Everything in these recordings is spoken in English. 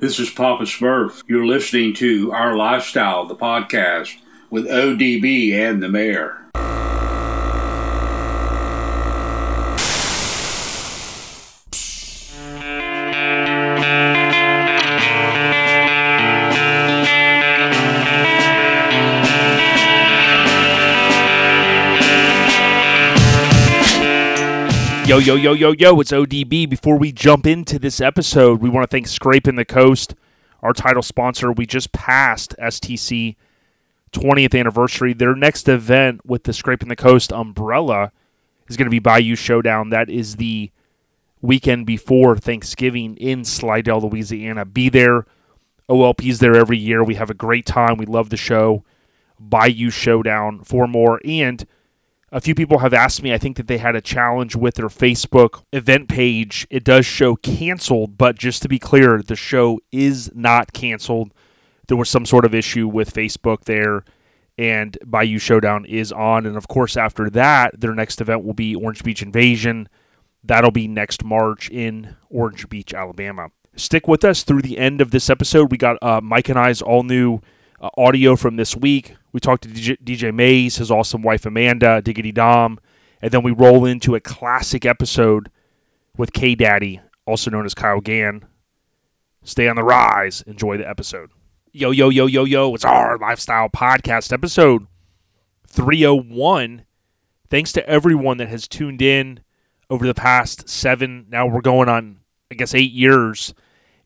This is Papa Smurf. You're listening to Our Lifestyle, the podcast with ODB and the mayor. Yo, yo, yo, yo, yo, it's ODB. Before we jump into this episode, we want to thank Scraping the Coast, our title sponsor. We just passed STC 20th anniversary. Their next event with the Scraping the Coast umbrella is going to be Bayou Showdown. That is the weekend before Thanksgiving in Slidell, Louisiana. Be there. OLP's there every year. We have a great time. We love the show. Bayou Showdown for more. And a few people have asked me, I think that they had a challenge with their Facebook event page. It does show canceled, but just to be clear, the show is not canceled. There was some sort of issue with Facebook there, and Bayou Showdown is on. And of course, after that, their next event will be Orange Beach Invasion. That'll be next March in Orange Beach, Alabama. Stick with us through the end of this episode. We got uh, Mike and I's all new uh, audio from this week. We talked to DJ, DJ Mays, his awesome wife Amanda, Diggity Don, and then we roll into a classic episode with K Daddy, also known as Kyle Gann. Stay on the rise. Enjoy the episode. Yo, yo, yo, yo, yo. It's our lifestyle podcast episode 301. Thanks to everyone that has tuned in over the past seven, now we're going on, I guess, eight years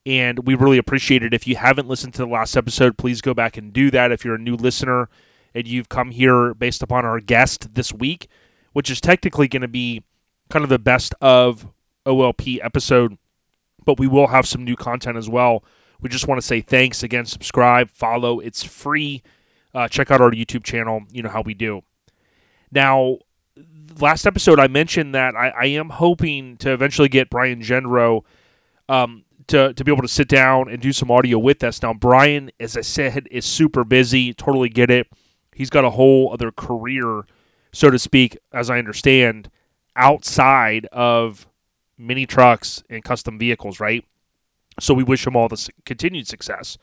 and we really appreciate it. If you haven't listened to the last episode, please go back and do that. If you're a new listener and you've come here based upon our guest this week, which is technically going to be kind of the best of OLP episode, but we will have some new content as well. We just want to say thanks again. Subscribe, follow. It's free. Uh, check out our YouTube channel. You know how we do. Now, last episode I mentioned that I, I am hoping to eventually get Brian Genro um, to, to be able to sit down and do some audio with us. Now, Brian, as I said, is super busy. Totally get it. He's got a whole other career, so to speak, as I understand, outside of mini trucks and custom vehicles, right? So we wish him all the continued success.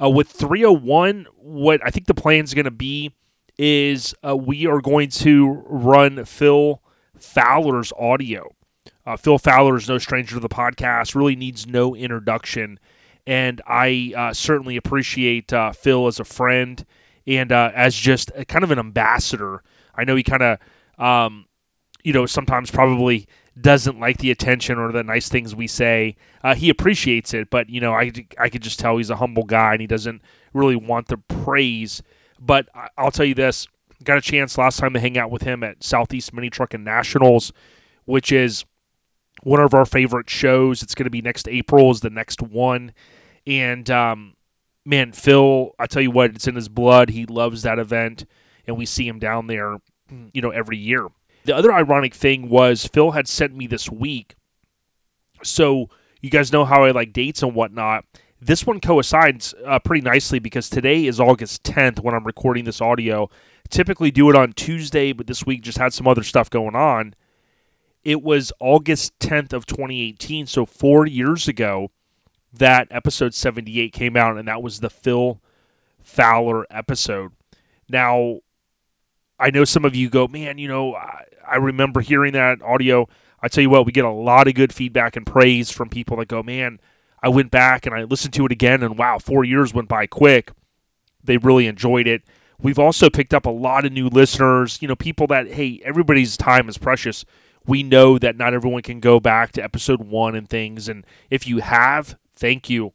Uh, with 301, what I think the plan is going to be is uh, we are going to run Phil Fowler's audio. Uh, Phil Fowler is no stranger to the podcast, really needs no introduction. And I uh, certainly appreciate uh, Phil as a friend and uh, as just a, kind of an ambassador. I know he kind of, um, you know, sometimes probably doesn't like the attention or the nice things we say. Uh, he appreciates it, but, you know, I, I could just tell he's a humble guy and he doesn't really want the praise. But I'll tell you this got a chance last time to hang out with him at Southeast Mini Truck and Nationals, which is one of our favorite shows. It's going to be next April is the next one, and um, man, Phil, I tell you what, it's in his blood. He loves that event, and we see him down there, you know, every year. The other ironic thing was Phil had sent me this week, so you guys know how I like dates and whatnot. This one coincides uh, pretty nicely because today is August 10th when I'm recording this audio. Typically do it on Tuesday, but this week just had some other stuff going on it was August 10th of 2018, so 4 years ago that episode 78 came out and that was the Phil Fowler episode. Now, I know some of you go, "Man, you know, I, I remember hearing that audio." I tell you what, we get a lot of good feedback and praise from people that go, "Man, I went back and I listened to it again and wow, 4 years went by quick." They really enjoyed it. We've also picked up a lot of new listeners, you know, people that hey, everybody's time is precious we know that not everyone can go back to episode one and things. And if you have, thank you.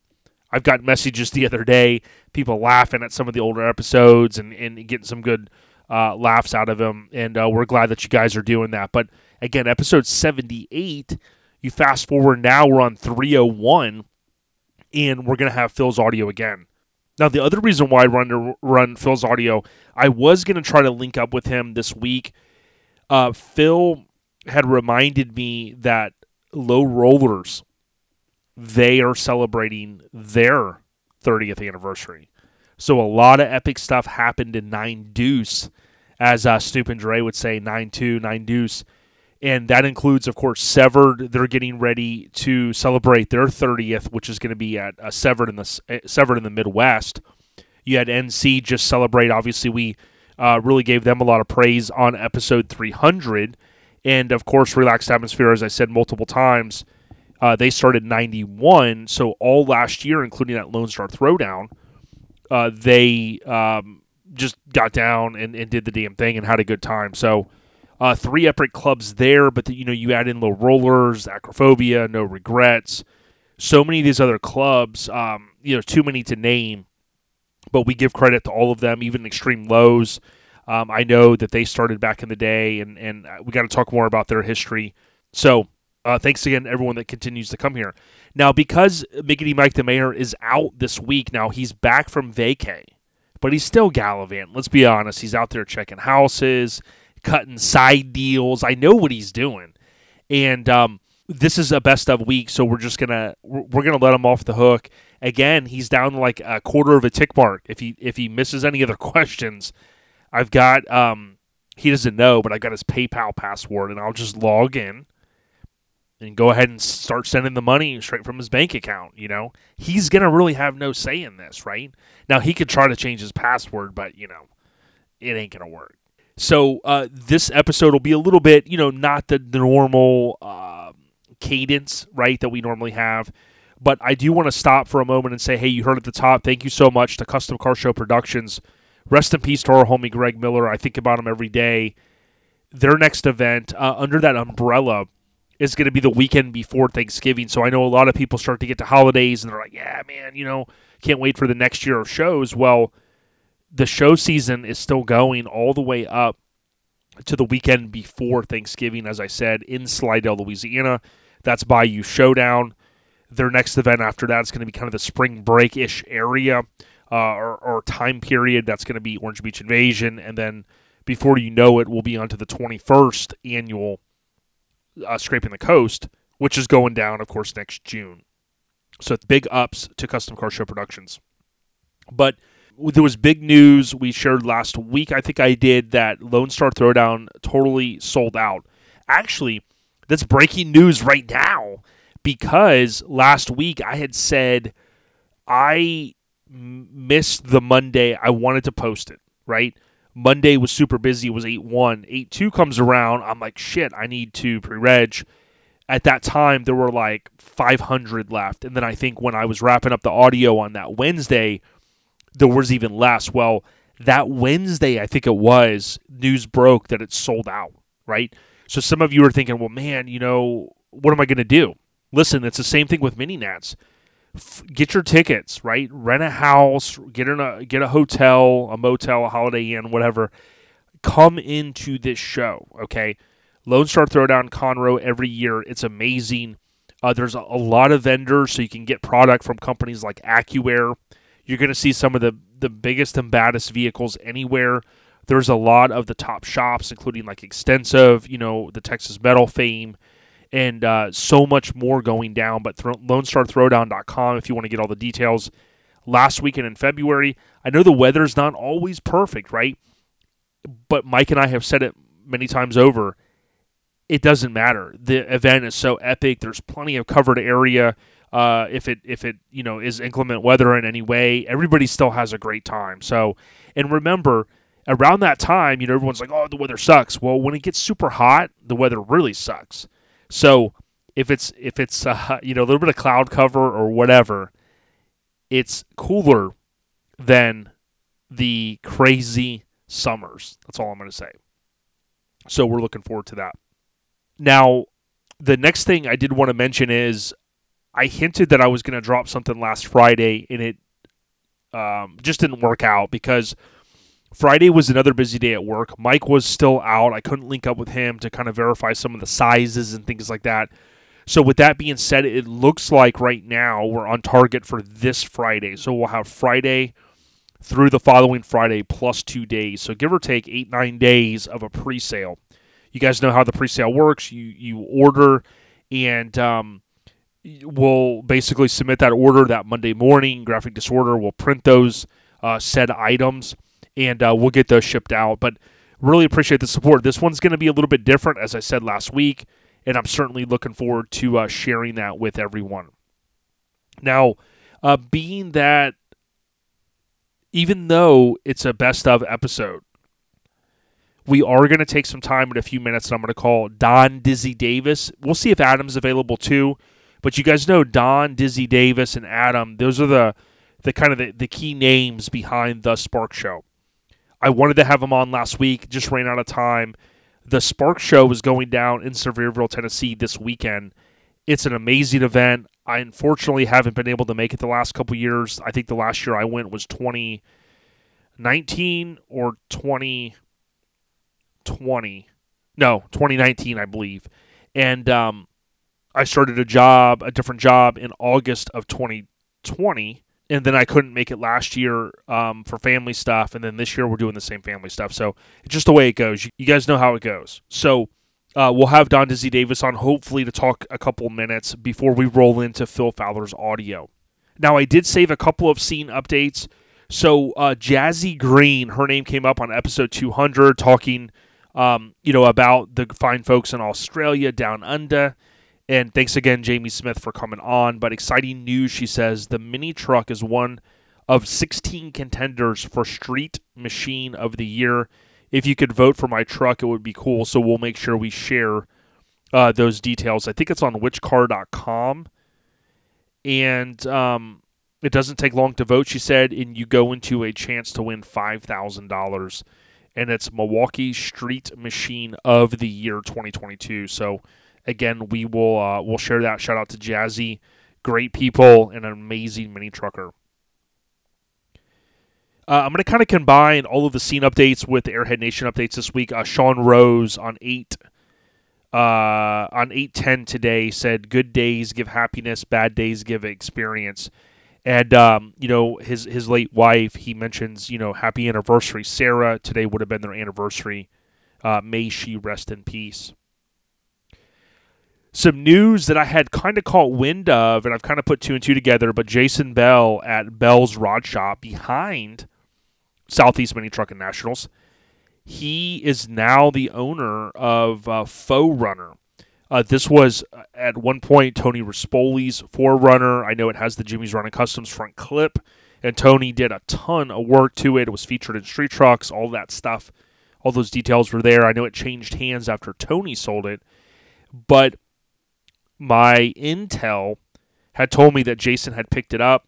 I've got messages the other day, people laughing at some of the older episodes and, and getting some good uh, laughs out of them. And uh, we're glad that you guys are doing that. But again, episode 78, you fast forward now, we're on 301, and we're going to have Phil's audio again. Now, the other reason why I run to run Phil's audio, I was going to try to link up with him this week. Uh, Phil had reminded me that low rollers they are celebrating their 30th anniversary. So a lot of epic stuff happened in Nine Deuce, as uh, Snoop and Dre would say, Nine Two, Nine Deuce. and that includes, of course, Severed. They're getting ready to celebrate their 30th, which is going to be at uh, Severed in the uh, Severed in the Midwest. You had NC just celebrate. Obviously, we uh, really gave them a lot of praise on episode 300, and of course, Relaxed Atmosphere, as I said multiple times, uh, they started 91. So all last year, including that Lone Star Throwdown, uh, they um, just got down and, and did the damn thing and had a good time. So uh, three epic clubs there, but the, you know you add in low rollers, acrophobia, no regrets, so many of these other clubs. Um, you know, too many to name, but we give credit to all of them, even extreme lows. Um, I know that they started back in the day, and and we got to talk more about their history. So. Uh, thanks again, everyone that continues to come here. Now, because Miggity Mike the Mayor is out this week, now he's back from vacay, but he's still gallivant. Let's be honest. He's out there checking houses cutting side deals. I know what he's doing, and um, this is a best of week, so we're just gonna we're gonna let him off the hook. Again, he's down like a quarter of a tick mark. If he if he misses any other questions, I've got um he doesn't know, but I've got his PayPal password, and I'll just log in and go ahead and start sending the money straight from his bank account. You know, he's gonna really have no say in this, right? Now he could try to change his password, but you know, it ain't gonna work. So uh, this episode will be a little bit, you know, not the, the normal uh, cadence, right, that we normally have. But I do want to stop for a moment and say, hey, you heard at the top. Thank you so much to Custom Car Show Productions. Rest in peace to our homie Greg Miller. I think about him every day. Their next event uh, under that umbrella is going to be the weekend before Thanksgiving. So I know a lot of people start to get to holidays and they're like, yeah, man, you know, can't wait for the next year of shows. Well, the show season is still going all the way up to the weekend before Thanksgiving, as I said, in Slidell, Louisiana. That's Bayou Showdown. Their next event after that is going to be kind of the spring break ish area or, or, time period. That's going to be Orange Beach Invasion. And then before you know it, we'll be on to the 21st annual uh, Scraping the Coast, which is going down, of course, next June. So big ups to Custom Car Show Productions. But there was big news we shared last week. I think I did that Lone Star Throwdown totally sold out. Actually, that's breaking news right now because last week I had said I missed the Monday. I wanted to post it, right? Monday was super busy. It was 8 1. 8 2 comes around. I'm like, shit, I need to pre reg. At that time, there were like 500 left. And then I think when I was wrapping up the audio on that Wednesday, there was even less. Well, that Wednesday, I think it was, news broke that it's sold out, right? So some of you are thinking, well, man, you know, what am I going to do? Listen, it's the same thing with mini nats. F- get your tickets, right? Rent a house, get in a get a hotel, a motel, a Holiday Inn, whatever. Come into this show, okay? Lone Star Throwdown Conroe every year. It's amazing. Uh, there's a, a, lot of vendors, so you can get product from companies like AccuAir, you're going to see some of the, the biggest and baddest vehicles anywhere. There's a lot of the top shops, including like Extensive, you know, the Texas Metal fame, and uh, so much more going down. But th- LoneStarThrowdown.com if you want to get all the details. Last weekend in February, I know the weather's not always perfect, right? But Mike and I have said it many times over. It doesn't matter. The event is so epic. There's plenty of covered area uh, if it if it you know is inclement weather in any way, everybody still has a great time. So, and remember, around that time, you know, everyone's like, "Oh, the weather sucks." Well, when it gets super hot, the weather really sucks. So, if it's if it's uh, you know a little bit of cloud cover or whatever, it's cooler than the crazy summers. That's all I'm going to say. So we're looking forward to that. Now, the next thing I did want to mention is I hinted that I was going to drop something last Friday, and it um, just didn't work out because Friday was another busy day at work. Mike was still out. I couldn't link up with him to kind of verify some of the sizes and things like that. So, with that being said, it looks like right now we're on target for this Friday. So, we'll have Friday through the following Friday plus two days. So, give or take eight, nine days of a pre sale. You guys know how the pre sale works. You, you order, and um, will basically submit that order that Monday morning. Graphic Disorder will print those uh, said items and uh, we'll get those shipped out. But really appreciate the support. This one's going to be a little bit different, as I said last week, and I'm certainly looking forward to uh, sharing that with everyone. Now, uh, being that even though it's a best of episode, we are going to take some time in a few minutes, and I'm going to call Don Dizzy Davis. We'll see if Adam's available too. But you guys know Don, Dizzy Davis, and Adam, those are the, the kind of the, the key names behind the Spark Show. I wanted to have them on last week, just ran out of time. The Spark Show is going down in Sevierville, Tennessee this weekend. It's an amazing event. I unfortunately haven't been able to make it the last couple years. I think the last year I went was 2019 or 2020. No, 2019, I believe. And um, I started a job, a different job in August of 2020. And then I couldn't make it last year um, for family stuff. And then this year we're doing the same family stuff. So it's just the way it goes. You, guys know how it goes. So uh, we'll have Don Dizzy Davis on hopefully to talk a couple minutes before we roll into Phil Fowler's audio. Now, I did save a couple of scene updates. So, uh, Jazzy Green, her name came up on episode 200, talking, um, you know, about the fine folks in Australia down under. And thanks again, Jamie Smith, for coming on. But exciting news, she says the mini truck is one of 16 contenders for Street Machine of the Year if you could vote for my truck, it would be cool. So we'll make sure we share uh, those details. I think it's on whichcar.com. And um, it doesn't take long to vote, she said, and you go into a chance to win $5,000. And it's Milwaukee Street Machine of the Year 2022. So again, we will uh, we'll share that. Shout out to Jazzy, great people, and an amazing mini trucker. Uh, I'm going to kind of combine all of the scene updates with the Airhead Nation updates this week. Uh, Sean Rose on eight uh, on eight ten today said, "Good days give happiness, bad days give experience." And um, you know his his late wife, he mentions you know happy anniversary, Sarah. Today would have been their anniversary. Uh, may she rest in peace. Some news that I had kind of caught wind of, and I've kind of put two and two together. But Jason Bell at Bell's Rod Shop behind Southeast Mini Trucking Nationals. He is now the owner of uh, Faux Runner. Uh, this was uh, at one point Tony Rispoli's Forerunner. I know it has the Jimmy's Running Customs front clip, and Tony did a ton of work to it. It was featured in street trucks, all that stuff. All those details were there. I know it changed hands after Tony sold it, but my intel had told me that Jason had picked it up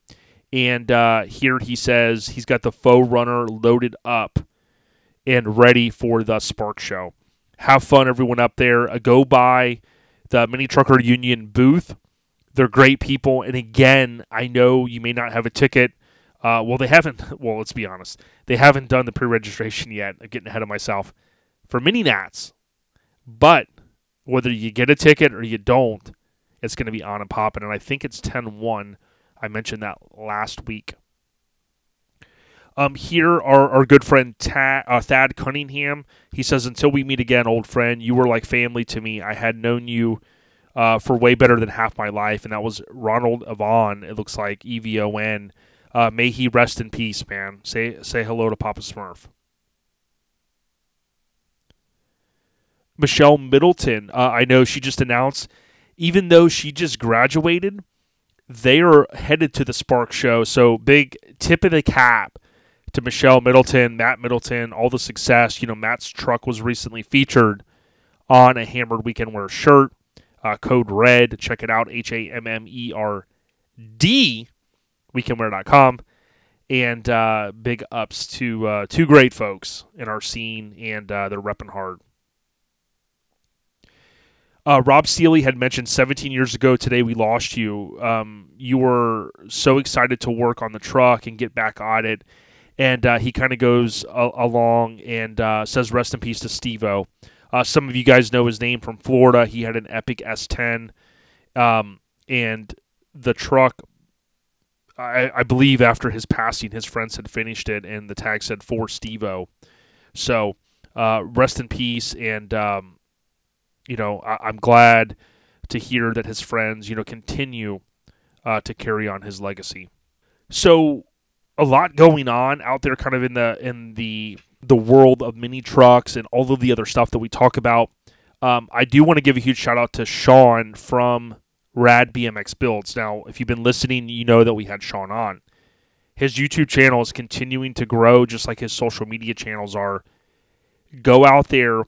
and uh, here he says he's got the faux runner loaded up and ready for the Spark Show. Have fun, everyone up there. Uh, go by the Mini Trucker Union booth. They're great people. And again, I know you may not have a ticket. Uh, well, they haven't. Well, let's be honest. They haven't done the pre registration yet. I'm getting ahead of myself for Mini Nats. But whether you get a ticket or you don't, it's going to be on and popping. And I think it's 10 1 I mentioned that last week. Um, here, our, our good friend Ta- uh, Thad Cunningham, he says, Until we meet again, old friend, you were like family to me. I had known you uh, for way better than half my life, and that was Ronald Evon, it looks like, E V O N. Uh, may he rest in peace, man. Say, say hello to Papa Smurf. Michelle Middleton, uh, I know she just announced, even though she just graduated, they are headed to the Spark Show. So big tip of the cap to Michelle Middleton, Matt Middleton, all the success. You know, Matt's truck was recently featured on a Hammered Weekend Wear shirt. Uh, code RED. Check it out. H A M M E R D. Weekendwear.com. And uh, big ups to uh, two great folks in our scene, and uh, they're repping hard. Uh, Rob Seeley had mentioned 17 years ago today we lost you. Um, you were so excited to work on the truck and get back on it. And uh, he kind of goes a- along and uh, says, Rest in peace to Stevo. Uh, some of you guys know his name from Florida. He had an epic S10. Um, and the truck, I-, I believe after his passing, his friends had finished it, and the tag said for Stevo. So uh, rest in peace. And. Um, you know, I, am glad to hear that his friends, you know, continue uh, to carry on his legacy. So, a lot going on out there, kind of in the in the the world of mini trucks and all of the other stuff that we talk about. Um, I do want to give a huge shout out to Sean from Rad BMX Builds. Now, if you've been listening, you know that we had Sean on. His YouTube channel is continuing to grow, just like his social media channels are. Go out there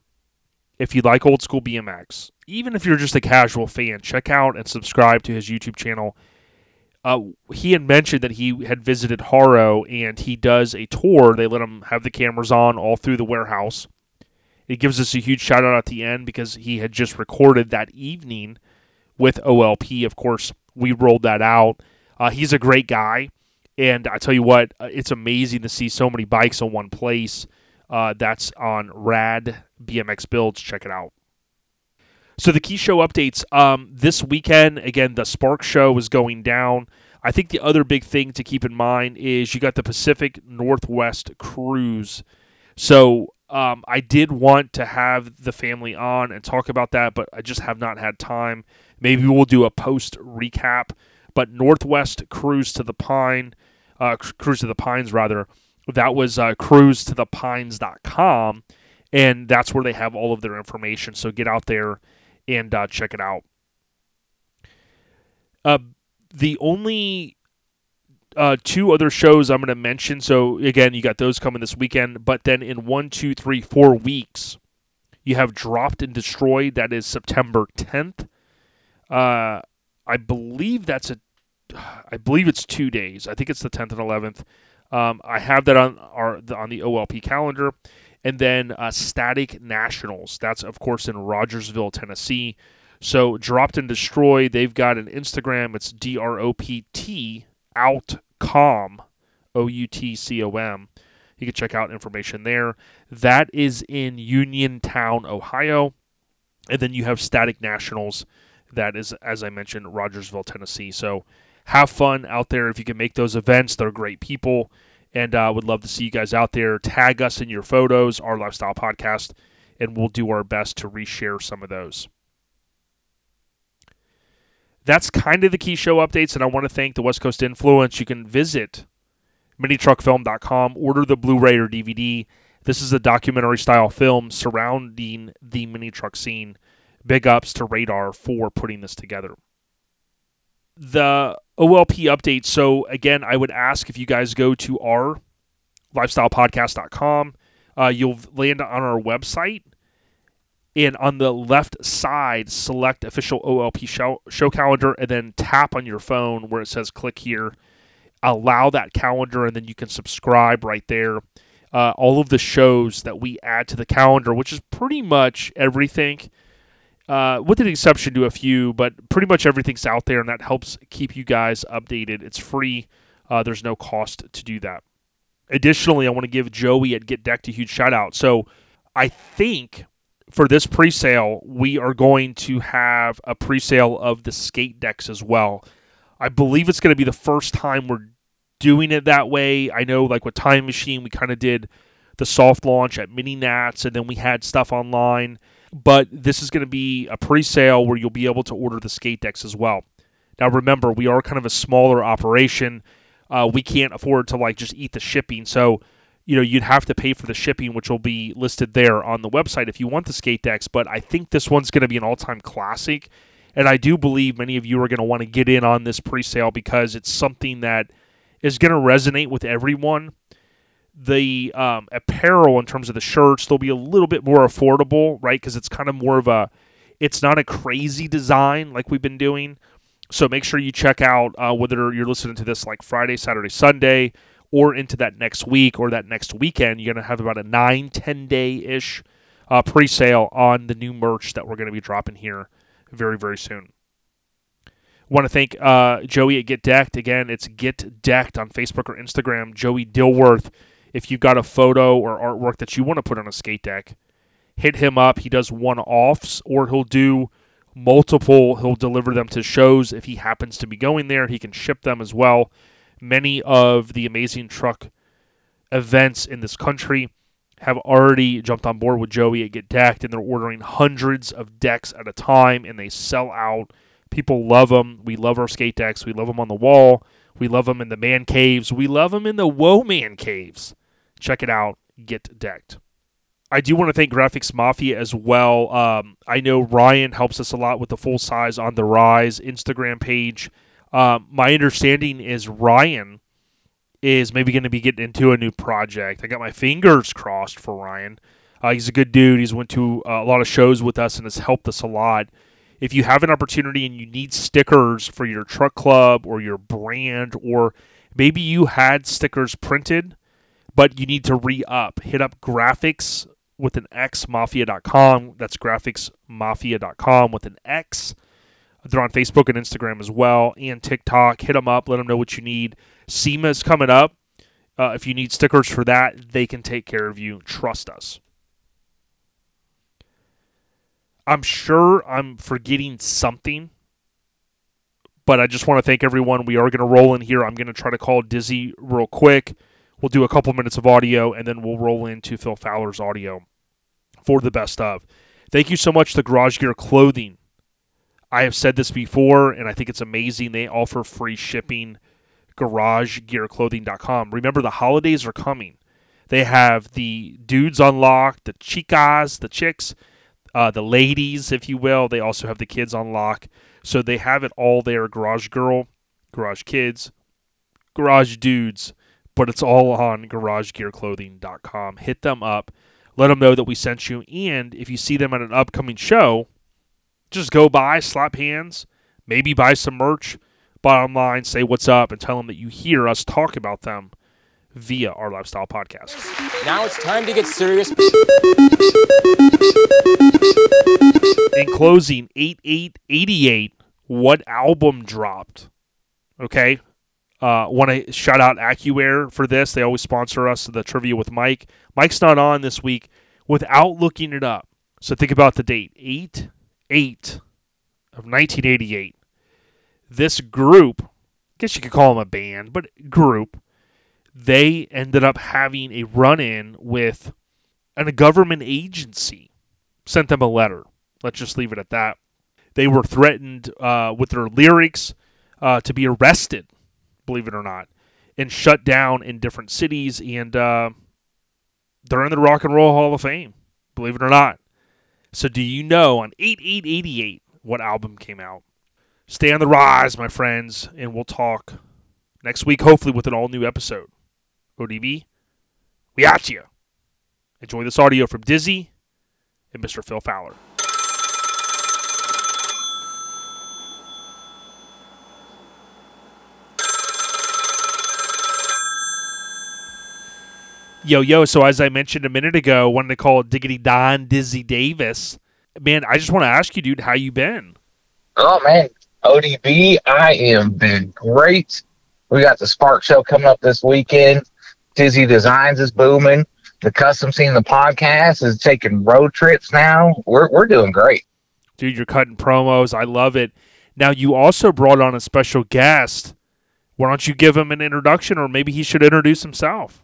if you like old school BMX, even if you're just a casual fan, check out and subscribe to his YouTube channel. Uh, he had mentioned that he had visited Haro and he does a tour. They let him have the cameras on all through the warehouse. It gives us a huge shout out at the end because he had just recorded that evening with OLP. Of course, we rolled that out. Uh, he's a great guy. And I tell you what, uh, it's amazing to see so many bikes in one place. Uh, that's on Rad BMX Builds. Check it out. So the key show updates um, this weekend. Again, the Spark Show is going down. I think the other big thing to keep in mind is you got the Pacific Northwest Cruise. So um, I did want to have the family on and talk about that, but I just have not had time. Maybe we'll do a post recap. But Northwest Cruise to the Pine, uh, Cruise to the Pines rather. That was uh, cruise to the pines.com and that's where they have all of their information. So get out there and uh, check it out. Uh, the only uh, two other shows I'm going to mention. So again, you got those coming this weekend, but then in one, two, three, four weeks, you have Dropped and Destroyed. That is September 10th. Uh, I believe that's a, I believe it's two days. I think it's the 10th and 11th. Um, I have that on our on the OLP calendar, and then uh, Static Nationals. That's, of course, in Rogersville, Tennessee. So, Dropped and Destroy, they've got an Instagram. It's D R O P T Outcom, O U T C O M. You can check out information there. That is in Uniontown, Ohio. And then you have Static Nationals. That is, as I mentioned, Rogersville, Tennessee. So, have fun out there if you can make those events. They're great people and uh, would love to see you guys out there. Tag us in your photos, our lifestyle podcast, and we'll do our best to reshare some of those. That's kind of the key show updates, and I want to thank the West Coast Influence. You can visit minitruckfilm.com, order the Blu-ray or DVD. This is a documentary style film surrounding the mini truck scene. Big ups to Radar for putting this together the OLP update. So again, I would ask if you guys go to our lifestylepodcast.com, uh, you'll land on our website. And on the left side, select official OLP show, show calendar and then tap on your phone where it says click here. Allow that calendar, and then you can subscribe right there. Uh, all of the shows that we add to the calendar, which is pretty much everything uh, with an exception to a few, but pretty much everything's out there, and that helps keep you guys updated. It's free. Uh, there's no cost to do that. Additionally, I want to give Joey at Get Decked a huge shout out. So I think for this pre-sale, we are going to have a pre-sale of the skate decks as well. I believe it's going to be the first time we're doing it that way. I know, like with Time Machine, we kind of did the soft launch at Mini Nats, and then we had stuff online but this is going to be a pre-sale where you'll be able to order the skate decks as well. Now remember, we are kind of a smaller operation. Uh, we can't afford to like just eat the shipping, so you know you'd have to pay for the shipping, which will be listed there on the website if you want the skate decks. But I think this one's going to be an all-time classic, and I do believe many of you are going to want to get in on this pre-sale because it's something that is going to resonate with everyone the um, apparel in terms of the shirts they'll be a little bit more affordable right? Because it's kind of more of a it's not a crazy design like we've been doing. So make sure you check out uh, whether you're listening to this like friday saturday sunday or into that next week or that next weekend you're going to have about a 9 10 day ish uh, pre-sale on the new merch that we're going to be dropping here very very soon. Want to thank uh, joey at get decked. Again it's get decked on facebook or instagram. Joey dilworth if you've got a photo or artwork that you want to put on a skate deck, hit him up. He does one offs or he'll do multiple, he'll deliver them to shows. If he happens to be going there, he can ship them as well. Many of the amazing truck events in this country have already jumped on board with Joey at Get Decked, and they're ordering hundreds of decks at a time, and they sell out. People love them. We love our skate decks. We love them on the wall. We love them in the man caves. We love them in the woe man caves check it out. get decked. I do want to thank Graphics Mafia as well. Um, I know Ryan helps us a lot with the full size on the Rise Instagram page. Um, my understanding is Ryan is maybe going to be getting into a new project. I got my fingers crossed for Ryan. Uh, he's a good dude. He's went to uh, a lot of shows with us and has helped us a lot. If you have an opportunity and you need stickers for your truck club or your brand, or maybe you had stickers printed, but you need to re up, hit up graphics with an X mafia.com. That's graphicsmafia.com with an X. They're on Facebook and Instagram as well and TikTok. Hit them up, let them know what you need. SEMA is coming up. Uh, if you need stickers for that, they can take care of you. Trust us. I'm sure I'm forgetting something, but I just want to thank everyone. We are going to roll in here. I'm going to try to call Dizzy real quick. We'll do a couple minutes of audio, and then we'll roll into Phil Fowler's audio for the best of. Thank you so much to Garage Gear Clothing. I have said this before, and I think it's amazing. They offer free shipping. GarageGearClothing.com. Remember, the holidays are coming. They have the dudes unlocked, the chicas, the chicks, uh, the ladies, if you will. They also have the kids on lock. So they have it all there Garage Girl, Garage Kids, Garage Dudes, but it's all on GarageGearClothing.com. Hit them up. Let them know that we sent you. And if you see them at an upcoming show, just go by, slap hands, maybe buy some merch. Bottom line, say what's up and tell them that you hear us talk about them via our lifestyle podcast. Now it's time to get serious. In closing, 8888, what album dropped? Okay. Uh, Want to shout out AccuAir for this. They always sponsor us, the trivia with Mike. Mike's not on this week without looking it up. So think about the date 8 8 of 1988. This group, I guess you could call them a band, but group, they ended up having a run in with and a government agency, sent them a letter. Let's just leave it at that. They were threatened uh, with their lyrics uh, to be arrested, believe it or not, and shut down in different cities. And uh, they're in the Rock and Roll Hall of Fame, believe it or not. So, do you know on 8888 what album came out? Stay on the rise, my friends, and we'll talk next week, hopefully, with an all new episode. ODB, we at you. Enjoy this audio from Dizzy and Mr. Phil Fowler. Yo, yo. So, as I mentioned a minute ago, wanted to call Diggity Don Dizzy Davis. Man, I just want to ask you, dude, how you been? Oh man, ODB, I am been great. We got the Spark Show coming up this weekend. Dizzy Designs is booming. The custom scene, the podcast is taking road trips now. We're we're doing great. Dude, you're cutting promos. I love it. Now, you also brought on a special guest. Why don't you give him an introduction, or maybe he should introduce himself?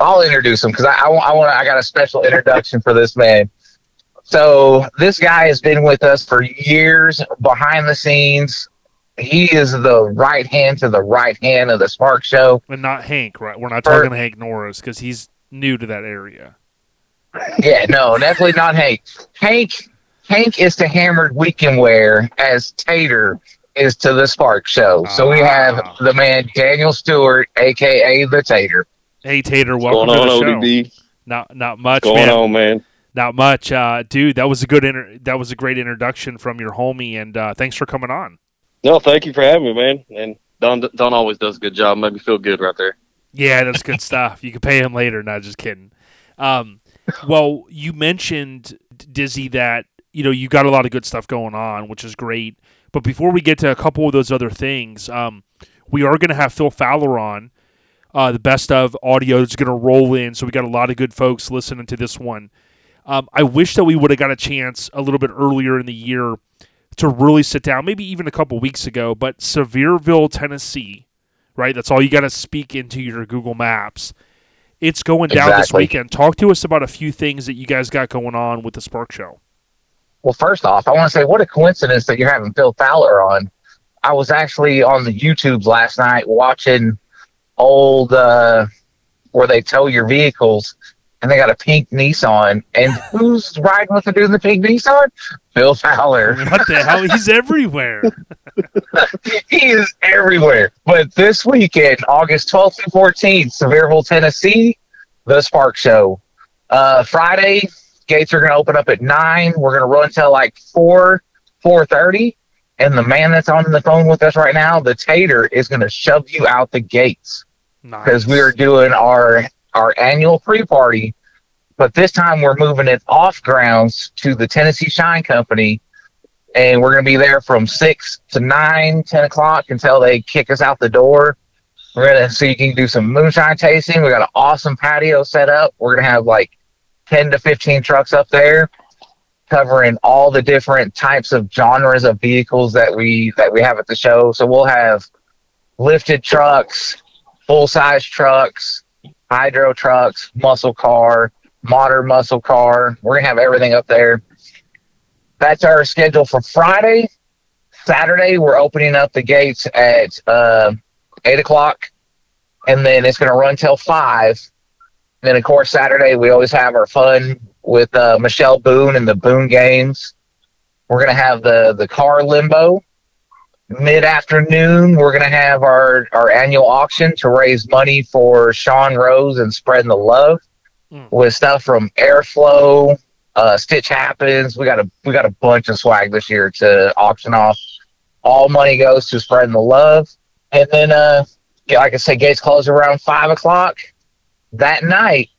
I'll introduce him because I, I, I want I got a special introduction for this man. So this guy has been with us for years behind the scenes. He is the right hand to the right hand of the Spark Show. And not Hank, right? We're not talking to Hank Norris because he's new to that area. Yeah, no, definitely not Hank. Hank Hank is to Hammered Weekend Wear as Tater is to the Spark Show. So we have Ah. the man Daniel Stewart, aka the Tater. Hey Tater, What's welcome going on, to the show. ODB? Not not much, What's man. going on, man? Not much, uh, dude. That was a good inter- that was a great introduction from your homie, and uh, thanks for coming on. No, thank you for having me, man. And Don Don always does a good job. Made me feel good right there. Yeah, that's good stuff. You can pay him later. Not just kidding. Um, well, you mentioned Dizzy that you know you got a lot of good stuff going on, which is great. But before we get to a couple of those other things, um, we are going to have Phil Fowler on. Uh, the best of audio is going to roll in, so we got a lot of good folks listening to this one. Um, I wish that we would have got a chance a little bit earlier in the year to really sit down, maybe even a couple weeks ago. But Sevierville, Tennessee, right? That's all you got to speak into your Google Maps. It's going down this weekend. Talk to us about a few things that you guys got going on with the Spark Show. Well, first off, I want to say what a coincidence that you're having Phil Fowler on. I was actually on the YouTube last night watching old uh, where they tow your vehicles, and they got a pink Nissan. And who's riding with the dude in the pink Nissan? Bill Fowler. What the hell? He's everywhere. he is everywhere. But this weekend, August 12th and 14th, Sevierville, Tennessee, the Spark Show. Uh, Friday, gates are going to open up at 9. We're going to run until like 4, 4.30. And the man that's on the phone with us right now, the Tater, is going to shove you out the gates because Nice. we are doing our our annual pre-party, but this time we're moving it off grounds to the Tennessee Shine Company, and we're going to be there from six to nine, ten o'clock until they kick us out the door. We're gonna so you can do some moonshine tasting. We got an awesome patio set up. We're gonna have like ten to fifteen trucks up there, covering all the different types of genres of vehicles that we that we have at the show. So we'll have lifted trucks, full size trucks, hydro trucks, muscle car, modern muscle car. We're gonna have everything up there. That's our schedule for Friday. Saturday, we're opening up the gates at uh, eight o'clock, and then it's gonna run till five. then, of course, Saturday we always have our fun with uh, Michelle Boone and the Boone Games. We're gonna have the the car limbo mid afternoon, we're going to have our, our annual auction to raise money for Sean Rose and spreading the love Mm. with stuff from Airflow, uh, Stitch Happens. We got a we got a bunch of swag this year to auction off. All money goes to spreading the love, and then uh, like I said, gates close around five o'clock that night.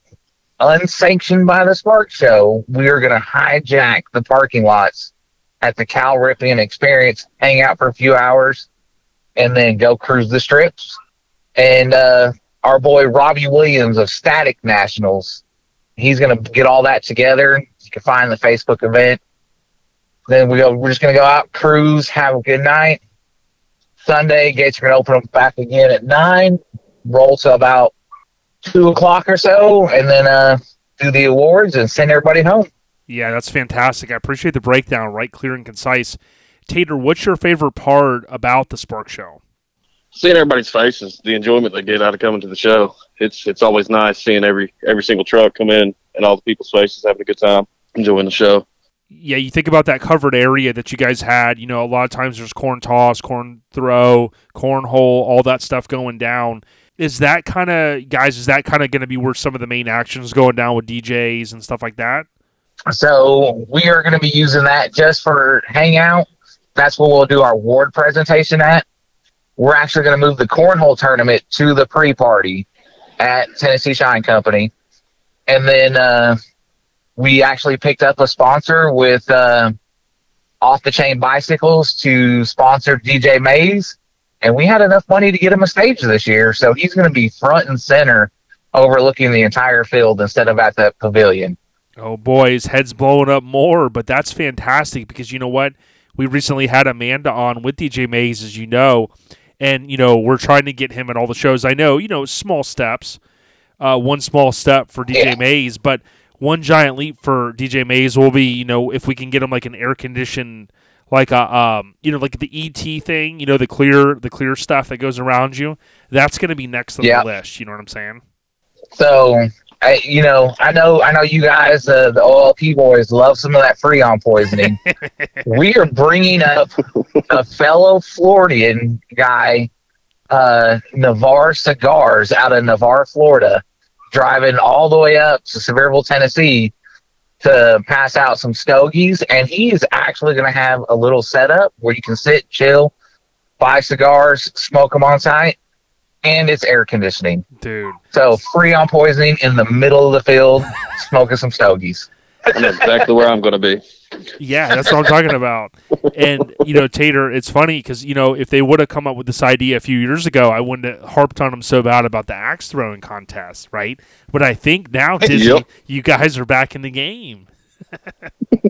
Unsanctioned by the Spark Show, we are going to hijack the parking lots at the Cal Ripken Experience, hang out for a few hours, and then go cruise the strips. And uh, our boy Robbie Williams of Static Nationals, he's gonna get all that together. You can find the Facebook event. Then we go. We're just gonna go out, cruise, have a good night. Sunday gates are gonna open up back again at nine. Roll to about two o'clock or so, and then uh, do the awards and send everybody home. Yeah, that's fantastic. I appreciate the breakdown, right? Clear and concise. Tater, what's your favorite part about the Spark Show? Seeing everybody's faces, the enjoyment they get out of coming to the show. It's it's always nice seeing every every single truck come in and all the people's faces having a good time, enjoying the show. Yeah, you think about that covered area that you guys had. You know, a lot of times there's corn toss, corn throw, cornhole, all that stuff going down. Is that kind of guys? Is that kind of going to be where some of the main actions going down with DJs and stuff like that? So we are going to be using that just for hangout. That's where we'll do our ward presentation at. We're actually going to move the cornhole tournament to the pre-party at Tennessee Shine Company, and then uh, we actually picked up a sponsor with uh, Off the Chain Bicycles to sponsor DJ Mays, and we had enough money to get him a stage this year, so he's going to be front and center, overlooking the entire field instead of at the pavilion. Oh boy, his head's blowing up more, but that's fantastic because you know what? We recently had Amanda on with DJ Mays, as you know, and you know we're trying to get him at all the shows. I know, you know, small steps, uh, one small step for DJ Yeah. Mays, but one giant leap for DJ Mays will be, you know, if we can get him like an air conditioned, like a, um, you know, like the ET thing, you know, the clear, the clear stuff that goes around you. That's going to be next on Yeah. the list. You know what I'm saying? So, I, you know, I know, I know you guys, uh, the OLP boys, love some of that Freon poisoning. we are bringing up a fellow Floridian guy, uh, Navarre Cigars out of Navarre, Florida, driving all the way up to Sevierville, Tennessee to pass out some stogies. And he is actually going to have a little setup where you can sit, chill, buy cigars, smoke them on site, and it's air conditioning. Dude. So Freon poisoning in the middle of the field, smoking some stogies. And that's exactly where I'm going to be. Yeah, that's what I'm talking about. And you know, Tater, it's funny because you know if they would have come up with this idea a few years ago, I wouldn't have harped on them so bad about the axe throwing contest, right? But I think now, Dizzy, Yep. you guys are back in the game.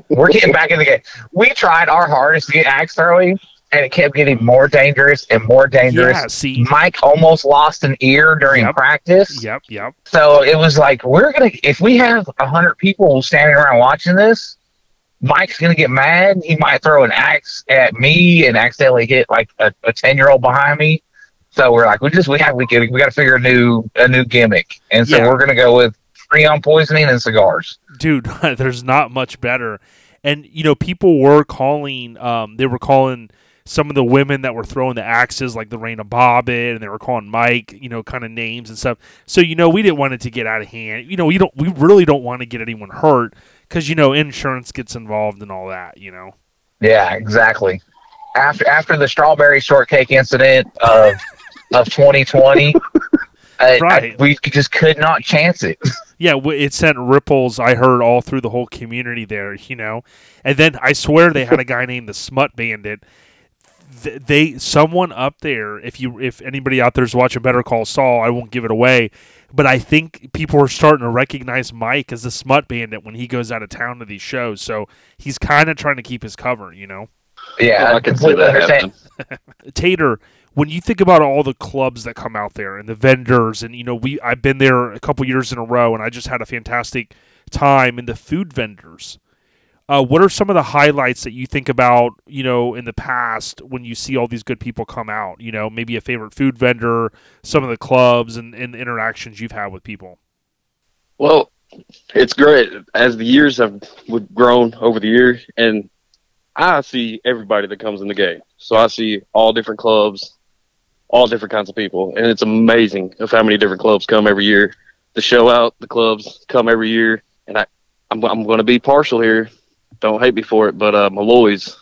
We're getting back in the game. We tried our hardest to get axe throwing, and it kept getting more dangerous and more dangerous. Yeah, see, Mike almost lost an ear during Yep. practice. yep, yep, So it was like, we're going to, if we have a 100 people standing around watching this, Mike's going to get mad. He might throw an axe at me and accidentally hit like a 10 year old behind me. So we're like, we just, we have, we, get, we got to figure a new, a new gimmick. And so Yeah. we're going to go with freon poisoning and cigars. dude there's not much better and you know people were calling um they were calling some of the women that were throwing the axes like the Raina Bobbin and they were calling Mike you know kind of names and stuff so you know we didn't want it to get out of hand you know we don't we really don't want to get anyone hurt because you know insurance gets involved and all that you know Yeah, exactly. After after the strawberry shortcake incident of of 2020, I, I, Right. we just could not chance it. Yeah, it sent ripples. I heard all through the whole community there, you know. And then I swear they had a guy named the Smut Bandit. Th- They someone up there. If you if anybody out there's watching Better Call Saul, I won't give it away. But I think people are starting to recognize Mike as the Smut Bandit when he goes out of town to these shows. So he's kind of trying to keep his cover, you know. Yeah, I I can see completely that happening. Tater, when you think about all the clubs that come out there and the vendors, and you know, we I've been there a couple years in a row, and I just had a fantastic time. And the food vendors, uh, what are some of the highlights that you think about? You know, in the past when you see all these good people come out, you know, maybe a favorite food vendor, some of the clubs and, and interactions you've had with people. Well, it's great as the years have grown over the years, and I see everybody that comes in the game. So I see all different clubs, all different kinds of people, and it's amazing of how many different clubs come every year. The show out, the clubs come every year, and I, I'm I'm going to be partial here. Don't hate me for it, but uh, Malloy's,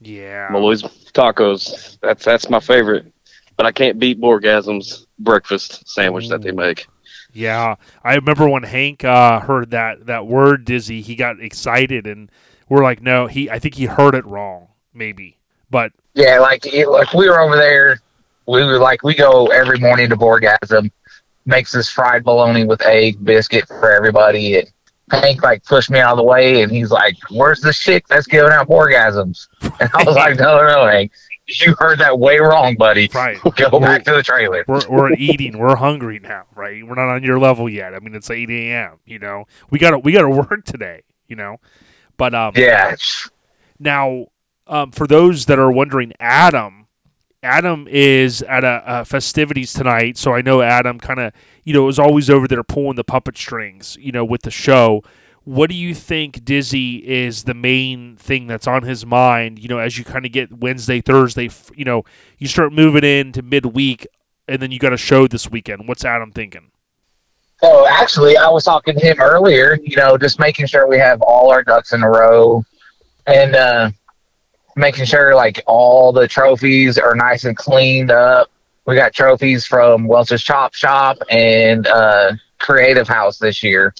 Yeah, Malloy's tacos. That's that's my favorite. But I can't beat Borgasm's breakfast sandwich that they make. Yeah, I remember when Hank uh, heard that that word dizzy, he got excited, and we're like, no, he. I think he heard it wrong, maybe. But Yeah, like it, like we were over there. We were like we go every morning to Borgasm, makes this fried bologna with egg biscuit for everybody, and Hank like pushed me out of the way, and he's like, "Where's the chick that's giving out orgasms?" And I was like, "No, no, no, Hank, you heard that way wrong, buddy. right, Go back to the trailer." we're we're eating, we're hungry now, right? We're not on your level yet. I mean, it's eight a.m. You know, we got to we got to work today. You know, but um, Yeah, Now, um, for those that are wondering, Adam, Adam is at a, a festivities tonight, so I know Adam kind of, you know, is always over there pulling the puppet strings, you know, with the show. What do you think, Dizzy, is the main thing that's on his mind? You know, as you kind of get Wednesday, Thursday, you know, you start moving into midweek, and then you got a show this weekend. What's Adam thinking? So actually, I was talking to him earlier. You know, just making sure we have all our ducks in a row, and uh, making sure like all the trophies are nice and cleaned up. We got trophies from Welch's Chop Shop and uh, Creative House this year.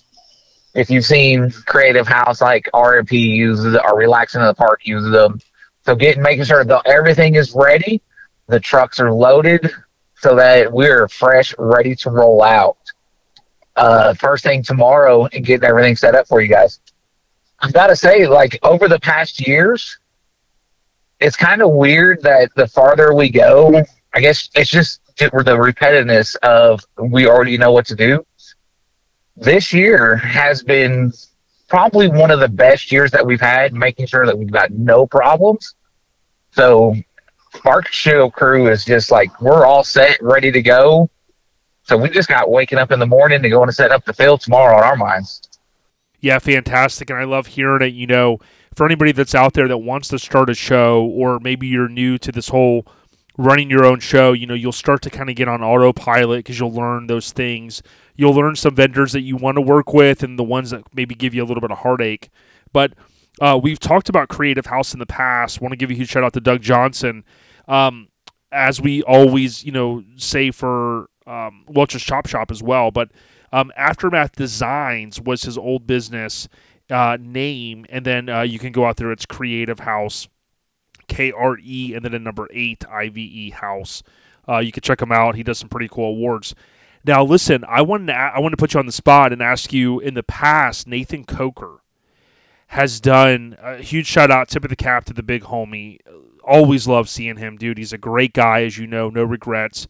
If you've seen Creative House, like RMP uses or Relaxing in the Park uses them. So getting making sure that everything is ready, the trucks are loaded, so that we're fresh, ready to roll out uh, first thing tomorrow and getting everything set up for you guys. I've got to say, like over the past years, it's kind of weird that the farther we go, I guess it's just the repetitiveness of we already know what to do. This year has been probably one of the best years that we've had, making sure that we've got no problems. So, Spark Show crew is just like we're all set, ready to go. So we just got waking up in the morning to go and set up the field tomorrow on our minds. Yeah, fantastic. And I love hearing it. You know, for anybody that's out there that wants to start a show, or maybe you're new to this whole running your own show, you know, you'll start to kind of get on autopilot because you'll learn those things. You'll learn some vendors that you want to work with and the ones that maybe give you a little bit of heartache. But uh, we've talked about Creative House in the past. Want to give a huge shout out to Doug Johnson. Um, as we always, you know, say for um, Welch's Chop Shop as well. But um, Aftermath Designs was his old business uh, name, and then uh, you can go out there. It's Creative House, K R E, and then a number eight I V E House. Uh, you can check him out. He does some pretty cool awards. Now, listen, I wanted to, I wanted to put you on the spot and ask you. In the past, Nathan Coker has done a huge shout out, tip of the cap to the big homie. Always love seeing him, dude. He's a great guy, as you know, no regrets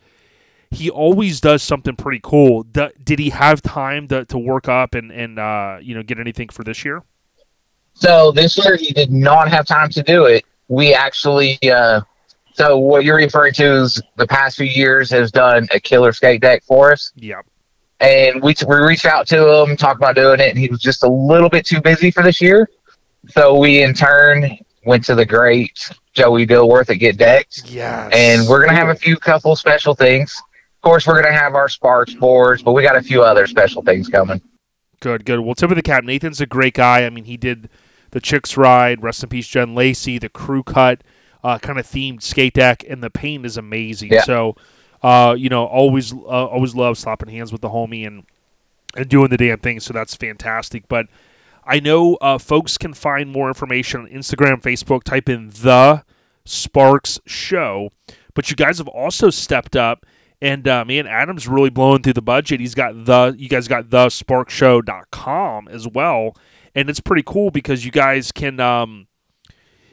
he always does something pretty cool. D- did he have time to, to work up and, and uh, you know get anything for this year? So this year he did not have time to do it. We actually, uh, so what you're referring to is the past few years has done a killer skate deck for us. Yep. and we we reached out to him, talked about doing it, and he was just a little bit too busy for this year. So we in turn went to the great Joey Dilworth at Get Decked, Yes. and we're gonna have a few couple special things. Of course, we're gonna have our Sparks boards, but we got a few other special things coming. Good, good. Well, tip of the cap. Nathan's a great guy. I mean, he did the Chicks Ride, rest in peace, Jen Lacey, the crew cut, uh, kind of themed skate deck, and the paint is amazing. Yeah. So, uh, you know, always, uh, always love slapping hands with the homie and and doing the damn thing. So that's fantastic. But I know uh, folks can find more information on Instagram, Facebook. Type in the Sparks Show. But you guys have also stepped up. And uh, man, Adam's really blowing through the budget. He's got the you guys got the sparkshow.com as well. And it's pretty cool because you guys can um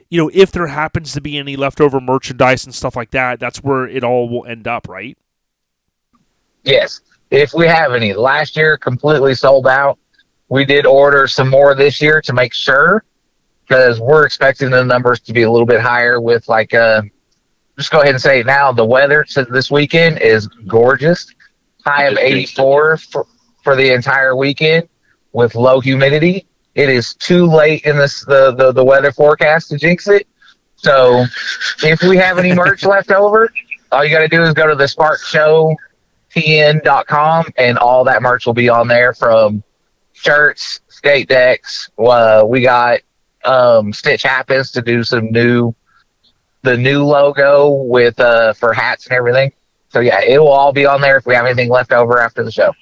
you know, if there happens to be any leftover merchandise and stuff like that, that's where it all will end up, right? Yes, if we have any. Last year completely sold out. We did order some more this year to make sure because we're expecting the numbers to be a little bit higher with like uh just go ahead and say now the weather this weekend is gorgeous. High of 84 for, for the entire weekend with low humidity. It is too late in this the, the, the weather forecast to jinx it. So if we have any merch left over, all you got to do is go to the Spark Show tn.com and all that merch will be on there from shirts, skate decks. Uh, we got um, Stitch happens to do some new the new logo with uh for hats and everything. So yeah, it will all be on there if we have anything left over after the show.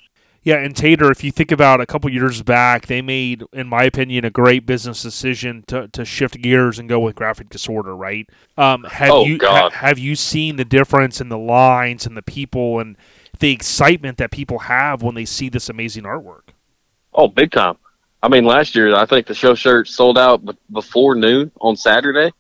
Yeah, and Tater, if you think about a couple years back, they made, in my opinion, a great business decision to, to shift gears and go with graphic disorder, right? Um, have Oh, you God. ha- have you seen the difference in the lines and the people and the excitement that people have when they see this amazing artwork? Oh, big time. I mean, last year I think the show shirt sold out before noon on Saturday.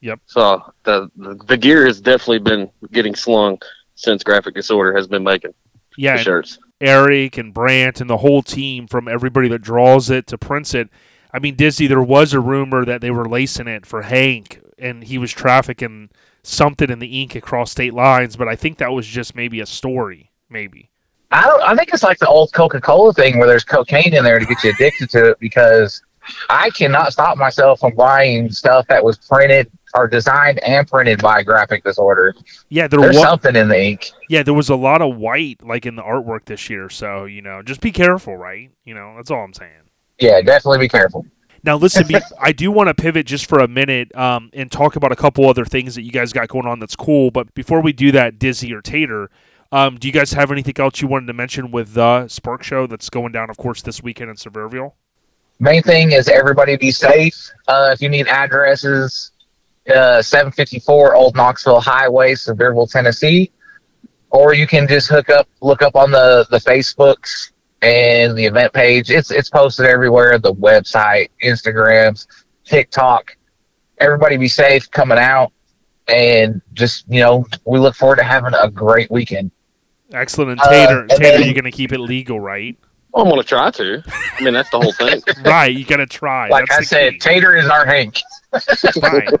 Yep. Yep. So the, the the gear has definitely been getting slung since Graphic Disorder has been making Yeah, the shirts. Eric and Brant and the whole team, from everybody that draws it to prints it. I mean, Disney. There was a rumor that they were lacing it for Hank, and he was trafficking something in the ink across state lines. But I think that was just maybe a story, maybe. I don't. I think it's like the old Coca Cola thing where there's cocaine in there to get you addicted to it because I cannot stop myself from buying stuff that was printed or designed and printed by graphic disorder. Yeah, there There's was. something in the ink. Yeah, there was a lot of white like in the artwork this year. So you know, just be careful, right? You know, that's all I'm saying. Yeah, definitely be careful. Now, listen, be, I do want to pivot just for a minute um, and talk about a couple other things that you guys got going on that's cool. But before we do that, Dizzy or Tater, um, do you guys have anything else you wanted to mention with the Spark Show that's going down, of course, this weekend in Sevierville? Main thing is everybody be safe. Uh, if you need addresses, uh, 754 Old Knoxville Highway, Sevierville, Tennessee, or you can just hook up, look up on the the Facebooks and the event page. It's it's posted everywhere. The website, Instagrams, TikTok. Everybody be safe coming out, and just you know, we look forward to having a great weekend. Excellent. And Uh, Tater, and Tater, then- you're going to keep it legal, right? Well, I'm gonna try to. I mean, that's the whole thing. right. You got to try. Like that's I said, key. Tater is our Hank. right.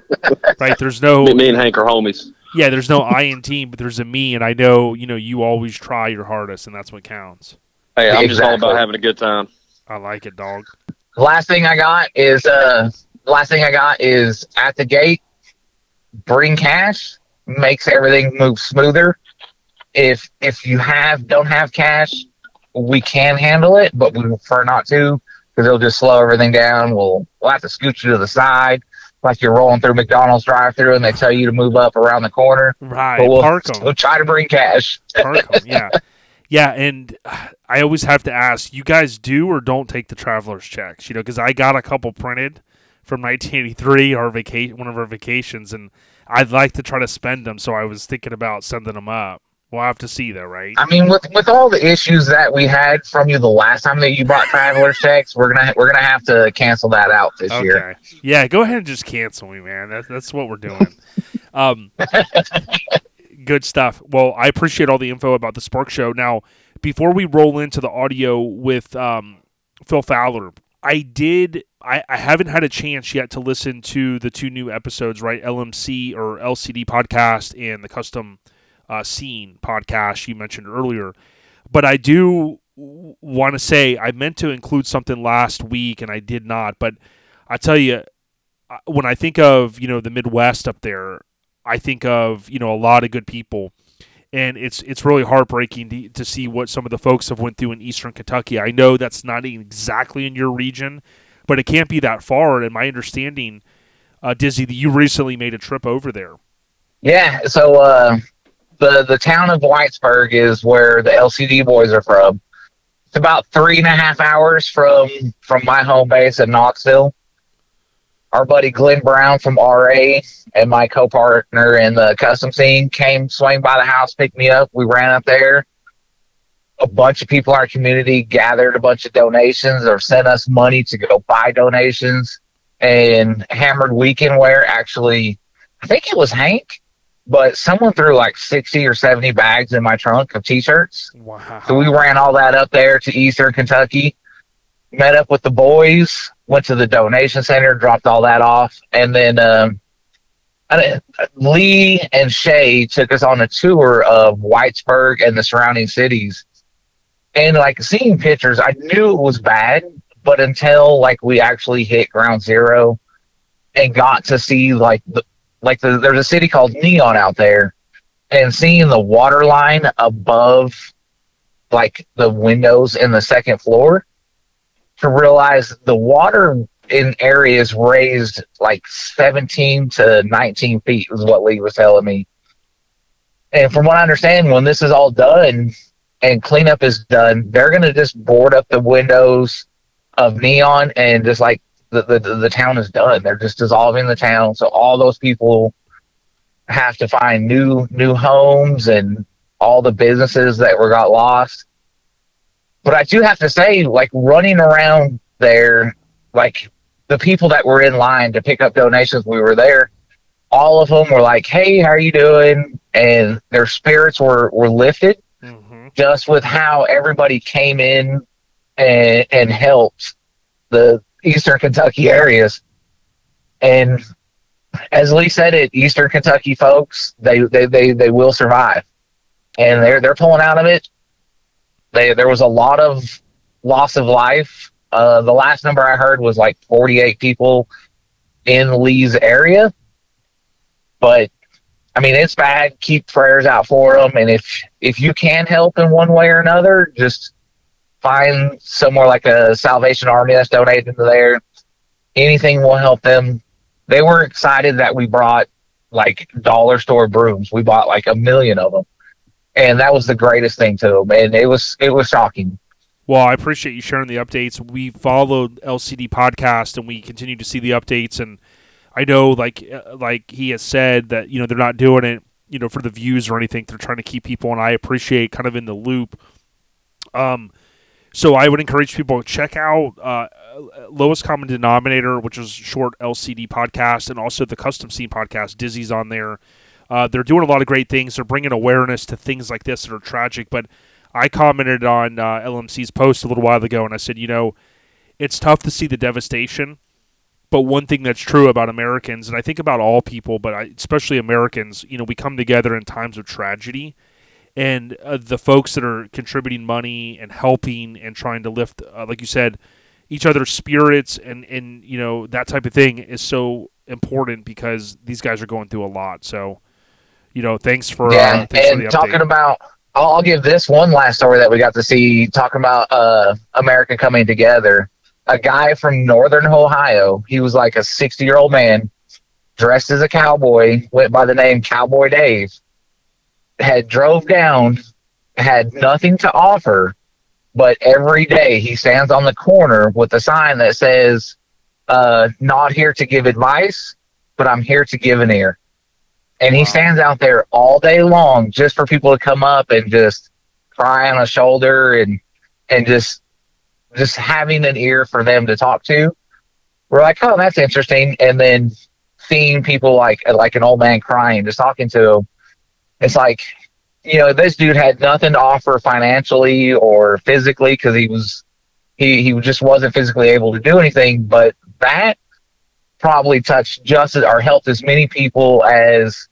Right. There's no. me, me and Hank are homies. Yeah. There's no I in team, but there's a me, and I know you know you always try your hardest, and that's what counts. Hey, I'm just all about having a good time. I like it, dog. last thing I got is uh last thing I got is at the gate bring cash makes everything move smoother. If if you have don't have cash, we can handle it, but we prefer not to because it'll just slow everything down. We'll we'll have to scoot you to the side like you're rolling through McDonald's drive through and they tell you to move up around the corner. Right. But we'll, Park 'em. we'll try to bring cash. Park 'em, yeah. Yeah, and I always have to ask, you guys do or don't take the traveler's checks? You know, because I got a couple printed from 1983, our vacation, one of our vacations, and I'd like to try to spend them. So I was thinking about sending them up. We'll have to see, though, right? I mean, with with all the issues that we had from you the last time that you bought traveler checks, we're gonna we're gonna have to cancel that out this year. Okay. Yeah, go ahead and just cancel me, man. That's that's what we're doing. um, good stuff. Well, I appreciate all the info about the Spark Show. Now, before we roll into the audio with um, Phil Fowler, I did. I, I haven't had a chance yet to listen to the two new episodes, right? LMC or LCD podcast and the Custom uh, Scene podcast you mentioned earlier. but I do want to say I meant to include something last week and I did not. But I tell you, uh, when I think of you know the Midwest up there, I think of you know a lot of good people, and it's it's really heartbreaking to, to see what some of the folks have went through in Eastern Kentucky. I know that's not exactly in your region, but it can't be that far. And my understanding, uh, Dizzy, that you recently made a trip over there. Yeah, so uh, the the town of Whitesburg is where the LCD boys are from. It's about three and a half hours from from my home base in Knoxville. Our buddy Glenn Brown from RA and my co-partner in the custom scene came swing by the house, picked me up. We ran up there. A bunch of people in our community gathered a bunch of donations or sent us money to go buy donations. And Hammered Weekend Wear actually, I think it was Hank, but someone threw like 60 or 70 bags in my trunk of t-shirts. Wow. So we ran all that up there to Eastern Kentucky, met up with the boys, went to the donation center, dropped all that off, and then um, I- Lee and Shay took us on a tour of Whitesburg and the surrounding cities. And like seeing pictures, I knew it was bad, but until like we actually hit ground zero and got to see like the like the, there's a city called Neon out there, and seeing the water line above like the windows in the second floor to realize the water in areas raised like 17 to 19 feet was what Lee was telling me. And from what I understand, when this is all done and cleanup is done, they're going to just board up the windows of Neon and just like the, the, the town is done. They're just dissolving the town. So all those people have to find new new homes and all the businesses that were got lost. But I do have to say, like running around there, like the people that were in line to pick up donations, we were there. All of them were like, "Hey, how are you doing?" And their spirits were were lifted hmm just with how everybody came in and and helped the Eastern Kentucky areas. And as Lee said it, Eastern Kentucky folks, they they they, they will survive. And they're they're pulling out of it. They there was a lot of loss of life. Uh, the last number I heard was like 48 people in Lee's area. But I mean, it's bad. Keep prayers out for them, and if if you can help in one way or another, just find somewhere like a Salvation Army that's donating to there. Anything will help them. They were excited that we brought like dollar store brooms. We bought like a million of them, and that was the greatest thing to them. And it was it was shocking. Well, I appreciate you sharing the updates. We followed LCD podcast and we continue to see the updates. And I know, like, uh, like he has said that you know they're not doing it, you know, for the views or anything. They're trying to keep people, and I appreciate kind of in the loop. Um, so I would encourage people to check out uh, lowest common denominator, which is short LCD podcast, and also the custom scene podcast. Dizzy's on there. Uh, they're doing a lot of great things. They're bringing awareness to things like this that are tragic. But I commented on uh, LMC's post a little while ago, and I said, you know, it's tough to see the devastation. But one thing that's true about Americans, and I think about all people, but I, especially Americans, you know, we come together in times of tragedy, and uh, the folks that are contributing money and helping and trying to lift, uh, like you said, each other's spirits and and you know that type of thing is so important because these guys are going through a lot. So, you know, thanks for yeah, uh, thanks for the and update. talking about, I'll, I'll give this one last story that we got to see. Talking about uh, America coming together. A guy from Northern Ohio. He was like a sixty-year-old man, dressed as a cowboy. Went by the name Cowboy Dave. Had drove down, had nothing to offer, but every day he stands on the corner with a sign that says, uh, "Not here to give advice, but I'm here to give an ear." and he stands out there all day long just for people to come up and just cry on a shoulder and and just just having an ear for them to talk to. We're like, oh, that's interesting. And then seeing people like like an old man crying, just talking to him, it's like, you know, this dude had nothing to offer financially or physically because he was he he just wasn't physically able to do anything. But that probably touched just as, or helped as many people as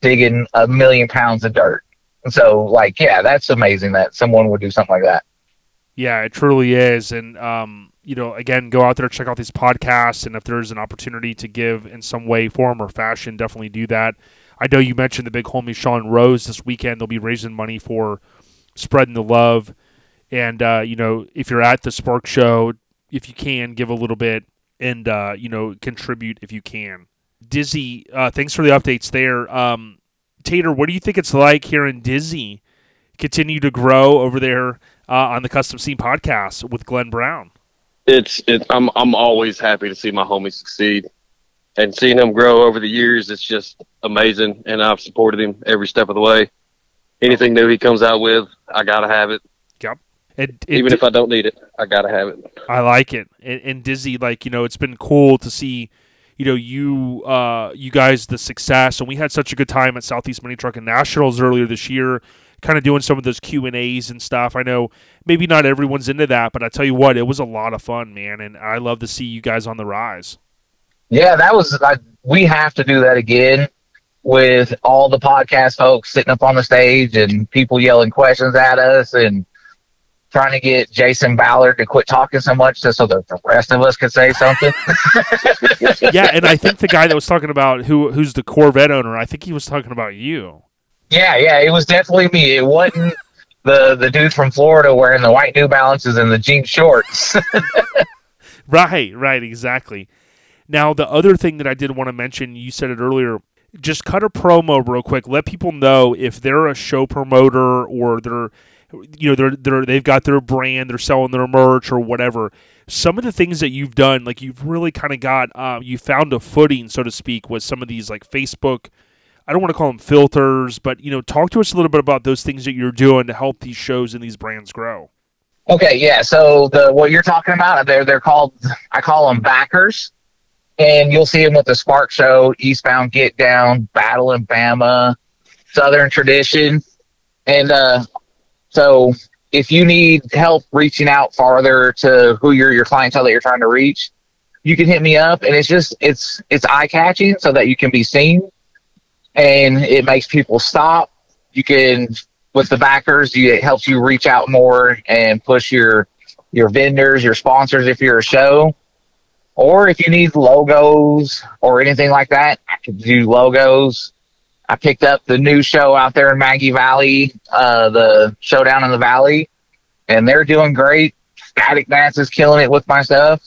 digging a million pounds of dirt. And So, like, yeah, that's amazing that someone would do something like that. Yeah, it truly is. And, um, you know, again, go out there, check out these podcasts, and if there's an opportunity to give in some way, form, or fashion, definitely do that. I know you mentioned the big homie Sean Rose this weekend. They'll be raising money for spreading the love. And, uh, you know, if you're at the Spark Show, if you can, give a little bit and, uh, you know, contribute if you can. Dizzy, uh, thanks for the updates there. Um, Tater, what do you think it's like here in Dizzy? Continue to grow over there uh, on the Custom Scene podcast with Glenn Brown. It's it. I'm I'm always happy to see my homie succeed, and seeing him grow over the years. It's just amazing, and I've supported him every step of the way. Anything new he comes out with, I gotta have it. Yep. And, and Even if I don't need it, I gotta have it. I like it. And, and Dizzy, like you know, it's been cool to see, you know, you uh, you guys the success, and we had such a good time at Southeast Mini and Nationals earlier this year, kind of doing some of those Q and A's and stuff. I know maybe not everyone's into that, but I tell you what, it was a lot of fun, man, and I love to see you guys on the rise. Yeah, that was like we have to do that again with all the podcast folks sitting up on the stage and people yelling questions at us and trying to get Jason Ballard to quit talking so much just so that the rest of us could say something. yeah, and I think the guy that was talking about who who's the Corvette owner, I think he was talking about you. yeah, yeah, it was definitely me. It wasn't the the dude from Florida wearing the white New Balances and the jean shorts. Right, right, exactly. Now, the other thing that I did want to mention, you said it earlier, just cut a promo real quick. Let people know if they're a show promoter or they're, you know, they're they're they've got their brand, they're selling their merch or whatever. Some of the things that you've done, like you've really kind of got, um, you found a footing, so to speak, with some of these like Facebook. I don't want to call them filters, but you know, talk to us a little bit about those things that you're doing to help these shows and these brands grow. Okay, yeah. So the what you're talking about, they're they're called I call them backers, and you'll see him with the Spark Show, Eastbound Get Down, Battle in Bama, Southern Tradition, and uh, so if you need help reaching out farther to who your your clientele that you're trying to reach, you can hit me up, and it's just it's it's eye catching so that you can be seen, and it makes people stop. You can with the backers, you, it helps you reach out more and push your your vendors, your sponsors if you're a show, or if you need logos or anything like that, I can do logos. I picked up the new show out there in Maggie Valley, uh, the Showdown in the Valley, and they're doing great. Static Dance is killing it with my stuff.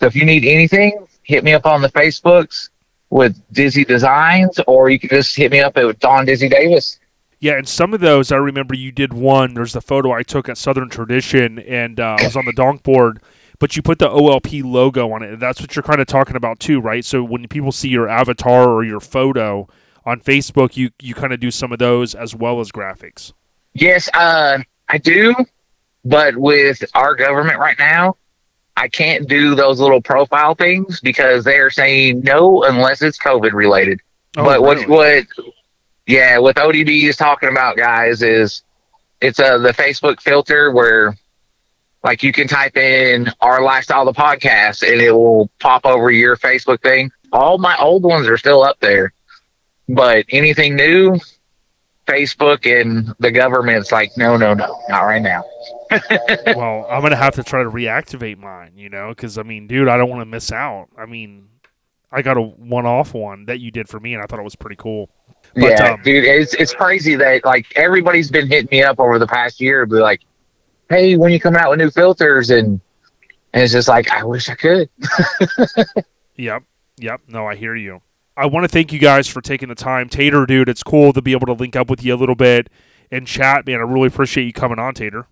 So if you need anything, hit me up on the Facebooks with Dizzy Designs, or you can just hit me up at Don Dizzy Davis. Yeah, and some of those I remember you did one. There's the photo I took at Southern Tradition, and uh, I was on the donk board, but you put the OLP logo on it. That's what you're kind of talking about too, right? So when people see your avatar or your photo on Facebook, you you kind of do some of those as well as graphics. Yes, uh, I do, but with our government right now, I can't do those little profile things because they are saying no unless it's COVID related. Oh, but really? what what yeah, what ODB is talking about, guys, is it's uh, the Facebook filter where like you can type in our lifestyle the podcast and it will pop over your Facebook thing. All my old ones are still up there. But anything new, Facebook and the government's like, no, no, no, not right now. well, I'm gonna have to try to reactivate mine, you know, because I mean, dude, I don't want to miss out. I mean, I got a one-off one that you did for me, and I thought it was pretty cool. But, yeah, um, dude, it's it's crazy that like everybody's been hitting me up over the past year, be like, "Hey, when you coming out with new filters?" And and it's just like, I wish I could. Yep. Yep. No, I hear you. I want to thank you guys for taking the time. Tater, dude, it's cool to be able to link up with you a little bit and chat, man. I really appreciate you coming on, Tater.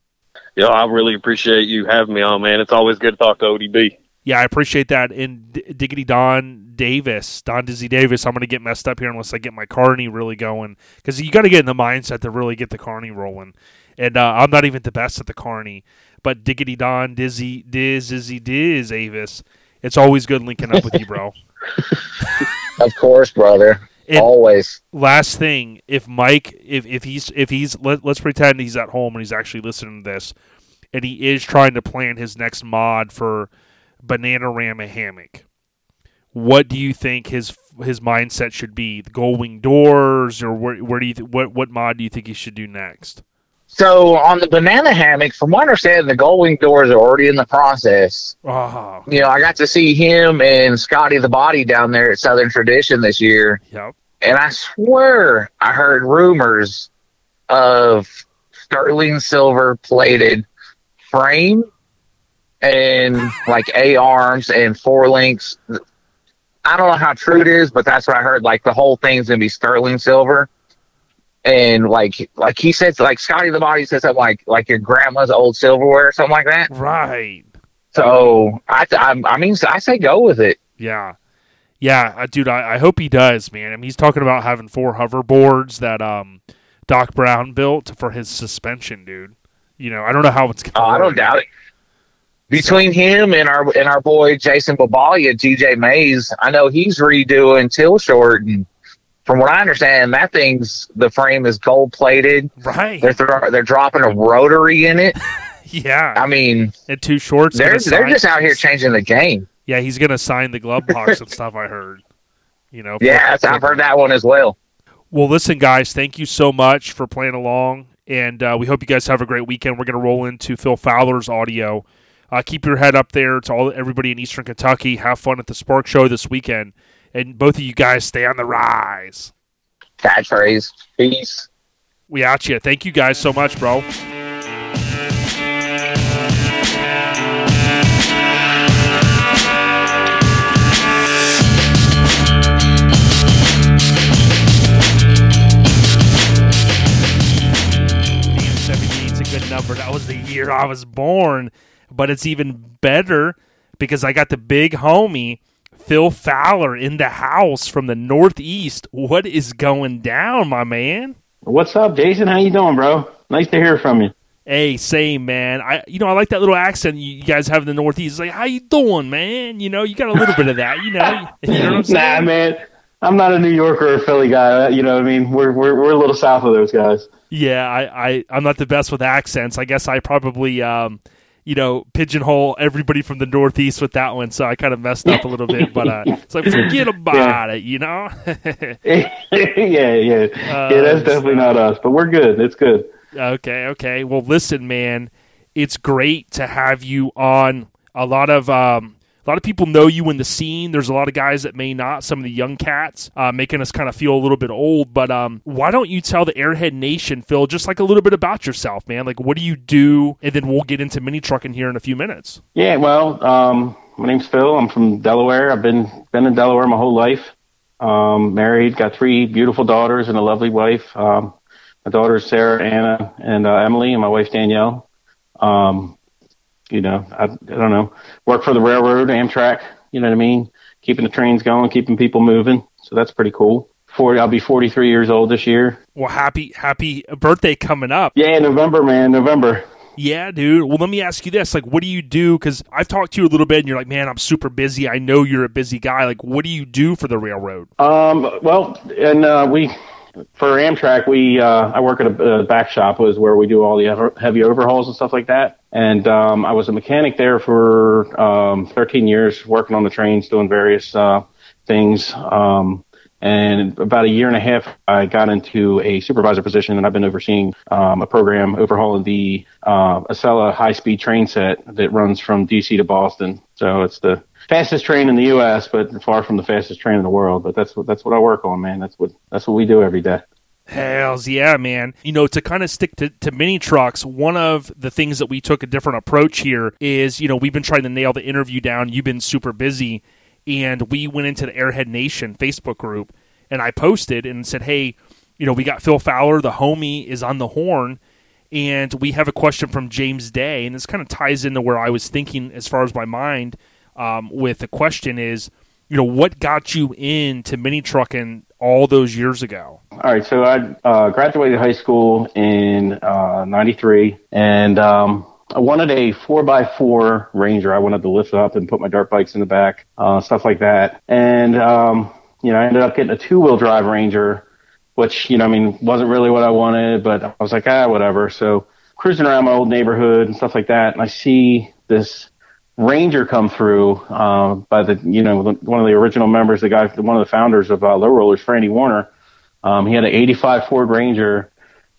Yeah, I really appreciate you having me on, man. It's always good to talk to ODB. Yeah, I appreciate that. And D- Diggity Don Davis, Don Dizzy Davis, I'm going to get messed up here unless I get my carney really going. Because you got to get in the mindset to really get the carney rolling. And uh, I'm not even the best at the carney. But Diggity Don Dizzy Diz Dizzy Diz Avis. it's always good linking up with you, bro. of course, brother. And- Always. last thing if mike if, if he's if he's let, let's pretend he's at home and he's actually listening to this and he is trying to plan his next mod for banana rama hammock what do you think his his mindset should be? The gold wing doors, or where where do you th- what what mod do you think he should do next? So on the banana hammock, from what I understand, the gold wing doors are already in the process. Oh, You know, I got to see him and Scotty the Body down there at Southern Tradition this year, yep. and I swear I heard rumors of sterling silver plated frame and like A arms and four links. I don't know how true it is, but that's what I heard. Like the whole thing's gonna be sterling silver. And like like he said like Scotty the Body said something like like your grandma's old silverware or something like that. Right. So I I, I mean I say go with it. Yeah. Yeah, dude, I, I hope he does, man. I mean, he's talking about having four hoverboards that um Doc Brown built for his suspension, dude. You know, I don't know how it's going. Oh, I don't doubt it. Between him and our and our boy Jason Babalia, GJ Mays, I know he's redoing Till Short, and from what I understand, that thing's the frame is gold plated. Right. They're thro- they're dropping a rotary in it. yeah. I mean, and two shorts. they're gonna they're just out here changing the game. Yeah, he's gonna sign the glove box and stuff. I heard. You know. Yeah, for- I've heard that one as well. Well, listen, guys, thank you so much for playing along, and uh, we hope you guys have a great weekend. We're going to roll into Phil Fowler's audio. Uh, keep your head up there to all everybody in Eastern Kentucky. Have fun at the Spark Show this weekend, and both of you guys stay on the rise. Catchphrase. Peace. We out you. Thank you guys so much, bro. Damn, 78's a good number. That was the year I was born. But it's even better because I got the big homie, Phil Fowler, in the house from the Northeast. What is going down, my man? What's up, Jason? How you doing, bro? Nice to hear from you. Hey, same man. I, you know, I like that little accent you guys have in the Northeast. It's like, how you doing, man? You know, you got a little bit of that. You know, you know what I'm saying? Nah, man. I'm not a New Yorker or Philly guy. You know what I mean? We're, we're, we're a little south of those guys. Yeah, I, I, I'm not the best with accents. I guess I probably, um, you know, pigeonhole everybody from the Northeast with that one. So I kind of messed up a little bit, but uh, it's like forget about it, you know. yeah, yeah. yeah, that's definitely not us, but we're good. It's good. Okay, okay. Well, listen, man, it's great to have you on. A lot of um, a lot of people know you in the scene. There's a lot of guys that may not. Some of the young cats, uh, making us kind of feel a little bit old. But um, why don't you tell the Airhead Nation, Phil, just like a little bit about yourself, man? Like, what do you do? And then we'll get into mini trucking here in a few minutes. Yeah, well, um, my name's Phil. I'm from Delaware. I've been been in Delaware my whole life. Um, married, got three beautiful daughters and a lovely wife. Um, my daughters Sarah, Anna, and uh, Emily, and my wife Danielle. Um, you know, I, I don't know, work for the railroad, Amtrak. You know what I mean? Keeping the trains going, keeping people moving. So that's pretty cool. Forty, I'll be 43 years old this year. Well, happy happy birthday coming up. Yeah, November, man, November. Yeah, dude. Well, let me ask you this: like, what do you do? Because I've talked to you a little bit, and you're like, "Man, I'm super busy." I know you're a busy guy. Like, what do you do for the railroad? Um, well, and uh, we for Amtrak, we uh, I work at a, a back shop, was where we do all the heavy overhauls and stuff like that. And um, I was a mechanic there for um, 13 years, working on the trains, doing various uh, things. Um, and about a year and a half, I got into a supervisor position, and I've been overseeing um, a program overhauling the uh, Acela high-speed train set that runs from DC to Boston. So it's the fastest train in the U.S., but far from the fastest train in the world. But that's what that's what I work on, man. That's what that's what we do every day. Hells yeah, man. You know, to kind of stick to, to mini trucks, one of the things that we took a different approach here is, you know, we've been trying to nail the interview down. You've been super busy. And we went into the Airhead Nation Facebook group and I posted and said, hey, you know, we got Phil Fowler, the homie, is on the horn. And we have a question from James Day. And this kind of ties into where I was thinking as far as my mind um, with the question is, you know, what got you into mini trucking all those years ago? All right, so I uh, graduated high school in uh, '93, and um, I wanted a four x four Ranger. I wanted to lift up and put my dirt bikes in the back, uh, stuff like that. And um, you know, I ended up getting a two wheel drive Ranger, which you know, I mean, wasn't really what I wanted, but I was like, ah, whatever. So cruising around my old neighborhood and stuff like that, and I see this Ranger come through uh, by the you know one of the original members, the guy, one of the founders of uh, Low Rollers, Franny Warner. Um, he had an '85 Ford Ranger,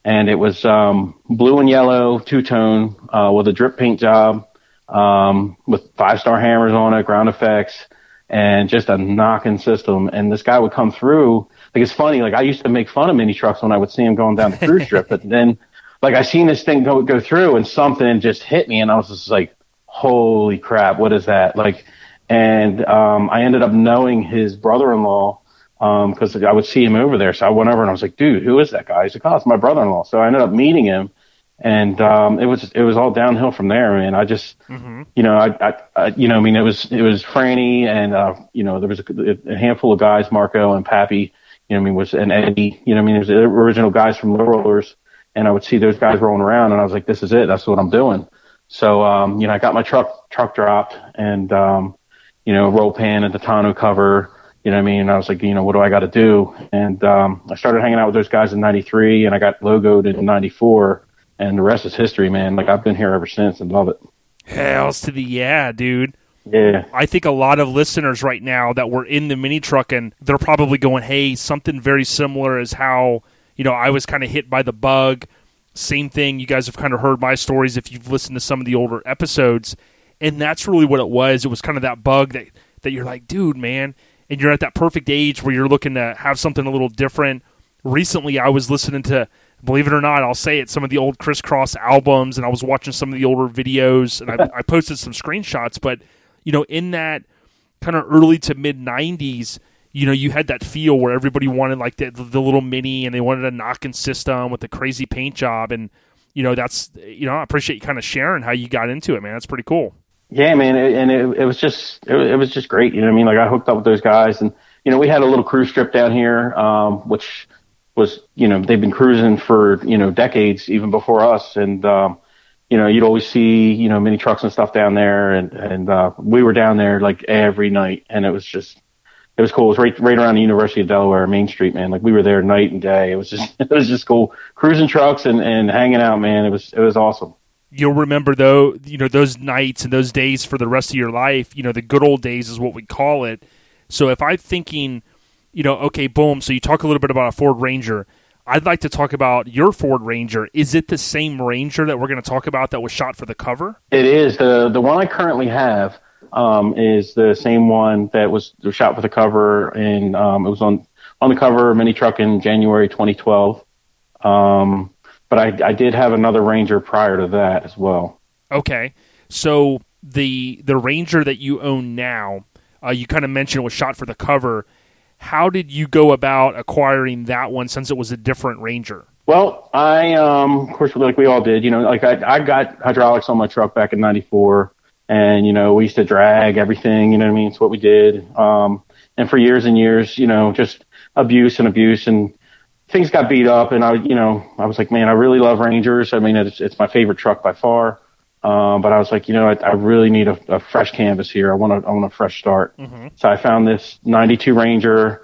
and it was um, blue and yellow two tone uh, with a drip paint job, um, with five star hammers on it, ground effects, and just a knocking system. And this guy would come through. Like it's funny. Like I used to make fun of mini trucks when I would see him going down the cruise strip, but then like I seen this thing go go through, and something just hit me, and I was just like holy crap, what is that? Like, and um, I ended up knowing his brother-in-law because um, I would see him over there. So I went over and I was like, dude, who is that guy? He's like, oh, it's my brother-in-law. So I ended up meeting him, and um, it was it was all downhill from there. Man, I just, mm-hmm. you know, I, I, I, you know, I mean, it was it was Franny and uh, you know, there was a, a handful of guys, Marco and Pappy. You know, I mean, was and Eddie. You know, I mean, there's the original guys from Low Rollers, and I would see those guys rolling around, and I was like, this is it. That's what I'm doing. So, um, you know, I got my truck, truck dropped and, um, you know, roll pan and the tonneau cover, you know what I mean? I was like, you know, what do I got to do? And, um, I started hanging out with those guys in 93 and I got logoed in 94 and the rest is history, man. Like I've been here ever since and love it. Hells to the yeah, dude. Yeah. I think a lot of listeners right now that were in the mini truck and they're probably going, hey, something very similar is how, you know, I was kind of hit by the bug same thing. You guys have kind of heard my stories if you've listened to some of the older episodes, and that's really what it was. It was kind of that bug that that you're like, dude, man, and you're at that perfect age where you're looking to have something a little different. Recently, I was listening to, believe it or not, I'll say it, some of the old Kris Kross albums, and I was watching some of the older videos, and I, I posted some screenshots. But you know, in that kind of early to mid '90s you know, you had that feel where everybody wanted like the, the little mini and they wanted a knocking system with a crazy paint job. And, you know, that's, you know, I appreciate you kind of sharing how you got into it, man. That's pretty cool. Yeah, man. And it, it was just, it, it was just great. You know I mean? Like I hooked up with those guys and, you know, we had a little cruise trip down here, um, which was, you know, they've been cruising for, you know, decades even before us. And, um, you know, you'd always see, you know, mini trucks and stuff down there. And, and, uh, we were down there like every night and it was just, it was cool. It was right right around the University of Delaware, Main Street, man. Like we were there night and day. It was just it was just cool. Cruising trucks and, and hanging out, man. It was it was awesome. You'll remember though, you know, those nights and those days for the rest of your life. You know, the good old days is what we call it. So if I'm thinking, you know, okay, boom. So you talk a little bit about a Ford Ranger. I'd like to talk about your Ford Ranger. Is it the same Ranger that we're going to talk about that was shot for the cover? It is the the one I currently have um, is the same one that was shot for the cover, and um, it was on on the cover of Mini Truckin' January 2012. Um, but I, I did have another Ranger prior to that as well. Okay, so the the Ranger that you own now, uh, you kind of mentioned was shot for the cover. How did you go about acquiring that one since it was a different Ranger? Well, I um, of course, like we all did, you know, like I, I got hydraulics on my truck back in '94 and you know we used to drag everything you know what i mean? It's what we did. Um and for years and years you know just abuse and abuse and things got beat up. And i you know i was like man i really love rangers. I mean it's it's my favorite truck by far. Um but i was like you know i, I really need a, a fresh canvas here. I want a i want a fresh start. Mm-hmm. so i found this 92 ranger.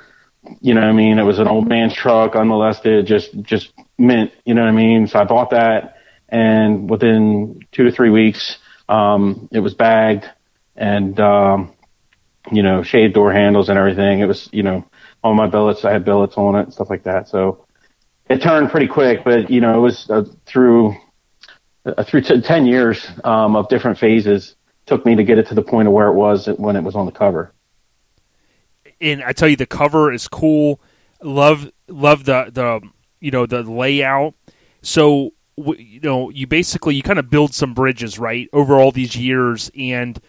You know what i mean? It was an old man's truck unmolested just just mint. You know what i mean? So i bought that. And within two to three weeks um, it was bagged and, um, you know, shaved door handles and everything. It was, you know, on my billets, I had billets on it and stuff like that. So it turned pretty quick, but you know, it was uh, through, uh, through t- 10 years, um, of different phases took me to get it to the point of where it was when it was on the cover. And I tell you, the cover is cool. Love, love the, the, you know, the layout. So you know, you basically you kind of build some bridges, right, over all these years, and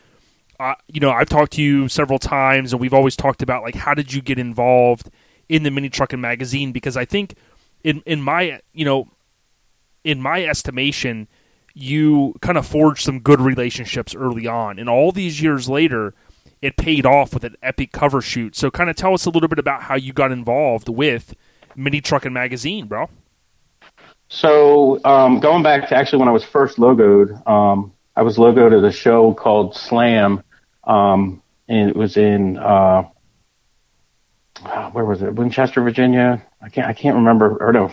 uh, you know, I've talked to you several times, and we've always talked about like how did you get involved in the mini trucking magazine? Because I think in in my you know, in my estimation, you kind of forged some good relationships early on, and all these years later, it paid off with an epic cover shoot. So, kind of tell us a little bit about how you got involved with Mini Trucking Magazine, bro. So um, going back to actually when I was first logoed, um, I was logoed at a show called Slam, um, and it was in uh, where was it? Winchester, Virginia. I can't I can't remember. Or no,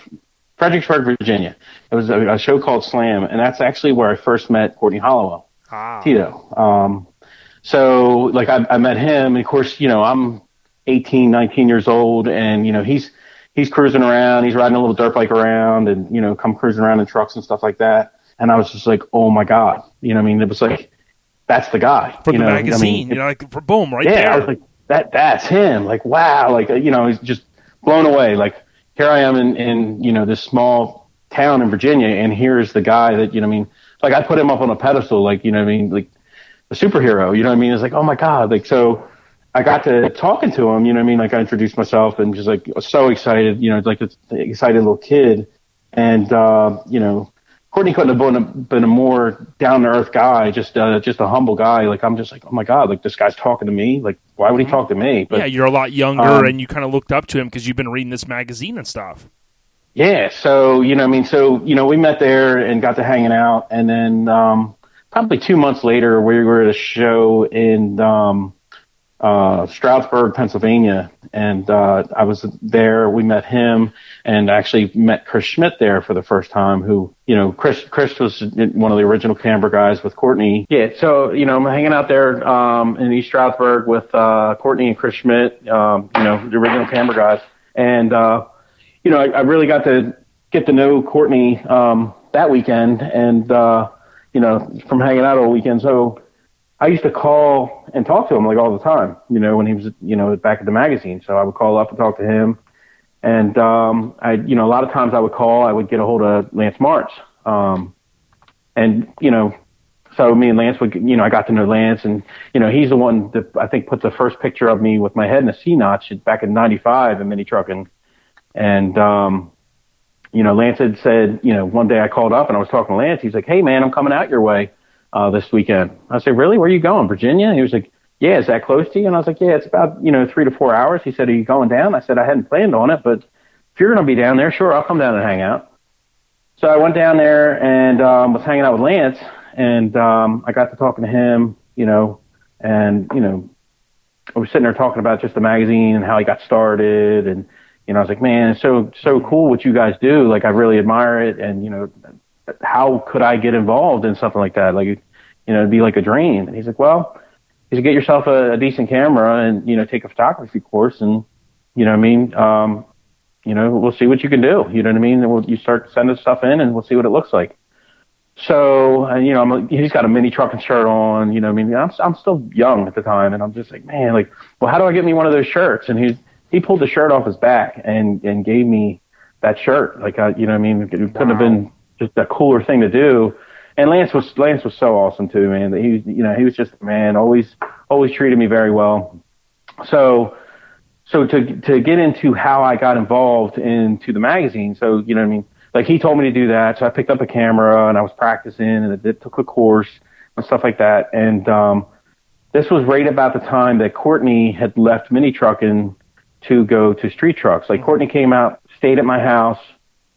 Fredericksburg, Virginia. It was a, a show called Slam, and that's actually where I first met Courtney Halowell, ah. Tito. Um, so like I, I met him, and of course, you know, I'm 18, 19 years old, and you know, he's he's cruising around, he's riding a little dirt bike around, and you know, come cruising around in trucks and stuff like that. And I was just like, oh my god, you know, what I mean, it was like that's the guy from you the know? magazine. I mean, you know, like for boom, right yeah, there. I was like, that that's him. Like, wow, like you know, he's just blown away. Like, here I am in in you know this small town in Virginia, and here's the guy that you know, what I mean, like I put him up on a pedestal, like you know, what I mean, like a superhero. You know what I mean? It's like, oh my god, like so. I got to talking to him, you know what I mean? Like I introduced myself and just like so excited, you know, like an excited little kid. And, uh, you know, Courtney couldn't have been a, been a more down to earth guy, just, uh, just a humble guy. Like I'm just like, oh my God, like this guy's talking to me. Like, why would he talk to me? But yeah, you're a lot younger, um, and you kind of looked up to him because you've been reading this magazine and stuff. Yeah, so you know, I mean, so you know, we met there and got to hanging out, and then um, probably two months later, we were at a show in um, uh, Stroudsburg, Pennsylvania, and uh, I was there. We met him, and actually met Chris Schmidt there for the first time. Who, you know, Chris Chris was one of the original Camber guys with Courtney. Yeah, so you know, I'm hanging out there um, in East Stroudsburg with uh, Courtney and Chris Schmidt. Um, you know, the original Camber guys, and uh, you know, I, I really got to get to know Courtney um, that weekend, and uh, you know, from hanging out all weekend. So I used to call and talk to him like all the time. You know, when he was, you know, back at the magazine. So I would call up and talk to him, and um, I, you know, a lot of times I would call, I would get a hold of Lance Martz, um, and you know. So me and Lance would, you know, I got to know Lance, and you know, he's the one that I think put the first picture of me with my head in a C notch back in '95 in Mini Truckin', and um, you know, Lance had said, you know, one day I called up and I was talking to Lance. He's like, "Hey, man, I'm coming out your way uh, this weekend." I said, "Really? Where are you going? Virginia?" He was like, "Yeah, is that close to you?" And I was like, "Yeah, it's about you know three to four hours." He said, "Are you going down?" I said, "I hadn't planned on it, but if you're going to be down there, sure, I'll come down and hang out." So I went down there and um, was hanging out with Lance, and um, I got to talking to him, you know, and you know, I was sitting there talking about just the magazine and how he got started and you know, I was like, man, it's so so cool what you guys do. Like, I really admire it, and you know, how could I get involved in something like that? Like, you know, it'd be like a dream. And he's like, well, you should get yourself a, a decent camera and you know, take a photography course, and you know, what I mean, um, you know, we'll see what you can do. You know what I mean? And we'll you start sending stuff in, and we'll see what it looks like. So, uh, you know, I'm, he's got a Mini Truckin' shirt on. You know, what I mean, I'm I'm still young at the time, and I'm just like, man, like, well, how do I get me one of those shirts? And he's he pulled the shirt off his back and and gave me that shirt. Like I, you know, what I mean, it couldn't wow. have been just a cooler thing to do. And Lance was Lance was so awesome too, man. That he, you know, he was just a man, always always treated me very well. So, so to to get into how I got involved into the magazine, so you know, what I mean, like he told me to do that, so I picked up a camera and I was practicing and took a course and stuff like that. And um, this was right about the time that Courtney had left Mini Truckin' to go to street trucks. Like Courtney came out, stayed at my house,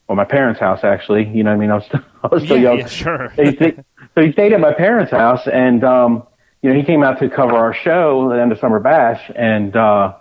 or my parents' house actually. You know, what I mean, I was I was still yeah, young. Yeah, sure. so he stayed at my parents' house, and um, you know, he came out to cover our show, at the end of summer bash, and uh,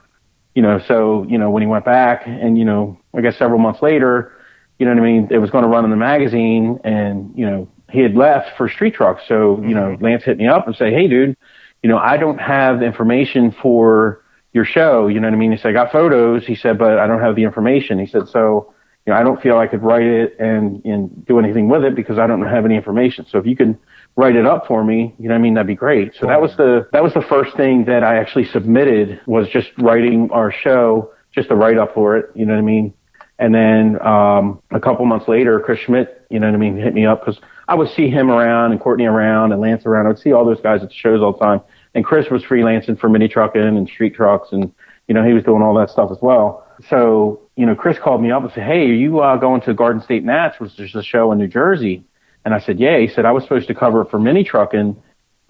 you know, so you know, when he went back, and you know, I guess several months later, you know what I mean, it was going to run in the magazine, and you know, he had left for street trucks. So you know, Lance hit me up and say, hey, dude, you know, I don't have information for your show. You know what I mean? He said, I got photos. He said, but I don't have the information. He said, so, you know, I don't feel I could write it and, and do anything with it because I don't have any information. So if you could write it up for me, you know what I mean? That'd be great. So that was the, that was the first thing that I actually submitted was just writing our show, just a write up for it. You know what I mean? And then, um, a couple months later, Chris Schmidt, you know what I mean, hit me up because I would see him around and Courtney around and Lance around. I would see all those guys at the shows all the time and Chris was freelancing for Mini Truckin' and street trucks, and you know he was doing all that stuff as well. So you know, Chris called me up and said, "Hey, are you uh, going to Garden State Nats, which is a show in New Jersey?" And I said, "Yeah." He said, "I was supposed to cover it for Mini Truckin',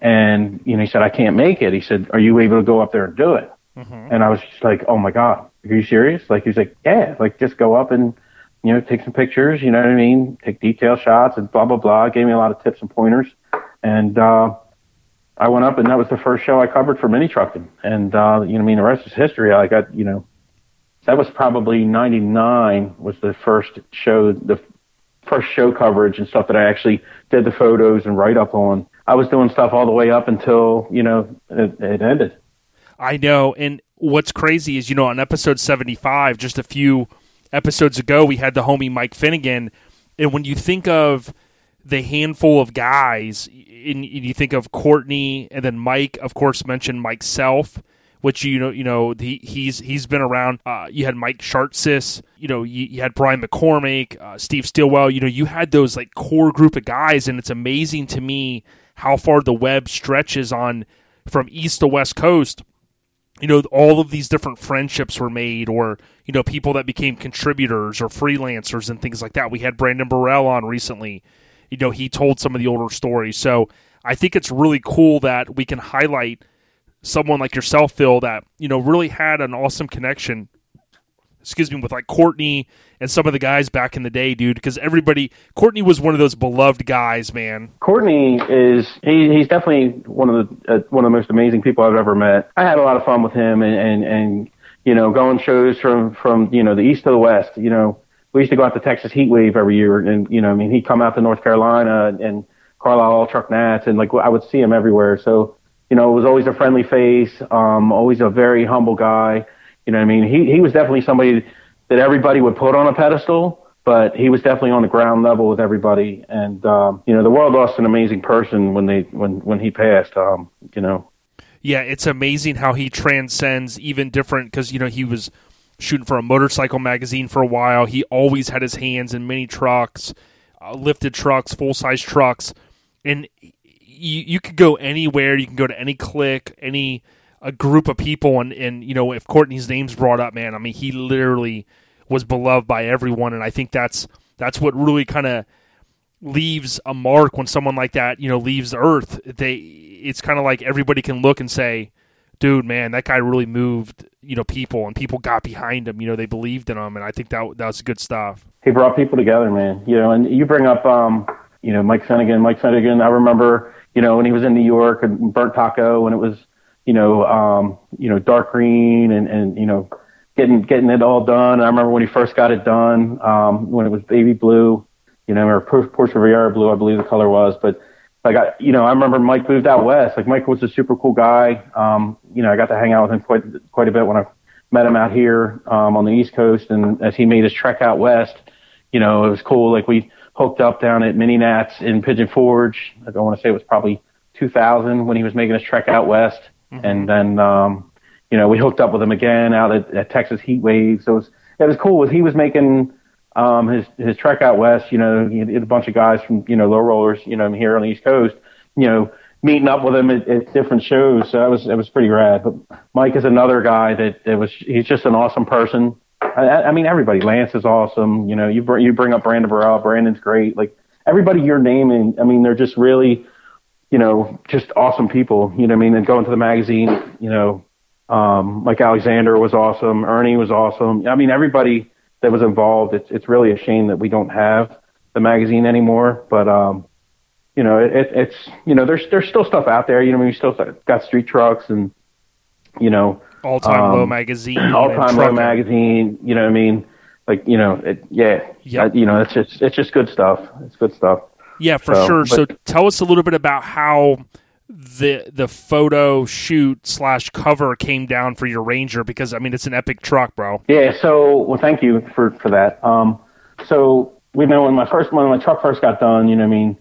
and you know, he said I can't make it." He said, "Are you able to go up there and do it?" Mm-hmm. And I was just like, "Oh my god, are you serious?" Like he's like, "Yeah, like just go up and." You know, take some pictures, you know what I mean? Take detail shots and blah, blah, blah. Gave me a lot of tips and pointers. And, uh, I went up and that was the first show I covered for Mini Truckin'. And, uh, you know, I mean, the rest is history. I got, you know, that was probably 99 was the first show, the first show coverage and stuff that I actually did the photos and write up on. I was doing stuff all the way up until you know it, it ended. I know. And what's crazy is, you know, on episode 75, just a few episodes ago, we had the homie Mike Finnegan. And when you think of the handful of guys, and you think of Courtney and then Mike, of course, mentioned Mike Self, which you know, you know, he, he's he's been around. Uh, you had Mike Shartsis, you know, you, you had Brian McCormick, uh, Steve Stillwell. You know, you had those like core group of guys, and it's amazing to me how far the web stretches on from east to west coast you know all of these different friendships were made or you know people that became contributors or freelancers and things like that we had brandon burrell on recently you know he told some of the older stories so i think it's really cool that we can highlight someone like yourself phil that you know really had an awesome connection excuse me, with like Courtney and some of the guys back in the day, dude. Because everybody, Courtney was one of those beloved guys, man. Courtney is he, he's definitely one of the uh, one of the most amazing people I've ever met. I had a lot of fun with him, and and, and you know, going shows from from you know the east to the west. You know, we used to go out to Texas Heat Wave every year, and you know, I mean, he'd come out to North Carolina and Carlisle All Truck Nats, and like I would see him everywhere. So you know, it was always a friendly face, um, always a very humble guy you know I mean? He he was definitely somebody that everybody would put on a pedestal, but he was definitely on the ground level with everybody. And um, you know, the world lost an amazing person when they when when he passed. Um, you know. Yeah, it's amazing how he transcends even different because you know he was shooting for a motorcycle magazine for a while. He always had his hands in mini trucks, uh, lifted trucks, full size trucks, and you you could go anywhere. You can go to any click, any a group of people, and and you know if Courtney's name's brought up, man, I mean he literally was beloved by everyone, and I think that's that's what really kind of leaves a mark when someone like that you know leaves Earth. They it's kind of like everybody can look and say, dude, man, that guy really moved you know people, and people got behind him. You know they believed in him, and I think that that was good stuff. He brought people together, man. You know, and you bring up um you know Mike Finnegan. Mike Finnegan, I remember you know when he was in New York and Burnt Taco, when it was you know, um, you know, dark green and, and, you know, getting, getting it all done. I remember when he first got it done, um, when it was baby blue, you know, or Porsche Riviera blue, I believe the color was, but like I, you know, I remember Mike moved out west. Like Mike was a super cool guy. Um, you know, I got to hang out with him quite, quite a bit when I met him out here, um, on the East Coast. And as he made his trek out west, you know, it was cool. Like we hooked up down at Mini Nats in Pigeon Forge. I don't want to say it was probably 2000 when he was making his trek out west. Mm-hmm. And then, um, you know, we hooked up with him again out at, at Texas Heat Wave. So it was, it was cool. Was he was making um, his his trek out west. You know, he had a bunch of guys from you know low rollers. You know, here on the East Coast. You know, meeting up with him at, at different shows. So that was it was pretty rad. But Mike is another guy that it was. He's just an awesome person. I, I mean, everybody. Lance is awesome. You know, you bring you bring up Brandon Burrell. Brandon's great. Like everybody you're naming. I mean, they're just really you know, just awesome people, you know I mean? And going to the magazine, you know, um, Mike Alexander was awesome. Ernie was awesome. I mean, everybody that was involved, it's, it's really a shame that we don't have the magazine anymore, but, um, you know, it, it, it's, you know, there's, there's still stuff out there, you know, I mean, we still got street trucks and, you know, all time um, low magazine, all time low magazine, you know what I mean? Like, you know, it, yeah, yep. I, you know, it's just, it's just good stuff. It's good stuff. Yeah, for so, sure. But, so tell us a little bit about how the the photo shoot slash cover came down for your Ranger because I mean it's an epic truck, bro. Yeah. So well, thank you for for that. Um, so we know when my first when my truck first got done, you know, what I mean,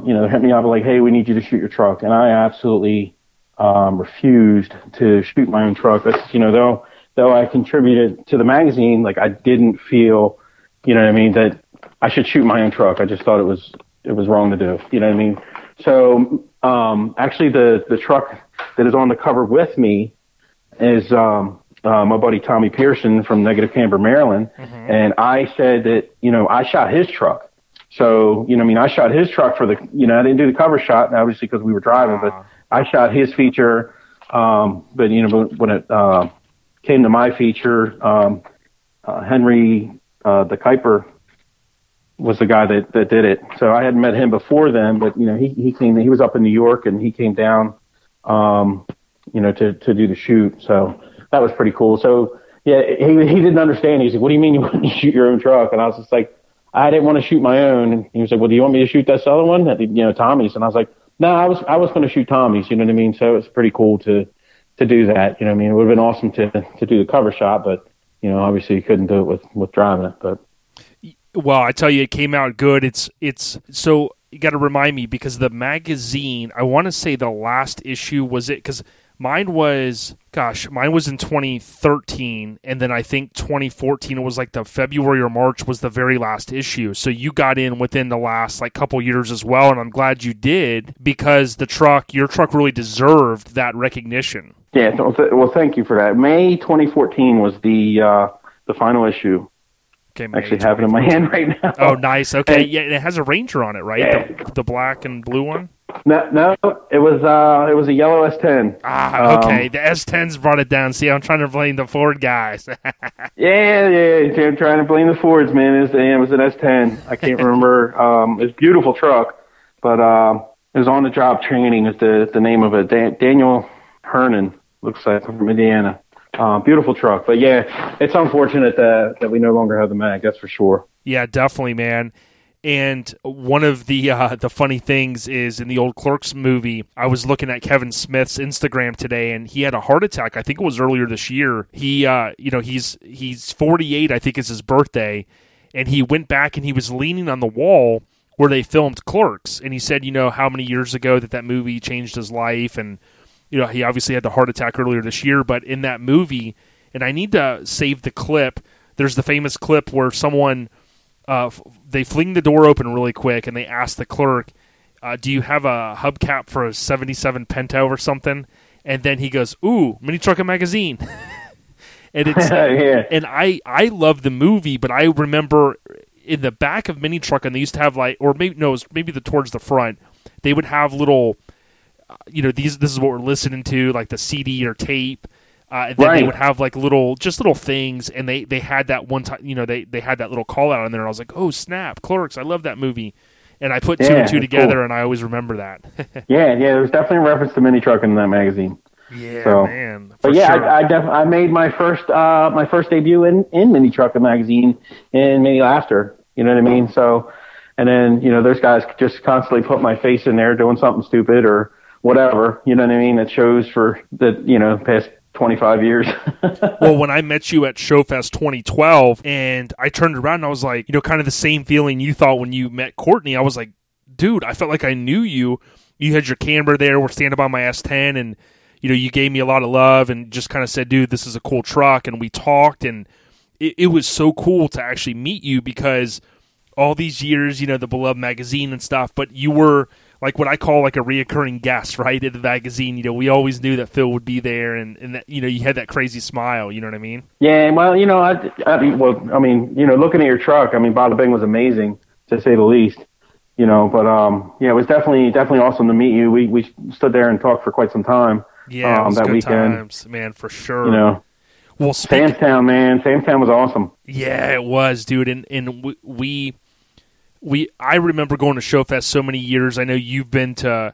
um, you know, they hit me up like, hey, we need you to shoot your truck, and I absolutely um, refused to shoot my own truck. That's you know, though though I contributed to the magazine, like I didn't feel, you know, what I mean that I should shoot my own truck. I just thought it was it was wrong to do. You know what I mean? So um, actually, the the truck that is on the cover with me is um, uh, my buddy Tommy Pearson from Negative Camber, Maryland, mm-hmm. and I said that you know I shot his truck. So you know, I mean, I shot his truck for the you know I didn't do the cover shot obviously because we were driving, but I shot his feature. Um, but you know, when it uh, came to my feature, um, uh, Henry uh, the Kuiper was the guy that, that did it. So I hadn't met him before then, but you know, he, he came, he was up in New York and he came down, um, you know, to, to do the shoot. So that was pretty cool. So yeah, he, he didn't understand. He like, what do you mean you want to shoot your own truck? And I was just like, I didn't want to shoot my own. And he was like, well, do you want me to shoot this other one? You know, Tommy's. And I was like, No, I was I was going to shoot Tommies. You know what I mean? So it's pretty cool to to do that. You know what I mean? It would have been awesome to to do the cover shot, but you know, obviously you couldn't do it with with driving it. But Well, I tell you, it came out good. It's it's so you got to remind me because the magazine. I want to say the last issue was it because mine was gosh, mine was in 2013, and then I think 2014 it was like the February or March was the very last issue. So you got in within the last like couple years as well, and I'm glad you did because the truck, your truck, really deserved that recognition. yeah, well, th- well, thank you for that. May 2014 was the uh, the final issue. Okay, May Actually, have it in my hand right now. Oh, nice. Okay, And- yeah, and it has a Ranger on it, right? Yeah. The, the black and blue one. No, no, it was uh, it was a yellow S10. Ah, okay. Um, the S10s brought it down. See, I'm trying to blame the Ford guys. Yeah, yeah, I'm trying to blame the Fords, man. It was, it was an S10. I can't remember. Um, it's a beautiful truck, but um, it was on the job training. Is the the name of it? Dan- Daniel Hernan looks like from Indiana. Uh, beautiful truck, but yeah, it's unfortunate that that we no longer have the mag. That's for sure. yeah, definitely, man. And one of the uh, the funny things is in the old Clerks movie, I was looking at Kevin Smith's Instagram today, and he had a heart attack. I think it was earlier this year. He, uh, you know, he's he's 48. I think is his birthday, and he went back and he was leaning on the wall where they filmed Clerks, and he said, you know, how many years ago that that movie changed his life, and you know, he obviously had the heart attack earlier this year, but in that movie, and I need to save the clip. There's the famous clip where someone uh, f- they fling the door open really quick and they ask the clerk, uh, "Do you have a hubcap for a '77 Pinto or something?" And then he goes, "Ooh, Mini Trucker Magazine." and it's yeah, and I I love the movie, but I remember in the back of Mini Truck, and they used to have like, or maybe no, it was maybe the towards the front, they would have little, uh, you know, these this is what we're listening to, like the CD or tape. Uh, and then they would have like little, just little things, and they they had that one time, you know, they they had that little call out on there, and I was like, oh snap, Clerks, I love that movie, and I put two Yeah, and two together, cool. and I always remember that. yeah, yeah. There's definitely a reference to mini truck in that magazine. yeah, So- man. But yeah, sure. I, I, def- I made my first uh, my first debut in in Mini Trucker magazine in Mini Laughter. You know what I mean? So, and then you know those guys just constantly put my face in there doing something stupid or whatever. You know what I mean? It shows for the you know past twenty five years. well, when I met you at Showfest 2012, and I turned around and I was like, you know, kind of the same feeling you thought when you met Courtney. I was like, dude, I felt like I knew you. You had your camera there. We're standing by my S10, and you know, you gave me a lot of love and just kind of said, dude, this is a cool truck. And we talked, and it, it was so cool to actually meet you because all these years, you know, the beloved magazine and stuff, but you were like what I call like a reoccurring guest, right? In the magazine, you know, we always knew that Phil would be there, and and that you know, you had that crazy smile. You know what I mean? yeah, well, you know, I, I well, I mean, you know, looking at your truck, I mean, Bada Bing was amazing to say the least. You know, but um, yeah, it was definitely definitely awesome to meet you. We we stood there and talked for quite some time. Yeah, um, that weekend. times, man, for sure. You know, well, speaking, Samstown, man, Samstown was awesome. Yeah, it was, dude, and and we, we I remember going to Showfest so many years. I know you've been to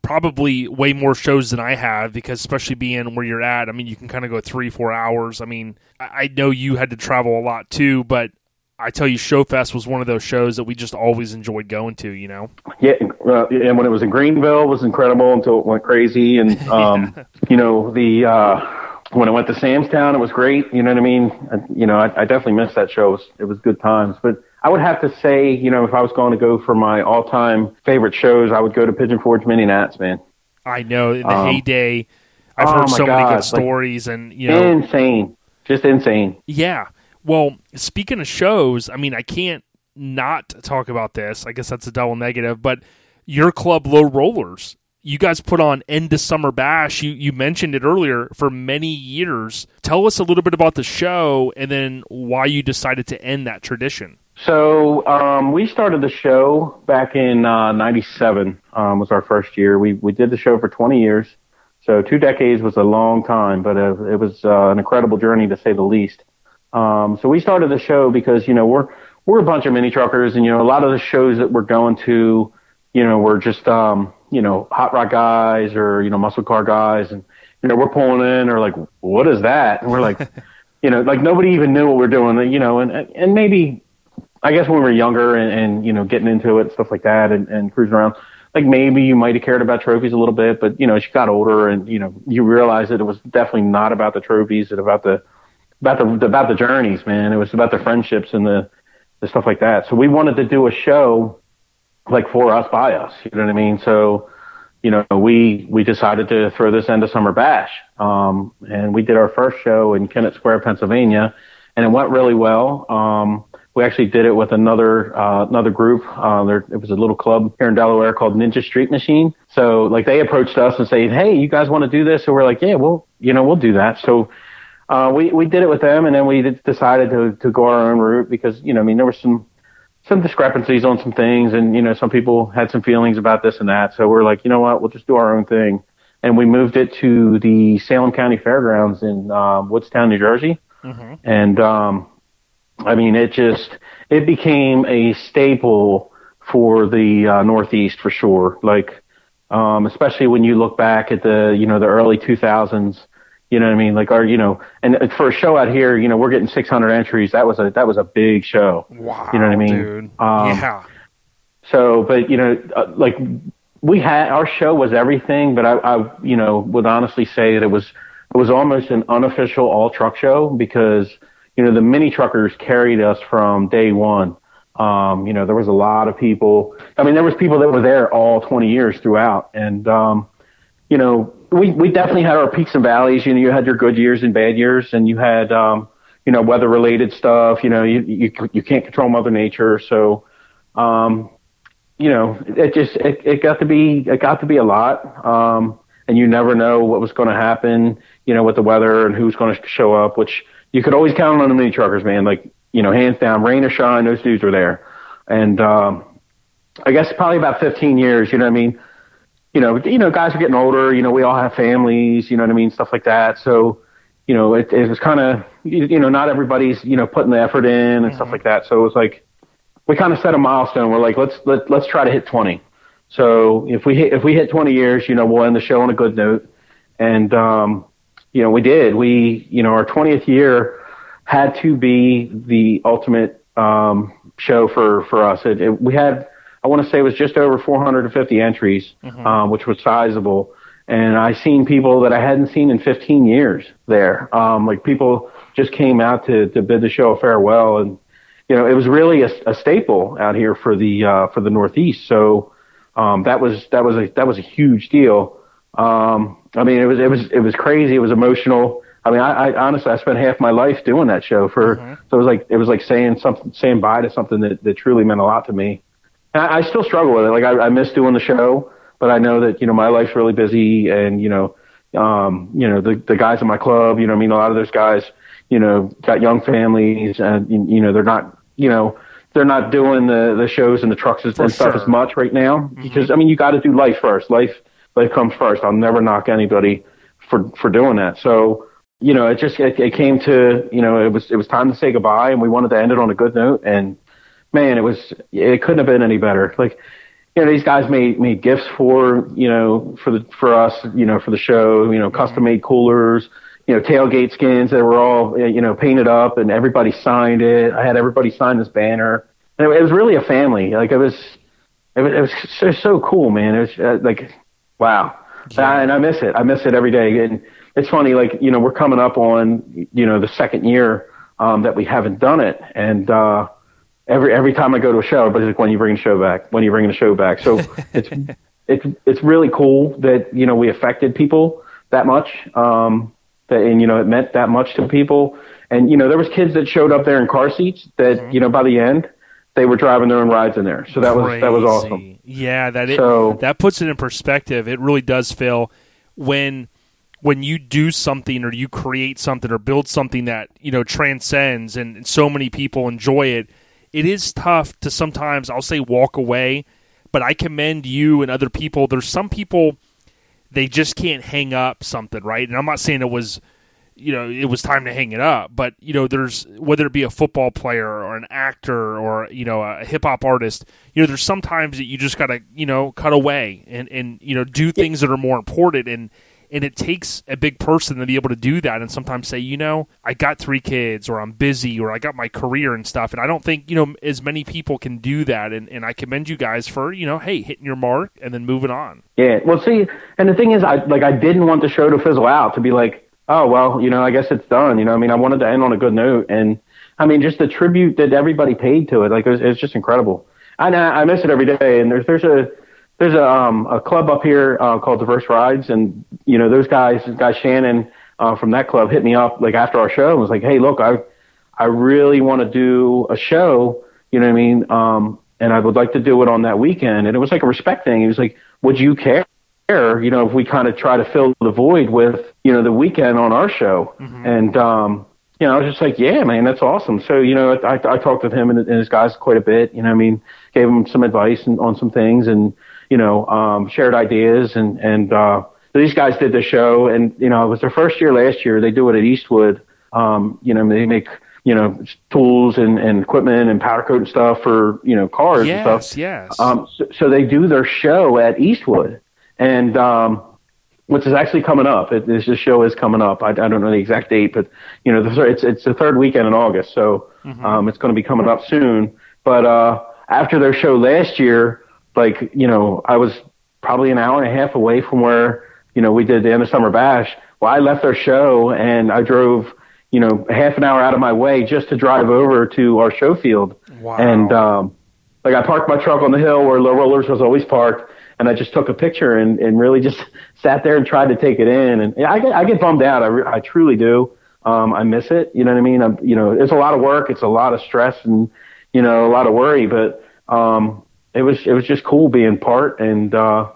probably way more shows than I have because especially being where you're at. I mean, you can kind of go three, four hours. I mean, I, I know you had to travel a lot too, but I tell you, Showfest was one of those shows that we just always enjoyed going to. You know? Yeah, uh, and when it was in Greenville, it was incredible until it went crazy. And um, you know, the uh, when it went to Samstown, it was great. You know what I mean? Uh, You know, I, I definitely missed that show. It was, it was good times. But I would have to say, you know, if I was going to go for my all-time favorite shows, I would go to Pigeon Forge Mini Nats, man. I know in the Um, heyday, I've oh heard so many God, good like- stories, and you know, Insane, just insane. Yeah. Well, speaking of shows, I mean, I can't not talk about this. I guess that's a double negative, but your club, Low Rollers, you guys put on End of Summer Bash. You you mentioned it earlier for many years. Tell us a little bit about the show and then why you decided to end that tradition. So um, we started the show back in uh, '97. Um, was our first year. We we did the show for 20 years. So two decades was a long time, but uh, it was uh, an incredible journey to say the least. Um, so we started the show because you know we're we're a bunch of mini truckers, and you know a lot of the shows that we're going to, you know, we're just um, you know hot rod guys or you know muscle car guys, and you know we're pulling in or like what is that? And we're like, you know, like nobody even knew what we're doing, you know, and and maybe I guess when we were younger and, and you know getting into it and stuff like that and, and cruising around, like maybe you might have cared about trophies a little bit, but you know, as you got older and you know, you realized that it was definitely not about the trophies, and about the about the about the journeys, man. It was about the friendships and the the stuff like that. So we wanted to do a show like for us by us. You know what I mean? So you know, we we decided to throw this end of summer bash, um, and we did our first show in Kennett Square, Pennsylvania, and it went really well. Um, we actually did it with another uh, another group. Uh, there, it was a little club here in Delaware called Ninja Street Machine. So like they approached us and said, "Hey, you guys want to do this?" So we're like, "Yeah, well, you know, we'll do that." So uh, we we did it with them, and then we decided to to go our own route because you know, I mean, there were some some discrepancies on some things, and you know, some people had some feelings about this and that. So we're like, you know what, we'll just do our own thing, and we moved it to the Salem County Fairgrounds in um, Woodstown, New Jersey, mm-hmm. and um, I mean, it just it became a staple for the uh, Northeast for sure. Like, um, especially when you look back at the you know the early 2000s you know what I mean? Like our, you know, and for a show out here, you know, we're getting 600 entries. That was a that was a big show. Wow, you know what I mean? Dude. Um, yeah. So, but you know, uh, like we had our show was everything, but I, I, you know, would honestly say that it was it was almost an unofficial all truck show because you know the mini truckers carried us from day one. Um, you know, there was a lot of people. I mean, there was people that were there all 20 years throughout, and um, you know, we we definitely had our peaks and valleys. You know, you had your good years and bad years, and you had um, you know weather related stuff. You know, you you you can't control Mother Nature, so um, you know it just it, it got to be it got to be a lot. Um, and you never know what was going to happen. You know, with the weather and who's going to show up, which you could always count on the mini truckers, man. Like you know, hands down, rain or shine, those dudes were there. And um, I guess probably about 15 years. You know what I mean? you know, you know, guys are getting older. You know, we all have families. You know what I mean, stuff like that. So, you know, it, it was kind of, you know, not everybody's, you know, putting the effort in and mm-hmm. stuff like that. So it was like, we kind of set a milestone. We're like, let's let let's try to hit 20. So if we hit if we hit 20 years, you know, we'll end the show on a good note. And um, you know, we did. We, you know, our 20th year had to be the ultimate um, show for for us. It, it, we had I want to say it was just over 450 entries, mm-hmm. um, which was sizable. And I seen people that I hadn't seen in 15 years there. Um, like people just came out to, to bid the show a farewell. And, you know, it was really a, a staple out here for the, uh, for the Northeast. So, um, that was, that was a, that was a huge deal. Um, I mean, it was, it was, it was crazy. It was emotional. I mean, I, I honestly, I spent half my life doing that show for, mm-hmm. so it was like, it was like saying something, saying bye to something that, that truly meant a lot to me. I, I still struggle with it. Like I, I miss doing the show, but I know that you know my life's really busy, and you know, um, you know the the guys in my club. You know, I mean, a lot of those guys, you know, got young families, and you know, they're not, you know, they're not doing the the shows and the trucks and stuff sure. as much right now mm-hmm. because I mean, you got to do life first. Life life come first. I'll never knock anybody for for doing that. So you know, it just it, it came to you know it was it was time to say goodbye, and we wanted to end it on a good note, and man, it was it couldn't have been any better. Like you know, these guys made made gifts for you know for the for us you know for the show. You know, custom made coolers. You know, tailgate skins that were all you know painted up, and everybody signed it. I had everybody sign this banner, and it, it was really a family. Like it was, it was, it was so, so cool, man. It was uh, like, wow. Yeah. and I miss it. I miss it every day. And it's funny, like you know, we're coming up on you know the second year um, that we haven't done it, and uh, every every time I go to a show, everybody's like, "When you bring the show back? When you bringing the show back?" So it's it's it's really cool that you know we affected people that much, um, that and you know it meant that much to people. And you know there was kids that showed up there in car seats that mm-hmm. you know by the end they were driving their own rides in there. So that Crazy. was that was awesome. Yeah, that it, so, that puts it in perspective. It really does, Phil. When when you do something or you create something or build something that you know transcends and so many people enjoy it it is tough to sometimes I'll say walk away, but I commend you and other people. There's some people they just can't hang up something, right? And I'm not saying it was you know it was time to hang it up but you know there's whether it be a football player or an actor or you know a hip hop artist you know there's sometimes that you just got to you know cut away and and you know do things that are more important and And it takes a big person to be able to do that and sometimes say, you know, I got three kids or I'm busy or I got my career and stuff. And I don't think, you know, as many people can do that. And, and I commend you guys for, you know, hey, hitting your mark and then moving on. Yeah. Well, see, and the thing is, I like I didn't want the show to fizzle out to be like, oh well, you know, I guess it's done. You know, I mean, I wanted to end on a good note, and I mean, just the tribute that everybody paid to it, like it was, it was just incredible. And I, I miss it every day. And there's there's a there's a um, a club up here uh, called Diverse Rides, and you know those guys, guy Shannon uh, from that club hit me up like after our show and was like, hey, look, I I really want to do a show. You know what I mean? Um, and I would like to do it on that weekend. And it was like a respect thing. He was like, would you care? You know, if we kind of try to fill the void with, you know, the weekend on our show. Mm-hmm. And, um, you know, I was just like, yeah, man, that's awesome. So, you know, I, I talked with him and, and his guys quite a bit, you know, I mean, gave him some advice and, on some things and, you know, um, shared ideas and, and, uh, these guys did the show and, you know, it was their first year last year. They do it at Eastwood. Um, you know, they make, you know, tools and, and equipment and powder coat and stuff for, you know, cars yes, and stuff. Yes, Um, so, so they do their show at Eastwood and, um, which is actually coming up. It, this show is coming up. I, I don't know the exact date, but you know, the, it's it's the third weekend in August, so mm-hmm. um, it's going to be coming up soon. But uh, after their show last year, like you know, I was probably an hour and a half away from where you know we did the end of summer bash. Well, I left their show and I drove you know half an hour out of my way just to drive over to our show field. Wow. And um, like I parked my truck on the hill where Low Rollers was always parked and I just took a picture and, and really just sat there and tried to take it in. And I get, I get bummed out. I, I truly do. Um, I miss it. You know what I mean? I'm, you know, it's a lot of work. It's a lot of stress and, you know, a lot of worry, but, um, it was, it was just cool being part and, uh,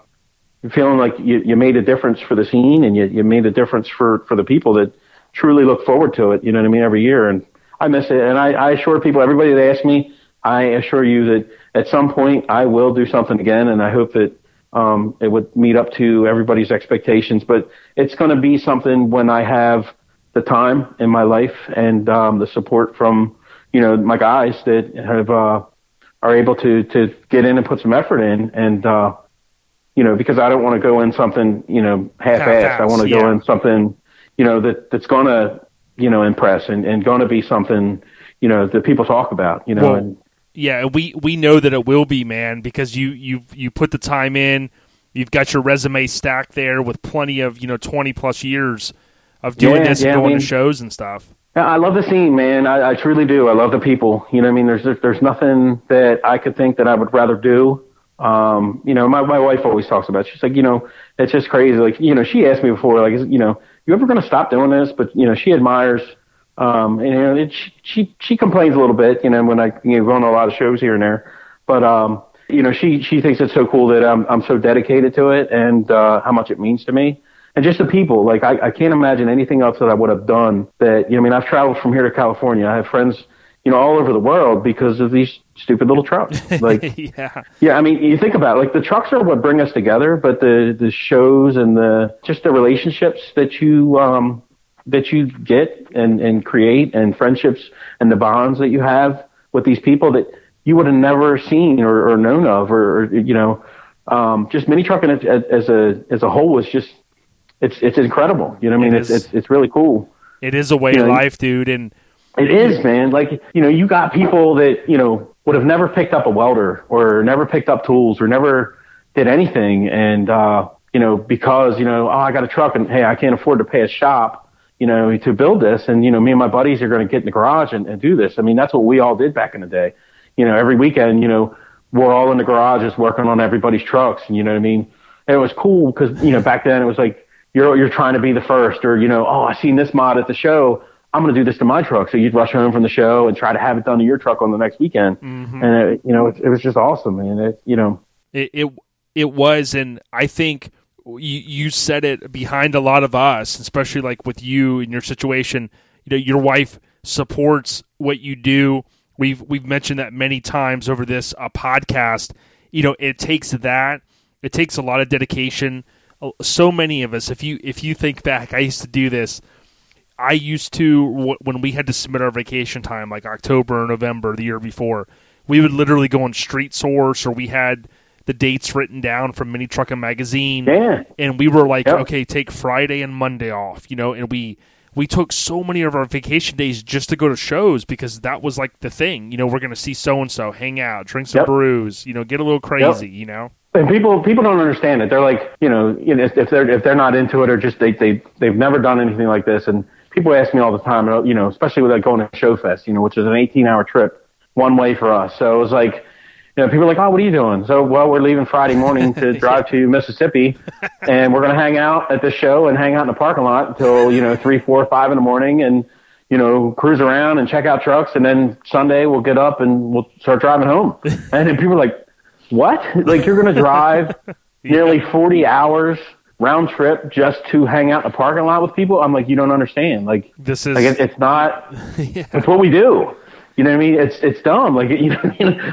feeling like you, you made a difference for the scene and you, you made a difference for, for the people that truly look forward to it. You know what I mean? Every year. And I miss it. And I, I assure people, everybody that asks me, I assure you that at some point I will do something again. And I hope that, um, it would meet up to everybody's expectations, but it's going to be something when I have the time in my life and um, the support from you know my guys that have uh, are able to to get in and put some effort in and uh, you know because I don't want to go in something you know half-assed. I want to yeah. go in something you know that that's going to you know impress and, and going to be something you know that people talk about. You know Well, and yeah, we we know that it will be, man, because you you you put the time in. You've got your resume stacked there with plenty of you know twenty plus years of doing Yeah, this yeah, and going mean- to shows and stuff. I love the scene, man. I, I truly do. I love the people. You know, what I mean, there's there's nothing that I could think that I would rather do. Um, you know, my my wife always talks about. It. She's like, you know, it's just crazy. Like, you know, she asked me before, like, is, you know, you ever going to stop doing this? But you know, she admires. Um, and you know, it, she she she complains a little bit. You know, when I you know go on a lot of shows here and there, but um, you know, she she thinks it's so cool that I'm I'm so dedicated to it and uh, how much it means to me. And just the people, like I, I can't imagine anything else that I would have done. That you know, I mean, I've traveled from here to California. I have friends, you know, all over the world because of these stupid little trucks. Like, yeah, yeah, I mean, you think about it, like the trucks are what bring us together, but the the shows and the just the relationships that you um that you get and and create and friendships and the bonds that you have with these people that you would have never seen or, or known of or, or you know um just mini trucking as, as a as a whole was just it's it's incredible you know what I mean It it's, it's it's really cool it is a way You of know, life, dude. And it is, man. Like, you know, you got people that, you know, would have never picked up a welder or never picked up tools or never did anything. And, uh, you know, because, you know, oh, I got a truck and hey, I can't afford to pay a shop, you know, to build this. And, you know, me and my buddies are going to get in the garage and, and do this. I mean, that's what we all did back in the day. You know, every weekend, you know, we're all in the garages working on everybody's trucks. And, you know what I mean? And it was cool because, you know, back then it was like, you're, you're trying to be the first or, you know, oh, I seen this mod at the show. I'm going to do this to my truck. So you'd rush home from the show and try to have it done to your truck on the next weekend. Mm-hmm. And, it, you know, it, it was just awesome, And It, you know, it it, it was, and I think you you said it behind a lot of us, especially like with you in your situation. You know, your wife supports what you do. We've we've mentioned that many times over this uh, podcast. You know, it takes that. It takes a lot of dedication. Uh, So many of us, if you if you think back, I used to do this. I used to when we had to submit our vacation time, like October or November the year before, we would literally go on Street Source, or we had the dates written down from Mini Truckin' Magazine. Yeah. And we were like, Yep. okay, take Friday and Monday off, you know, and we we took so many of our vacation days just to go to shows because that was like the thing. You know, we're going to see so and so, hang out, drink some Yep. brews, you know, get a little crazy, you know. And people people don't understand it. They're like, you know, you know, if, if they're if they're not into it or just they they they've never done anything like this. And people ask me all the time, you know, especially with like going to Show Fest, you know, which is an 18 hour trip one way for us. So it was like, you know, people are like, oh, what are you doing? So well, we're leaving Friday morning to drive to Mississippi, and we're gonna hang out at the show and hang out in the parking lot until you know three, four, five in the morning, and you know, cruise around and check out trucks, and then Sunday we'll get up and we'll start driving home. And then people are like, what? Like you're going to drive nearly 40 hours round trip just to hang out in the parking lot with people? I'm like, you don't understand. Like, This is like it, it's not, it's what we do. You know what I mean? It's, it's dumb. Like, you know,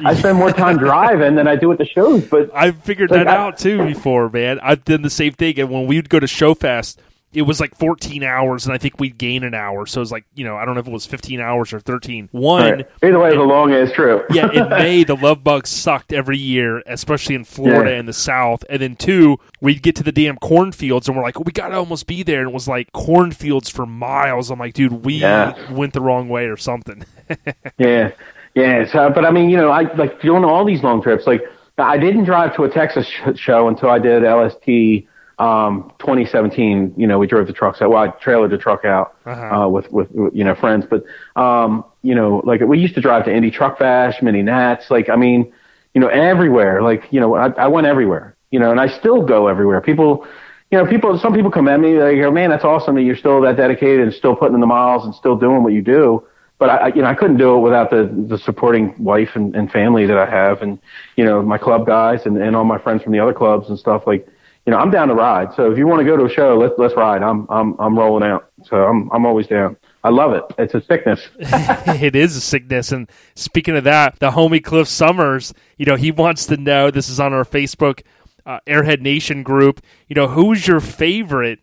I spend more time driving than I do at the shows, but I figured Like, that I- out too before, man. I've done the same thing, and when we would go to Showfest, it was like 14 hours, and I think we'd gain an hour. So it was like, you know, I don't know if it was 15 hours or 13. One, Right. either way, a long ass trip. yeah, in May the love bugs sucked every year, especially in Florida Yeah. and the South. And then two, we'd get to the damn cornfields, and we're like, we gotta almost be there, and it was like cornfields for miles. I'm like, dude, we Yeah. went the wrong way or something. Yeah, yeah. So, uh, but I mean, you know, I like doing all these long trips. Like, I didn't drive to a Texas sh- show until I did LST um, 2017. You know, we drove the trucks out. Well, I trailered the truck out Uh-huh. uh, with, with you know friends. But um, you know, like we used to drive to Indy Truck Bash, Mini Nats. Like, I mean, you know, everywhere. Like, you know, I, I went everywhere. You know, and I still go everywhere. People. You know, people. Some people come at me. They go, "Man, that's awesome that you're still that dedicated and still putting in the miles and still doing what you do." but I, I- you know, I couldn't do it without the, the supporting wife and, and family that I have, and you know, my club guys and, and all my friends from the other clubs and stuff. Like, you know, I'm down to ride. So if you want to go to a show, let's let's ride. I'm I'm I'm rolling out. So I'm I'm always down. I love it. It's a sickness. it is a sickness. And speaking of that, the homie Cliff Summers, you know, he wants to know. This is on our Facebook uh, Airhead Nation group. You know, who's your favorite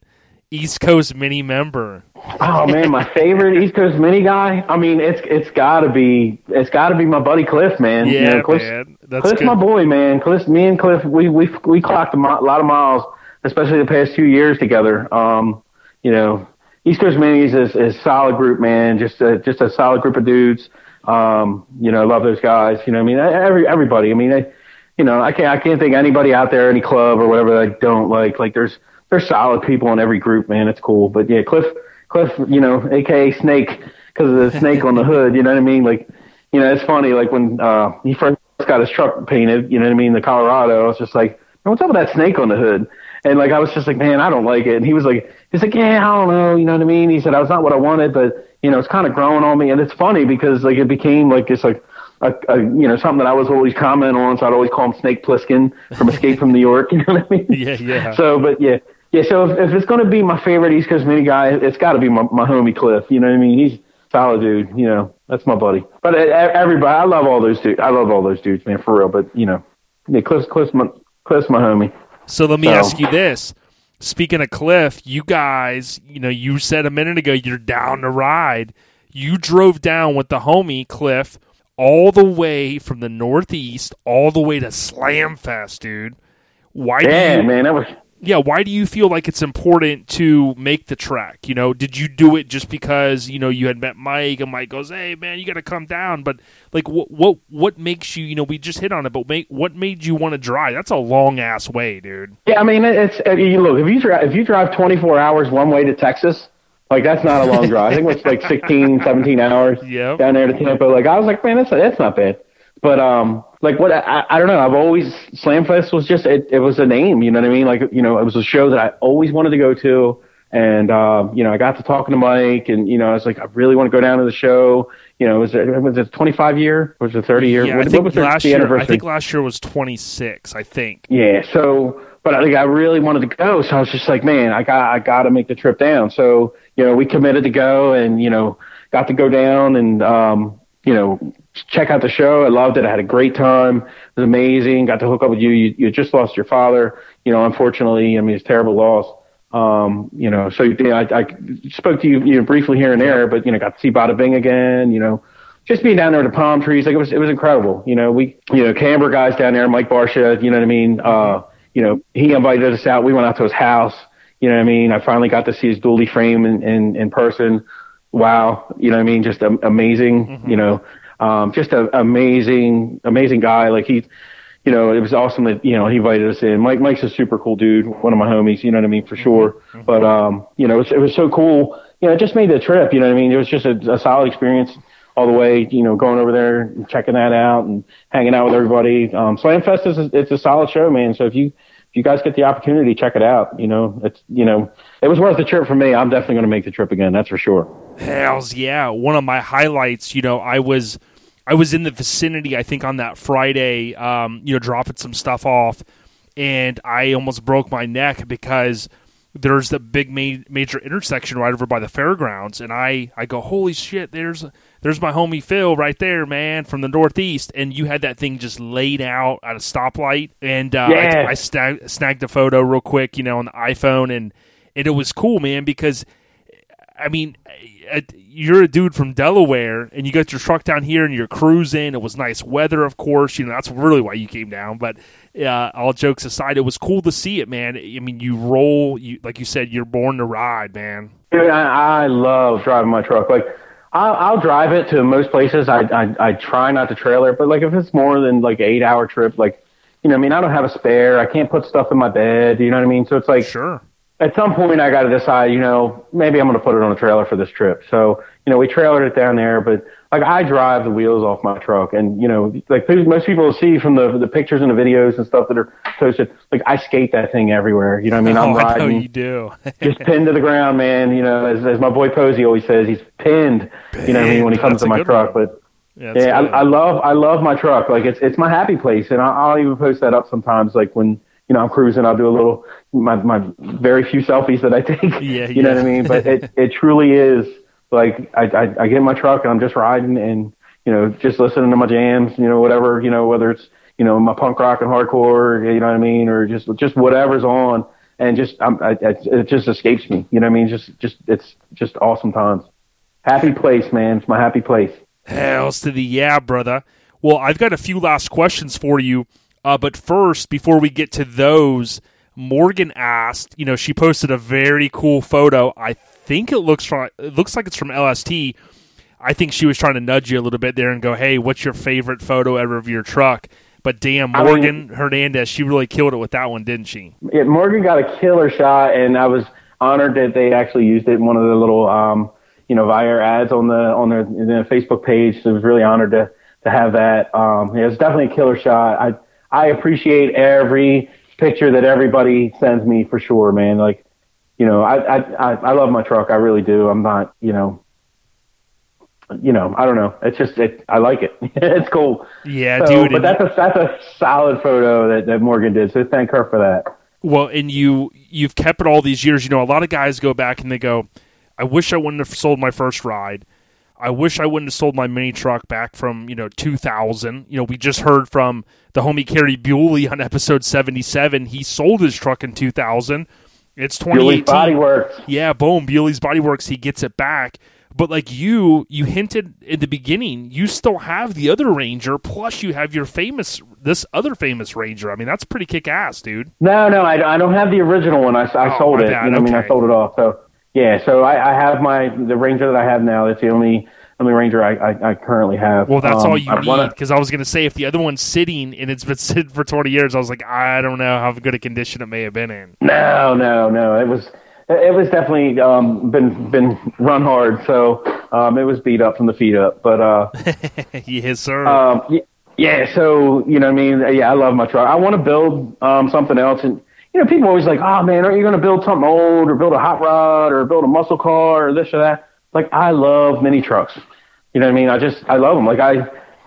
East Coast mini member? Oh man, my favorite East Coast mini guy. I mean, it's it's got to be it's got to be my buddy Cliff, man. Yeah, you know, Cliff's, man, that's Cliff's good. my boy, man. Cliff, me and Cliff, we we we clocked a, mi- lot of miles, especially the past two years together. Um, you know, East Coast Minis is is a solid group, man. Just a, just a solid group of dudes. Um, you know, I love those guys. You know, I mean, every everybody. I mean, I, you know, I can't I can't think anybody out there, any club or whatever that I don't like. Like, there's there's solid people in every group, man. It's cool. But yeah, Cliff, Cliff, you know, AKA Snake, because of the snake on the hood. You know what I mean? Like, you know, it's funny. Like when uh, he first got his truck painted, you know what I mean, the Colorado. I was just like, what's up with that snake on the hood? And like I was just like, man, I don't like it. And he was like, he's like, yeah, I don't know, you know what I mean? He said, I was not what I wanted, but you know, it's kind of growing on me. And it's funny because like it became like it's like a, a you know something that I was always commenting on. So I'd always call him Snake Plissken from Escape from New York. You know what I mean? Yeah, yeah. So, but yeah, yeah. So if, if it's going to be my favorite East Coast mini guy, it's got to be my, my homie Cliff. You know what I mean? He's a solid dude. You know, that's my buddy. But uh, everybody, I love all those dudes. I love all those dudes, man, for real. But you know, yeah, Cliff's Cliff's my Cliff's my homie. So let me So- ask you this. Speaking of Cliff, you guys, you know, you said a minute ago you're down to ride. You drove down with the homie Cliff all the way from the Northeast all the way to Slamfest, dude. Why Yeah, do you man, that was. Yeah, why do you feel like it's important to make the track? You know, did you do it just because you know you had met Mike and Mike goes, "Hey, man, you got to come down." But like, what what what makes you? You know, we just hit on it, but make, what made you want to drive? That's a long ass way, dude. Yeah, I mean, it's uh, you look if you drive if you drive 24 hours one way to Texas, like that's not a long drive. I think it's like 16, 17 hours Yep. down there to Tampa. Like I was like, man, that's that's not bad. But um, like what I, I don't know. I've always Slamfest was just it, it was a name. You know what I mean? Like you know, it was a show that I always wanted to go to. And um, you know, I got to talking to Mike, and you know, I was like, I really want to go down to the show. You know, was it was it 25 year? Was it 30 year? Yeah, what, I think what was their- last year. I think last year was twenty six. I think. Yeah. So, but I think I really wanted to go. So I was just like, man, I got, I got to make the trip down. So, you know, we committed to go and, you know, got to go down and, um, you know, check out the show. I loved it. I had a great time. It was amazing. Got to hook up with you. You, you just lost your father. You know, unfortunately, I mean, it's a terrible loss. Um, you know, so you I, I spoke to you, you know, briefly here and there, but you know, got to see Bada Bing again. You know, just being down there with the palm trees, like it was, it was incredible. You know, we, you know, Camber guys down there, Mike Barsha, you know what I mean? Uh, you know, he invited us out. We went out to his house. You know what I mean? I finally got to see his dually frame in, in, in person. Wow. You know what I mean? Just amazing, mm-hmm. you know, um, just an amazing, amazing guy. Like he, you know, it was awesome that, you know, he invited us in. Mike, Mike's a super cool dude, one of my homies, you know what I mean? For sure. Mm-hmm. But, um, you know, it was, it was so cool. You know, it just made the trip, you know what I mean? It was just a, a solid experience all the way, you know, going over there and checking that out and hanging out with everybody. Um, Slamfest is a, it's a solid show, man. So if you you guys get the opportunity, check it out. You know, it's you know, it was worth the trip for me. I'm definitely going to make the trip again. That's for sure. Hells yeah! One of my highlights. You know, I was I was in the vicinity. I think on that Friday, um, you know, dropping some stuff off, and I almost broke my neck because there's the big ma- major intersection right over by the fairgrounds, and I I go, holy shit! There's there's my homie Phil right there, man, from the Northeast, and you had that thing just laid out at a stoplight, and uh, yeah. I, I snag, snagged a photo real quick, you know, on the iPhone, and and it was cool, man, because I mean, you're a dude from Delaware, and you got your truck down here, and you're cruising. It was nice weather, of course. You know that's really why you came down. But uh, all jokes aside, it was cool to see it, man. I mean, you roll, you like you said, you're born to ride, man. Dude, I, I love driving my truck. Like I'll, I'll drive it to most places. I, I I try not to trailer, but like if it's more than like eight hour trip, like you know, I mean, I don't have a spare. I can't put stuff in my bed. You know what I mean? So it's like sure. At some point, I got to decide. You know, maybe I'm going to put it on a trailer for this trip. So you know, we trailered it down there, but like I drive the wheels off my truck, and you know, like most people will see from the the pictures and the videos and stuff that are posted. Like I skate that thing everywhere. You know what I mean? I'm oh, riding. I know you do. just pinned to the ground, man. You know, as as my boy Posey always says, he's pinned. pinned. You know what I mean when he comes to my truck, one. but. Yeah, yeah I, I, love I love my truck. Like it's it's my happy place, and I'll, I'll even post that up sometimes. Like when you know I'm cruising, I'll do a little my my very few selfies that I take. Yeah, you yeah. know what I mean. But it it truly is like I, I I get in my truck and I'm just riding and you know just listening to my jams, you know whatever you know whether it's you know my punk rock and hardcore, you know what I mean, or just just whatever's on, and just I'm, I, it just escapes me, you know what I mean? Just just it's just awesome times. Happy place, man. It's my happy place. Hells to the yeah, brother. Well, I've got a few last questions for you, uh, but first, before we get to those. Morgan asked, you know, she posted a very cool photo. I think it looks from it looks like it's from LST. I think she was trying to nudge you a little bit there and go, "Hey, what's your favorite photo ever of your truck?" But damn, Morgan I mean, Hernandez, she really killed it with that one, didn't she? Yeah, Morgan got a killer shot, and I was honored that they actually used it in one of the little, um, you know, Viair ads on the on their, their Facebook page. So I was really honored to to have that. Um, yeah, it's definitely a killer shot. I I appreciate every picture that everybody sends me for sure, man. Like you know, I, I, I, love my truck. I really do. I'm not, you know, you know, I don't know. It's just, it, I like it. it's cool. Yeah, so, dude. But that's a, that's a solid photo that, that Morgan did. So thank her for that. Well, and you, you've kept it all these years. You know, a lot of guys go back and they go, I wish I wouldn't have sold my first ride. I wish I wouldn't have sold my mini truck back from, you know, 2000. You know, we just heard from the homie Kerry Bewley on episode 77. He sold his truck in 2000 it's 2018. Body Works. Yeah, boom. Bewley's Body Works. He gets it back. But like you, you hinted in the beginning, you still have the other Ranger, plus you have your famous, this other famous Ranger. I mean, that's pretty kick ass, dude. No, no, I, I don't have the original one. I, I oh, sold it. You know, okay. I mean, I sold it off. So yeah, so I, I have my the Ranger that I have now. That's the only only Ranger I, I, I currently have. Well, that's um, all you I need because I was going to say if the other one's sitting and it's been sitting for 20 years, I was like, I don't know how good a condition it may have been in. No, no, no. It was it was definitely um, been been run hard, so um, it was beat up from the feet up. But uh, yes, sir. Um, yeah, so you know, what I mean, yeah, I love my truck. I want to build um, something else, and you know, people are always like, "Oh man, aren't you going to build something old, or build a hot rod, or build a muscle car, or this or that?" Like I love mini trucks. You know what I mean? I just I love them. Like I,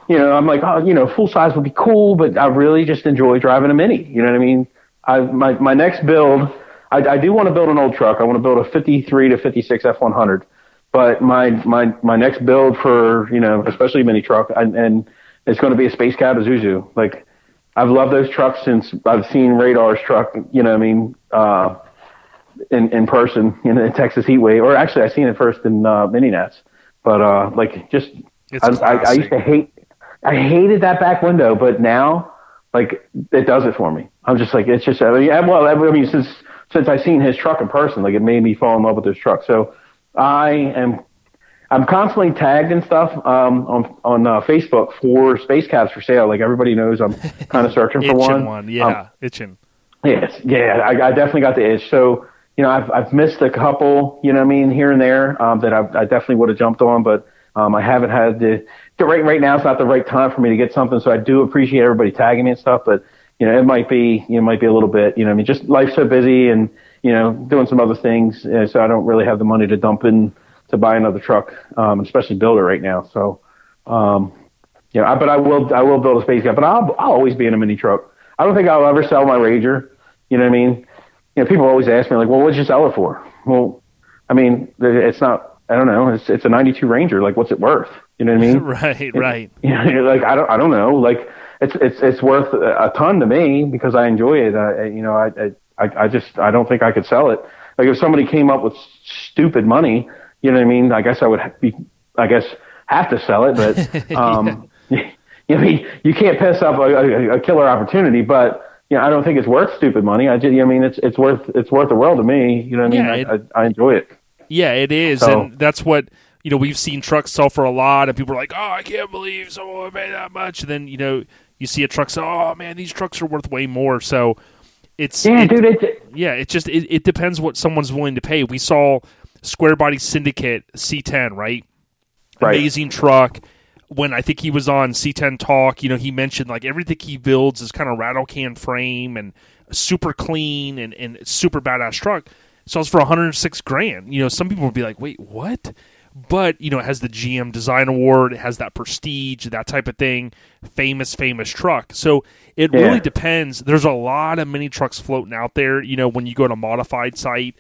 you know, I'm like, oh, you know, full size would be cool, but I really just enjoy driving a mini. You know what I mean? I my my next build, I, I do want to build an old truck. I want to build a 53 to 56 F100. But my my my next build for you know, especially mini truck, and, and it's going to be a Space Cab Isuzu. Like I've loved those trucks since I've seen Radar's truck. You know, what I mean. Uh, in in person in the Texas Heatwave, or actually I seen it first in uh, Mini Nats. But uh, like just I, I, I used to hate, I hated that back window, but now, like, it does it for me. I'm just like, it's just, I mean, well, I mean, since since I seen his truck in person, like, it made me fall in love with his truck. So, I am, I'm constantly tagged and stuff um, on on uh, Facebook for space cabs for sale. Like everybody knows, I'm kind of searching for one. one. Yeah, Um, itching. Yes, yeah, I, I definitely got the itch. So, you know, I've I've missed a couple, you know, what I mean, here and there um, that I, I definitely would have jumped on, but um, I haven't had the, the right right now. It's not the right time for me to get something. So I do appreciate everybody tagging me and stuff, but you know, it might be you know, it might be a little bit, you know, what I mean, just life's so busy and you know, doing some other things, uh, so I don't really have the money to dump in to buy another truck, um, especially build it right now. So, um, you know, I, but I will I will build a space cab, but I'll I'll always be in a mini truck. I don't think I'll ever sell my Ranger. You know what I mean? You know, people always ask me like, "Well, what'd you sell it for?" Well, I mean, it's not. I don't know. It's it's a '92 Ranger. Like, what's it worth? You know what I mean? right, right. You know, like I don't I don't know. Like, it's it's it's worth a ton to me because I enjoy it. I, you know, I I I just I don't think I could sell it. Like, if somebody came up with stupid money, you know what I mean? I guess I would be. I guess have to sell it, but um, you know, you can't pass up a, a, a killer opportunity, but you know, I don't think it's worth stupid money. I just, I mean, it's it's worth it's worth the world to me. You know what I mean? Yeah, I, it- I, I enjoy it. Yeah, it is, So- and that's what you know. We've seen trucks sell for a lot, and people are like, "Oh, I can't believe someone would pay that much." And then you know, you see a truck say, "Oh man, these trucks are worth way more." So it's Yeah, it- dude. It's yeah, it just it, it depends what someone's willing to pay. We saw Square Body Syndicate C10, right? Right. Amazing truck. When I think he was on C10 Talk, you know, he mentioned like everything he builds is kind of rattle can frame and super clean and, and super badass truck. Sells for 106 grand. You know, some people would be like, wait, what? But, you know, it has the GM Design Award, it has that prestige, that type of thing. Famous, famous truck. So it Yeah. really depends. There's a lot of mini trucks floating out there. You know, when you go to a modified site,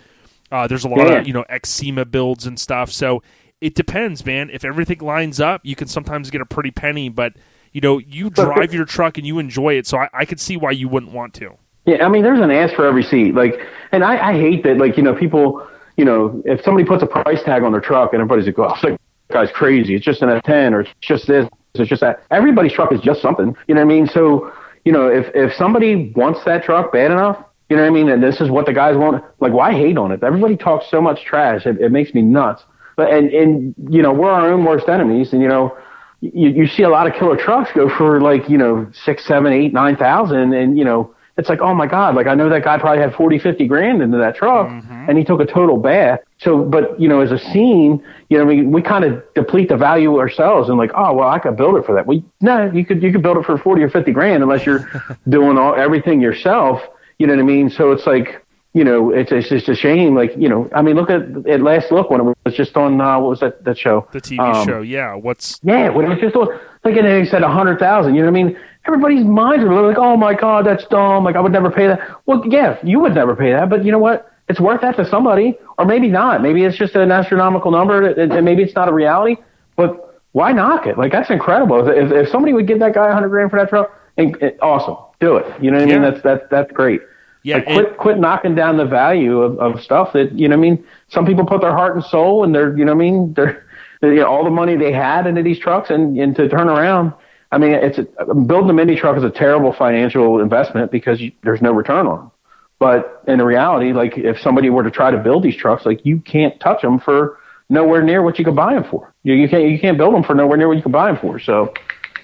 uh, there's a lot Yeah. of you know SEMA builds and stuff. So it depends, man. If everything lines up, you can sometimes get a pretty penny. But you know, you drive your truck and you enjoy it, so I, I could see why you wouldn't want to. Yeah, I mean, there's an ass for every seat. Like, and I, I hate that. Like, you know, people, you know, if somebody puts a price tag on their truck and everybody's like, "Oh, that guy's crazy. It's just an F10 or it's just this. It's just that." Everybody's truck is just something. You know what I mean? So, you know, if if somebody wants that truck bad enough, you know what I mean, and this is what the guys want, like, why hate on it? Everybody talks so much trash. It, it makes me nuts. But and and you know, we're our own worst enemies, and you know. You, you see a lot of killer trucks go for like you know six, seven, eight, nine thousand, and you know it's like, oh my God, like I know that guy probably had 40, 50 grand into that truck mm-hmm. and he took a total bath. So, but you know, as a scene, you know, we, we kind of deplete the value ourselves and like, oh, well, I could build it for that. We, no, you could, you could build it for 40 or 50 grand unless you're doing all, everything yourself. You know what I mean? So it's like, you know, it's, it's just a shame. Like, you know, I mean, look at, at last look when it was just on, uh, what was that, that show? The TV Um, show, yeah. What's yeah, when it was just on, like and they said a hundred thousand. You know what I mean? Everybody's minds are like, oh my god, that's dumb. Like I would never pay that. Well, yeah, you would never pay that, but you know what? It's worth that to somebody, or maybe not. Maybe it's just an astronomical number, and maybe it's not a reality. But why knock it? Like that's incredible. If if somebody would give that guy a hundred grand for that truck, and, and- awesome, do it. You know what I mean? Yeah. That's that's that's great. Yeah, Like, quit quit knocking down the value of, of stuff that you know what I mean? Some people put their heart and soul and their you know what I mean? Their you know, all the money they had into these trucks and, and to turn around. I mean it's a, building a mini truck is a terrible financial investment because you, there's no return on them but in reality like if somebody were to try to build these trucks like you can't touch them for nowhere near what you could buy them for. You, you can't you can't build them for nowhere near what you could buy them for so.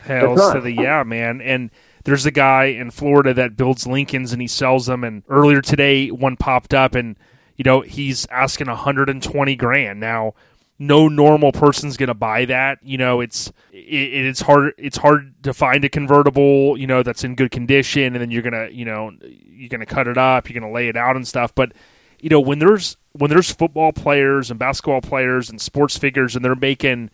That's to the yeah, man. And there's a guy in Florida that builds Lincolns and he sells them. And earlier today, one popped up and you know he's asking 120 grand. Now, no normal person's gonna buy that. You know, it's it, it's hard it's hard to find a convertible. You know, that's in good condition, and then you're gonna you know you're gonna cut it up, you're gonna lay it out and stuff. But you know when there's when there's football players and basketball players and sports figures and they're making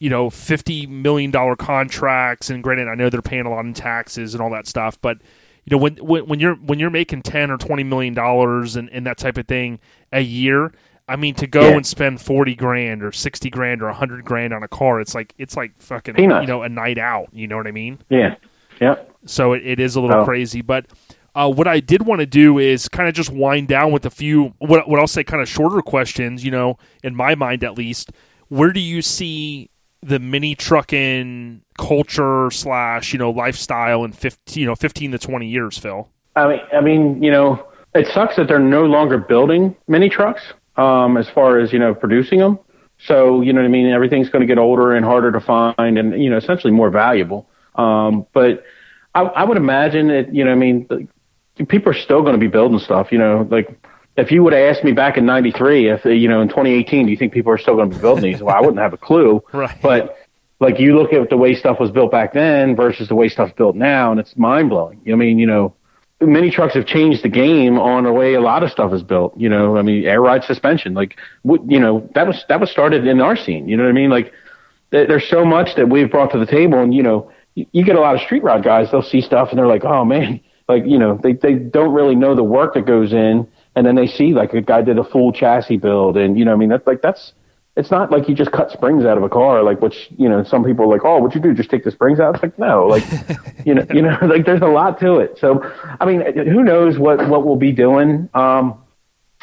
you know, fifty million dollar contracts, and granted, I know they're paying a lot in taxes and all that stuff, but you know, when when, when you're when you're making ten or twenty million dollars and, and that type of thing a year, I mean, to go Yeah. and spend forty grand or sixty grand or hundred grand on a car, it's like it's like fucking Peanuts. you know a night out. You know what I mean? yeah yeah So it, it is a little Oh. crazy, but. Uh, what I did want to do is kind of just wind down with a few, what, what I'll say, kind of shorter questions. You know, in my mind at least, where do you see the mini trucking culture slash you know lifestyle in 15 you know 15 to 20 years phil I mean, I mean, you know, it sucks that they're no longer building mini trucks um, as far as you know producing them. So you know what I mean. Everything's going to get older and harder to find, and you know, essentially more valuable. Um, but I, I would imagine that you know, I mean, people are still going to be building stuff. You know, like if you would have asked me back in '93, if you know, in 2018, do you think people are still going to be building these? Well, I wouldn't have a clue. Right. But like you look at the way stuff was built back then versus the way stuff's built now, and it's mind blowing. I mean, you know, many trucks have changed the game on the way a lot of stuff is built. You know, I mean, air ride suspension, like, what, you know, that was that was started in our scene. You know what I mean? Like, there, there's so much that we've brought to the table, and you know, you, you get a lot of street rod guys. They'll see stuff and they're like, oh man, like you know, they they don't really know the work that goes in, and then they see like a guy did a full chassis build, and you know, I mean, that's like that's it's not like you just cut springs out of a car, like which you know some people are like, oh, what'd you do? Just take the springs out? It's like no, like you know, you know, like there's a lot to it. So, I mean, who knows what what we'll be doing um,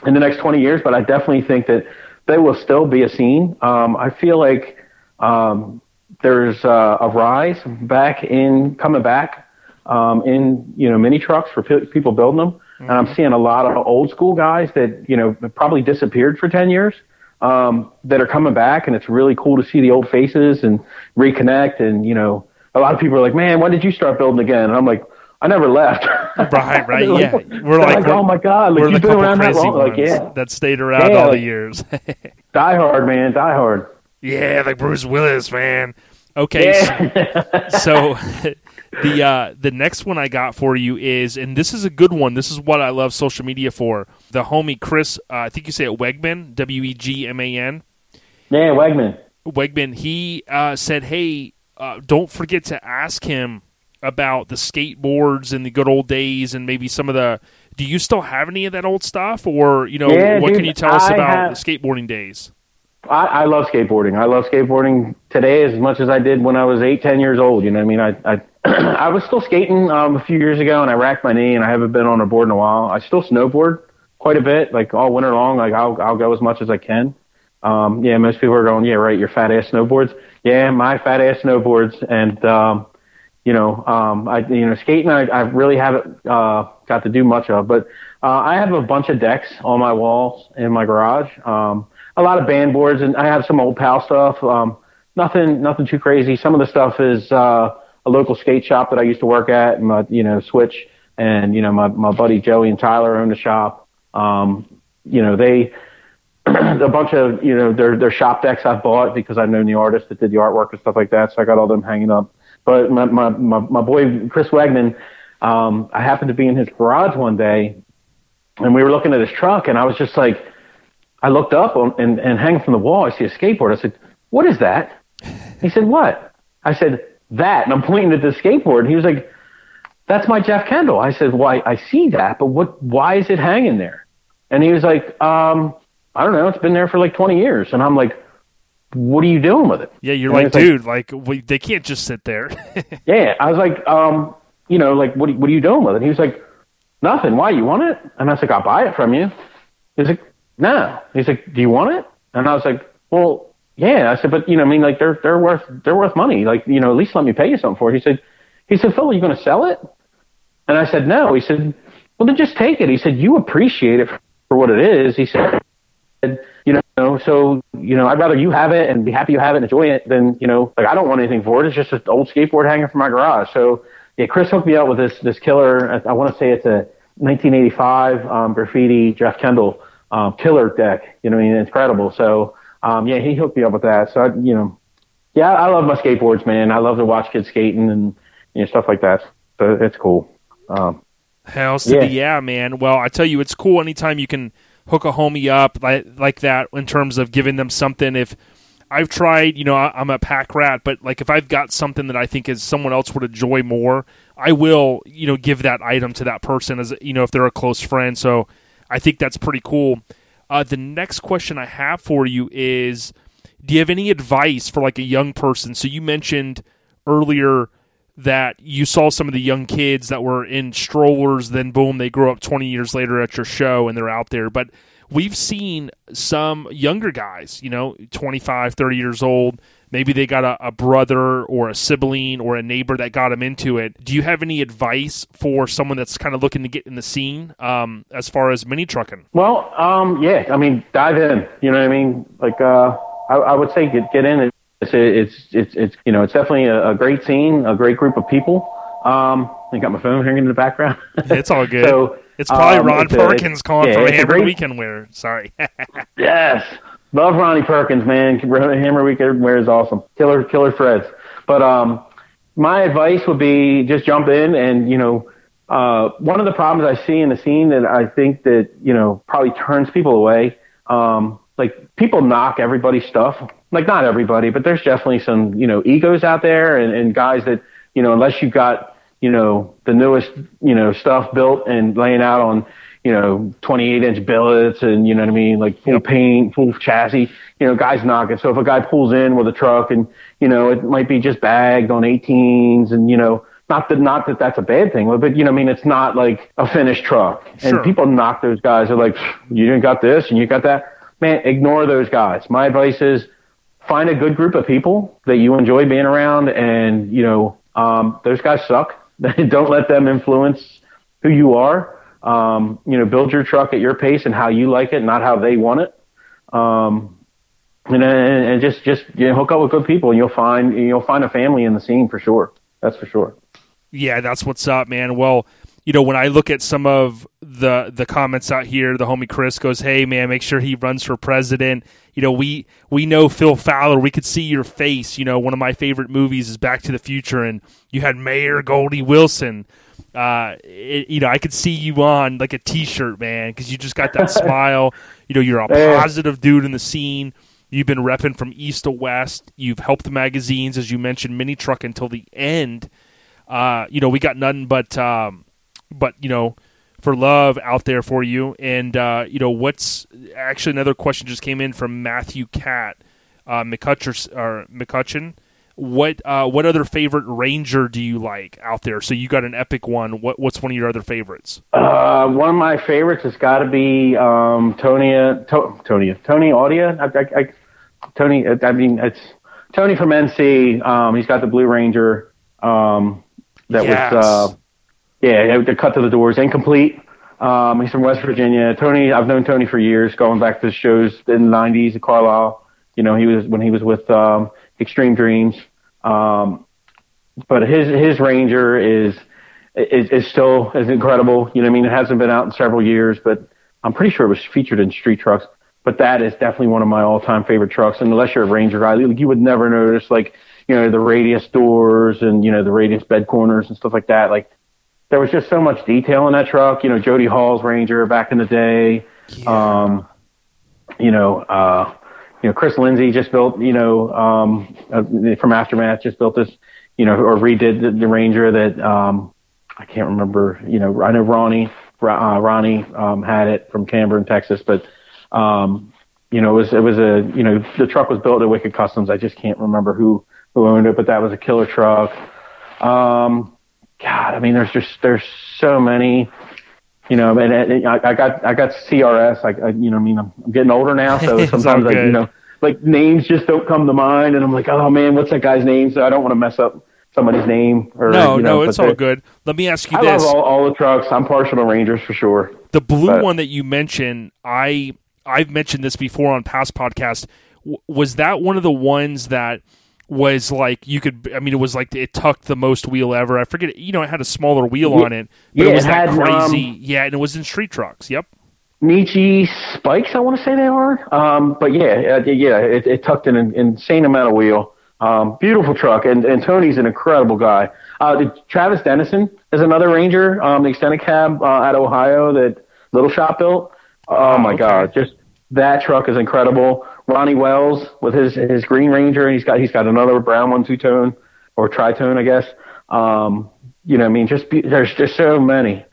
in the next 20 years? But I definitely think that there will still be a scene. Um, I feel like um, there's uh, a rise back in coming back um, in you know mini trucks for pe- people building them, and I'm seeing a lot of old school guys that you know probably disappeared for 10 years um, that are coming back, and it's really cool to see the old faces and reconnect. And you know, a lot of people are like, "Man, when did you start building again?" And I'm like, "I never left." right right Like, yeah we're like, "Oh my god, like you've been around that long." Like, yeah, that stayed around Yeah, all the years die hard, man, die hard. yeah like bruce willis man okay so- so the uh, the next one I got for you is, and this is a good one. This is what I love social media for. The homie Chris, uh, I think you say it Wegman, W E G M A N. yeah, Wegman. Wegman. He uh, said, "Hey, uh, don't forget to ask him about the skateboards and the good old days, and maybe some of the. Do you still have any of that old stuff, or you know, Yeah, what can you tell us I about have- the skateboarding days? I, I love skateboarding. I love skateboarding today as much as I did when I was eight, ten years old. You know, what I mean, I I, I was still skating um, a few years ago, and I racked my knee, and I haven't been on a board in a while. I still snowboard quite a bit, like all winter long. Like I'll I'll go as much as I can. Um, yeah, most people are going, yeah, right, your fat ass snowboards. Yeah, my fat ass snowboards, and um, you know, um, I you know, skating I, I really haven't uh, got to do much of, but uh, I have a bunch of decks on my walls in my garage. Um, a lot of band boards, and I have some old pal stuff. Um, nothing, nothing too crazy. Some of the stuff is uh, a local skate shop that I used to work at, and my, you know, Switch, and you know, my my buddy Joey and Tyler own the shop. Um, you know, they a bunch of you know their their shop decks I've bought because I've known the artist that did the artwork and stuff like that. So I got all them hanging up. But my my my, my boy Chris Wegman, um, I happened to be in his garage one day, and we were looking at his truck, and I was just like, I looked up on, and and hanging from the wall, I see a skateboard. I said, "What is that?" He said, "What?" I said, "That," and I'm pointing at the skateboard. And he was like, "That's my Jeff Kendall." I said, "Why? I see that, but what? Why is it hanging there?" And he was like, um, "I don't know. It's been there for like 20 years." And I'm like, "What are you doing with it?" Yeah, you're And like, it's like- dude, like we, they can't just sit there. Yeah, I was like, um, you know, like, what, what are you doing with it? And He was like, nothing. Why? You want it? And I was like, I'll buy it from you. He's like, no. He's like, do you want it? And I was like, well, yeah. I said, but you know, I mean, like, they're they're worth they're worth money. Like, you know, at least let me pay you something for it. He said, he said, Phil, are you going to sell it? And I said, no. He said, well, then just take it. He said, you appreciate it for what it is. He said, you know, so you know, I'd rather you have it and be happy you have it and enjoy it than you know, like I don't want anything for it. It's just an old skateboard hanging from my garage. So yeah, Chris hooked me up with this this killer. I, want to say it's a 1985 um, graffiti Jeff Kendall um, killer deck. You know, I mean, incredible. So um, yeah, he hooked me up with that. So I, you know, yeah, I love my skateboards, man. I love to watch kids skating and you know stuff like that. So it's cool. Um, to Yeah. the yeah, man. Well, I tell you, it's cool anytime you can hook a homie up like like that in terms of giving them something. If I've tried, you know, I, I'm a pack rat, but like if I've got something that I think is someone else would enjoy more, I will, you know, give that item to that person as you know if they're a close friend. So I think that's pretty cool. Uh, the next question I have for you is: Do you have any advice for like a young person? So you mentioned earlier that you saw some of the young kids that were in strollers, then boom, they grow up 20 years later at your show and they're out there. But we've seen some younger guys, you know, 25, 30 years old, maybe they got a, a brother or a sibling or a neighbor that got them into it. Do you have any advice for someone that's kind of looking to get in the scene um, as far as mini trucking? Well, um, yeah, I mean, dive in. You know what I mean? Like, uh, I, I would say get get in. It's it's it's, it's you know it's definitely a, a great scene, a great group of people. Um, I got my phone ringing in the background. It's all good. so it's probably um, Ron it's a- Perkins calling yeah, a Hammer great- Weekend Wear. Sorry. Yes, love Ronnie Perkins, man. Hammer Weekend Wear is awesome. Killer, killer Freds. But um, my advice would be just jump in and you know. Uh, one of the problems I see in the scene that I think that you know probably turns people away, um, like people knock everybody's stuff. Like not everybody, but there's definitely some you know egos out there and, and guys that you know unless you've got you know the newest you know stuff built and laying out on you know 28 inch billets and you know what I mean like full paint, full chassis. You know guys knock it. So if a guy pulls in with a truck and you know it might be just bagged on 18s and you know not that not that that's a bad thing, but you know, I mean, it's not like a finished truck. And Sure. people knock those guys. They're like, you didn't got this and you got that. Man, ignore those guys. My advice is find a good group of people that you enjoy being around, and you know, um, those guys suck. Don't let them influence who you are. Um, you know, build your truck at your pace and how you like it, not how they want it. Um, and, and, just just you know, hook up with good people, and you'll find you'll find a family in the scene for sure. That's for sure. Yeah, that's what's up, man. Well, you know, when I look at some of the the comments out here, the homie Chris goes, "Hey, man, make sure he runs for president." You know, we we know Phil Fowler. We could see your face. You know, one of my favorite movies is Back to the Future, and you had Mayor Goldie Wilson. Uh, it, you know, I could see you on like a T-shirt, man, because you just got that smile. You know, you're a positive dude in the scene. You've been repping from east to west. You've helped the magazines, as you mentioned, mini truck until the end uh, you know, we got nothing but, um, but you know, for love out there for you. And uh, you know, what's actually another question just came in from Matthew Cat, uh, McCutcher or McCutcheon. What uh, what other favorite Ranger do you like out there? So you got an epic one. What what's one of your other favorites? Uh, one of my favorites has got to be um, Tony, to, Tony, Tony Audia. I, I, I, Tony, I mean, it's Tony from NC. Um, he's got the Blue Ranger. Um, that Yes. was, uh, yeah, the cut to the doors, incomplete. Um, he's from West Virginia. Tony, I've known Tony for years, going back to the shows in the '90s at Carlisle. You know, he was when he was with um, Extreme Dreams. Um, but his his Ranger is is, is still is incredible. You know, what I mean, it hasn't been out in several years, but I'm pretty sure it was featured in Street Trucks. But that is definitely one of my all-time favorite trucks. And unless you're a Ranger guy, you you would never notice like you know the radius doors and you know the radius bed corners and stuff like that. Like there was just so much detail in that truck. You know, Jody Hall's Ranger back in the day. Um, you know, uh, you know, Chris Lindsay just built, you know, um, uh, from Aftermath just built this, you know, or redid the, the Ranger that, um, I can't remember, you know, I know Ronnie, uh, Ronnie, um, had it from Camber in Texas, but, um, you know, it was, it was a, you know, the truck was built at Wicked Customs. I just can't remember who, who owned it, but that was a killer truck. Um, God, I mean, there's just, there's so many, you know, and, and I, I got I got CRS. I, I uh, you know, I mean, I'm, I'm getting older now, so sometimes like you know, like names just don't come to mind, and I'm like, oh man, what's that guy's name? So I don't want to mess up somebody's name. Or No, you know, no, it's all good. Let me ask you I this: love all, all the trucks. I'm partial to Rangers for sure. the blue but- one that you mentioned, I I've mentioned this before on past podcast. W- was that one of the ones that was like you could? I mean, it was like it tucked the most wheel ever. I forget. You know, it had a smaller wheel on it, but yeah, it was it that had, crazy. um, yeah, and it was in street trucks. Yep. Nietzsche spikes, I want to say they are. Um, but yeah, uh, yeah, it, it tucked in an insane amount of wheel. Um, beautiful truck, and, and Tony's an incredible guy. Uh, Travis Dennison is another Ranger, um, the extended cab uh, out of Ohio that Little Shop built. Oh my okay. God, just that truck is incredible. Ronnie Wells with his his Green Ranger, and he's got he's got another brown one two tone or tritone, I guess. Um, you know, I mean, just be, there's just so many,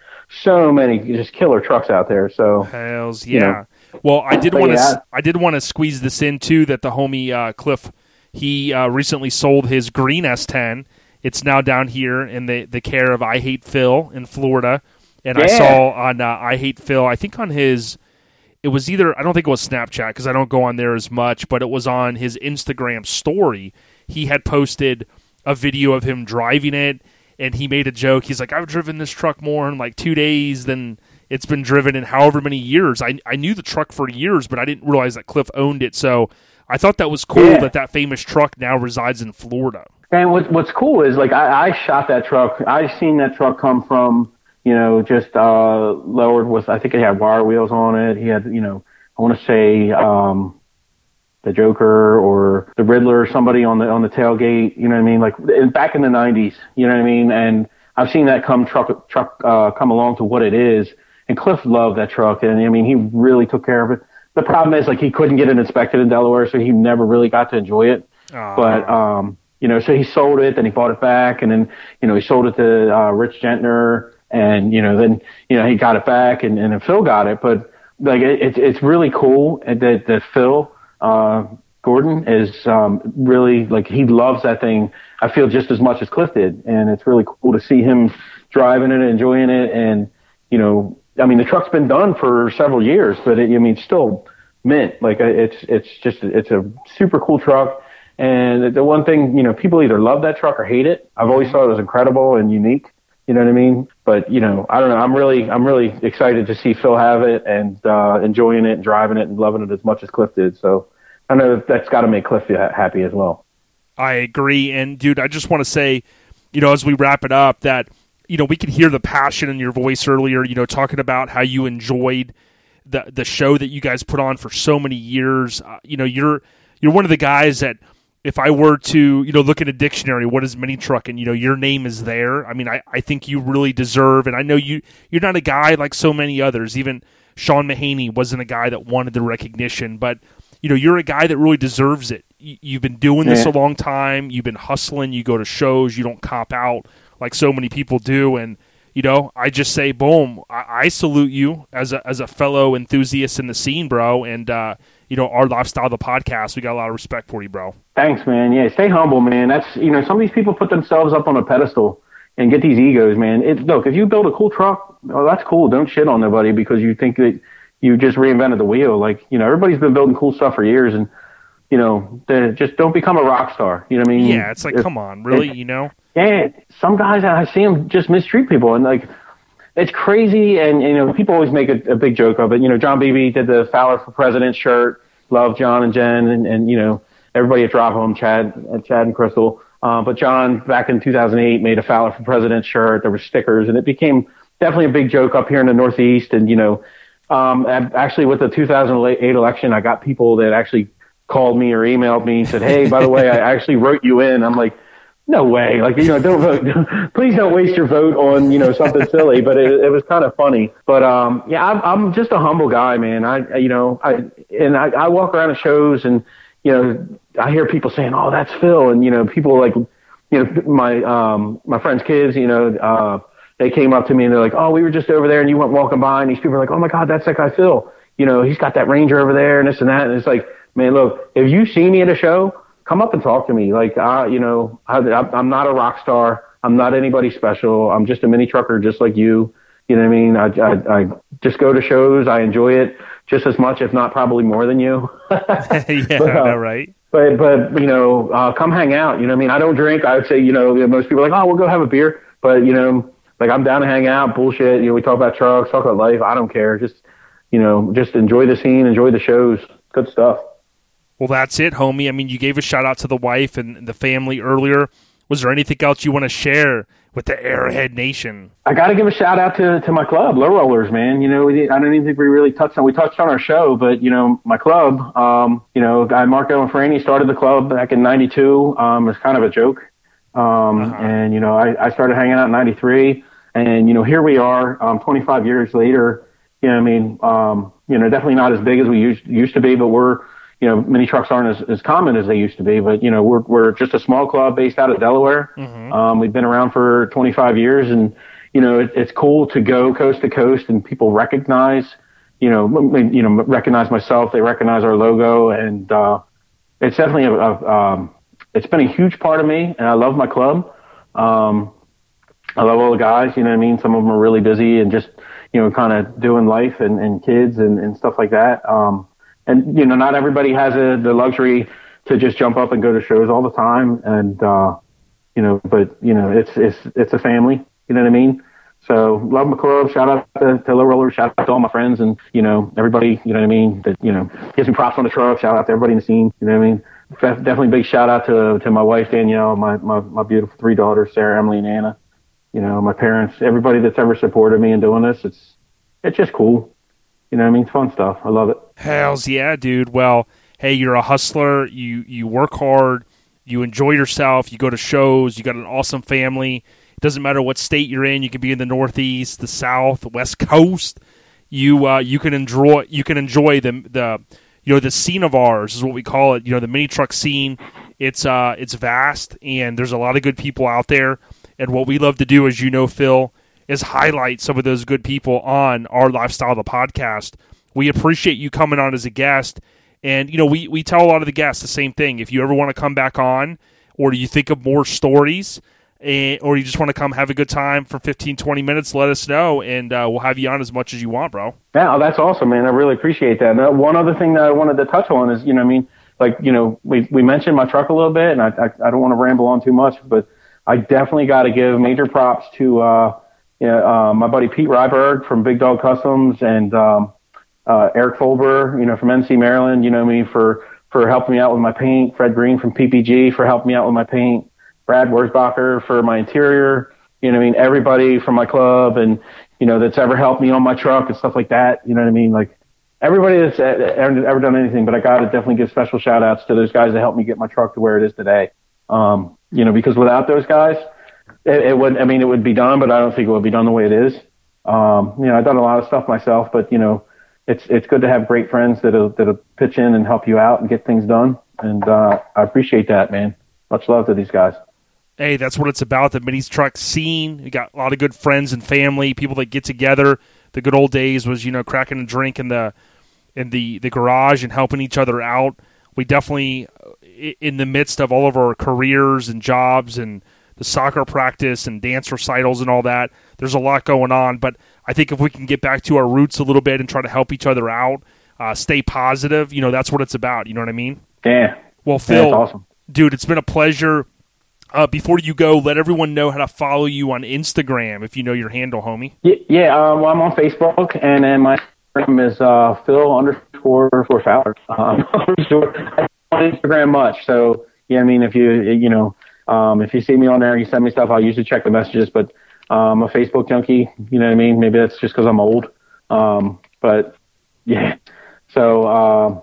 so many just killer trucks out there. So Hells You yeah. know. Well, I did want to. yeah. I did want to squeeze this in too. That the homie uh, Cliff, he uh, recently sold his green S10. It's now down here in the the care of I Hate Phil in Florida, and I saw on uh, I Hate Phil. I think on his it was either I don't think it was Snapchat because I don't go on there as much, but it was on his Instagram story. He had posted a video of him driving it, and he made a joke. He's like, "I've driven this truck more in like two days than it's been driven in however many years." I I knew the truck for years, but I didn't realize that Cliff owned it. So I thought that was cool Yeah. that that famous truck now resides in Florida. And what, what's cool is like I, I shot that truck. I seen that truck come from you know just uh, lowered with I think it had wire wheels on it. He had you know I want to say um, the Joker or the Riddler or somebody on the on the tailgate. You know what I mean? Like in- back in the '90s. You know what I mean? And I've seen that come truck truck uh, come along to what it is. And Cliff loved that truck, and I mean he really took care of it. The problem is like he couldn't get it inspected in Delaware, so he never really got to enjoy it. Aw. But um, you know, so he sold it, then he bought it back, and then you know he sold it to uh, Rich Gentner, and you know then you know he got it back, and, and Phil got it. But like it, it's it's really cool that that Phil uh, Gordon is um, really like he loves that thing. I feel just as much as Cliff did, and it's really cool to see him driving it, enjoying it, and you know, I mean, the truck's been done for several years, but it, I mean, still mint. Like it's it's just it's a super cool truck. And the one thing, you know, people either love that truck or hate it. I've always thought it was incredible and unique. You know what I mean? But you know, I don't know. I'm really, I'm really excited to see Phil have it and uh, enjoying it and driving it and loving it as much as Cliff did. So I know that's got to make Cliff ha- happy as well. I agree. And dude, I just want to say, you know, as we wrap it up, that you know we could hear the passion in your voice earlier. You know, talking about how you enjoyed the the show that you guys put on for so many years. Uh, you know, you're you're one of the guys that if I were to, you know, look at a dictionary, what is mini truck, and you know, your name is there. I mean, I, I think you really deserve, and I know you you're not a guy like so many others. Even Sean Mahaney wasn't a guy that wanted the recognition, but you know, you're a guy that really deserves it. You, you've been doing this Yeah. a long time. You've been hustling. You go to shows. You don't cop out like so many people do, and you know, I just say, boom, I, I salute you as a as a fellow enthusiast in the scene, bro, and uh, you know, our lifestyle, the podcast, we got a lot of respect for you, bro. Thanks, man. Yeah, stay humble, man. That's you know, some of these people put themselves up on a pedestal and get these egos, man. It, look, if you build a cool truck, oh, that's cool. Don't shit on nobody because you think that you just reinvented the wheel. Like you know, everybody's been building cool stuff for years, and you know, just don't become a rock star. You know what I mean? Yeah, it's like, If- come on, really, you know? yeah, some guys I see them just mistreat people, and like it's crazy. And you know, people always make a, a big joke of it. You know, John Beebe did the Fowler for President shirt. Love John and Jen, and, and you know everybody at Drop Home, Chad, and Chad and Crystal. Uh, but John, back in 2008, made a Fowler for President shirt. There were stickers, and it became definitely a big joke up here in the Northeast. And you know, um, and actually with the 2008 election, I got people that actually called me or emailed me and said, "Hey, by the way, I actually wrote you in." I'm like, "No way!" Like, you know, don't vote. Please don't waste your vote on you know something silly. But it, it was kind of funny. But um, yeah, I'm, I'm just a humble guy, man. I you know I and I, I walk around at shows and you know I hear people saying, "Oh, that's Phil," and you know people like you know my um my friends' kids, you know. uh they came up to me and they're like, "Oh, we were just over there, and you went walking by, and these people are like, "Oh my God, that's that guy Phil." You know, he's got that Ranger over there, and this and that, and it's like, man, look, if you see me at a show, come up and talk to me. Like, uh, you know, I, I'm not a rock star. I'm not anybody special. I'm just a mini trucker, just like you. You know what I mean? I, I, I just go to shows. I enjoy it just as much, if not probably more than you. yeah, But, uh, know, right? but but you know, uh, come hang out. You know, what I mean, I don't drink. I would say, you know, most people are like, oh, we'll go have a beer. But you know, like I'm down to hang out, bullshit. You know, we talk about trucks, talk about life. I don't care. Just you know, just enjoy the scene, enjoy the shows. Good stuff. Well, that's it, homie. I mean, you gave a shout out to the wife and the family earlier. Was there anything else you want to share with the Airhead Nation? I got to give a shout out to, to my club, Low Rollers, man. You know, we, I don't even think we really touched on. We touched on our show, but you know, my club. Um, you know, guy Marco and Franny started the club back in '92. Um, it's kind of a joke. Um, and you know, I, I started hanging out in '93, and you know, here we are, um, 25 years later. You know, I mean, um, you know, definitely not as big as we used used to be, but we're you know, mini trucks aren't as, as common as they used to be, but you know, we're we're just a small club based out of Delaware. Um, we've been around for 25 years, and you know, it, it's cool to go coast to coast, and people recognize, you know, you know, recognize myself. They recognize our logo, and uh, it's definitely a, a um, it's been a huge part of me, and I love my club. Um, I love all the guys. You know what I mean? Some of them are really busy and just, you know, kind of doing life and, and kids and, and stuff like that. Um, and you know, not everybody has a, the luxury to just jump up and go to shows all the time. And uh, you know, but you know, it's it's it's a family. You know what I mean? So love my club. Shout out to, to Low Roller. Shout out to all my friends and you know everybody. You know what I mean? That you know gives me props on the truck. Shout out to everybody in the scene. You know what I mean? Definitely big shout out to to my wife Danielle, my my my beautiful three daughters Sarah, Emily, and Anna. You know my parents, everybody that's ever supported me in doing this. It's it's just cool. You know what I mean? It's fun stuff. I love it. Hells yeah, dude. Well, hey, you're a hustler. You you work hard. You enjoy yourself. You go to shows. You got an awesome family It doesn't matter what state you're in. You can be in the Northeast, the South, the West Coast. You uh, you can enjoy you can enjoy the the you know the scene of ours is what we call it. You know the mini truck scene. It's uh it's vast and there's a lot of good people out there. And what we love to do, as you know, Phil, is highlight some of those good people on our lifestyle the podcast. We appreciate you coming on as a guest. And you know, we, we tell a lot of the guests the same thing. If you ever want to come back on, or do you think of more stories, and, or you just want to come have a good time for 15, 20 minutes, let us know, and uh, we'll have you on as much as you want, bro. Yeah, oh, that's awesome, man. I really appreciate that. Now, one other thing that I wanted to touch on is, you know, I mean, like, you know, we, we mentioned my truck a little bit, and I, I, I don't want to ramble on too much, but I definitely got to give major props to uh, you know, uh, my buddy Pete Ryberg from Big Dog Customs and um, uh, Eric Folber, you know, from NC Maryland, you know me, for, for helping me out with my paint, Fred Green from PPG for helping me out with my paint, Brad Wurzbacher for my interior. You know I mean? Everybody from my club and, you know, that's ever helped me on my truck and stuff like that. You know what I mean? Like everybody that's ever, ever done anything, but I got to definitely give special shout outs to those guys that helped me get my truck to where it is today. Um, you know, because without those guys, it, it would, I mean, it would be done, but I don't think it would be done the way it is. Um, you know, I've done a lot of stuff myself, but you know, it's, it's good to have great friends that'll, that'll pitch in and help you out and get things done. And, uh, I appreciate that, man. Much love to these guys hey, that's what it's about. The minis truck scene. We got a lot of good friends and family, people that get together. The good old days was you know cracking a drink in the in the the garage and helping each other out. We definitely in the midst of all of our careers and jobs and the soccer practice and dance recitals and all that. There's a lot going on, but I think if we can get back to our roots a little bit and try to help each other out, uh, stay positive, you know, that's what it's about. You know what I mean? Yeah. Well, Phil, yeah, awesome. dude, it's been a pleasure uh, before you go, let everyone know how to follow you on Instagram if you know your handle, homie. Yeah, yeah uh, well, I'm on Facebook, and then my Instagram is uh, Phil underscore for Fowler. Um, on Instagram much, so yeah. I mean, if you you know, um, if you see me on there, you send me stuff. I'll usually check the messages, but um, I'm a Facebook junkie. You know what I mean? Maybe that's just because I'm old. Um, but yeah, so uh,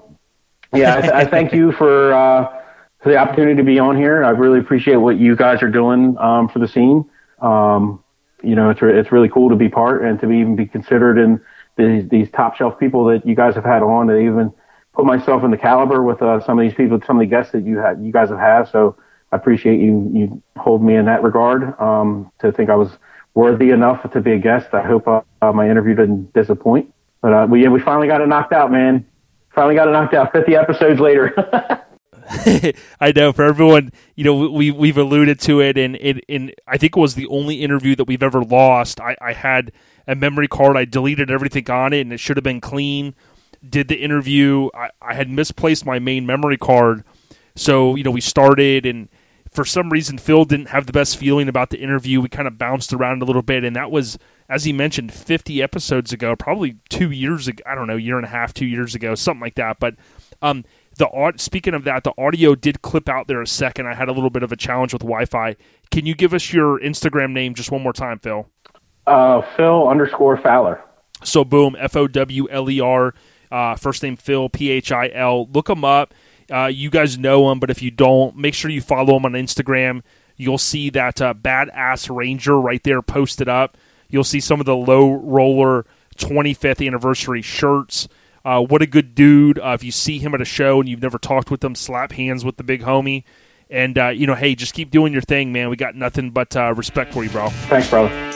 yeah, I, I, thank you for. Uh, for the opportunity to be on here. I really appreciate what you guys are doing um, for the scene. Um, you know, it's re- it's really cool to be part and to be, even be considered in these, these top shelf people that you guys have had on. To even put myself in the caliber with uh, some of these people, some of the guests that you had, you guys have had. So I appreciate you you hold me in that regard. Um, to think I was worthy enough to be a guest. I hope uh, my interview didn't disappoint. But uh, we yeah, we finally got it knocked out, man. Finally got it knocked out. Fifty episodes later. I know for everyone, you know, we we've alluded to it, and it and I think it was the only interview that we've ever lost. I, I had a memory card, I deleted everything on it, and it should have been clean. Did the interview, I, I had misplaced my main memory card, so you know we started, and for some reason Phil didn't have the best feeling about the interview. We kind of bounced around a little bit, and that was as he mentioned 50 episodes ago, probably two years ago. I don't know, year and a half, two years ago, something like that, but. Um, the speaking of that, the audio did clip out there a second. I had a little bit of a challenge with Wi-Fi. Can you give us your Instagram name just one more time, Phil? Uh, Phil underscore Fowler. So boom, F O W L E R. Uh, first name Phil P H I L. Look him up. Uh, you guys know him, but if you don't, make sure you follow him on Instagram. You'll see that uh, badass Ranger right there posted up. You'll see some of the low roller 25th anniversary shirts. Uh, what a good dude. Uh, if you see him at a show and you've never talked with him, slap hands with the big homie. And, uh, you know, hey, just keep doing your thing, man. We got nothing but uh, respect for you, bro. Thanks, brother.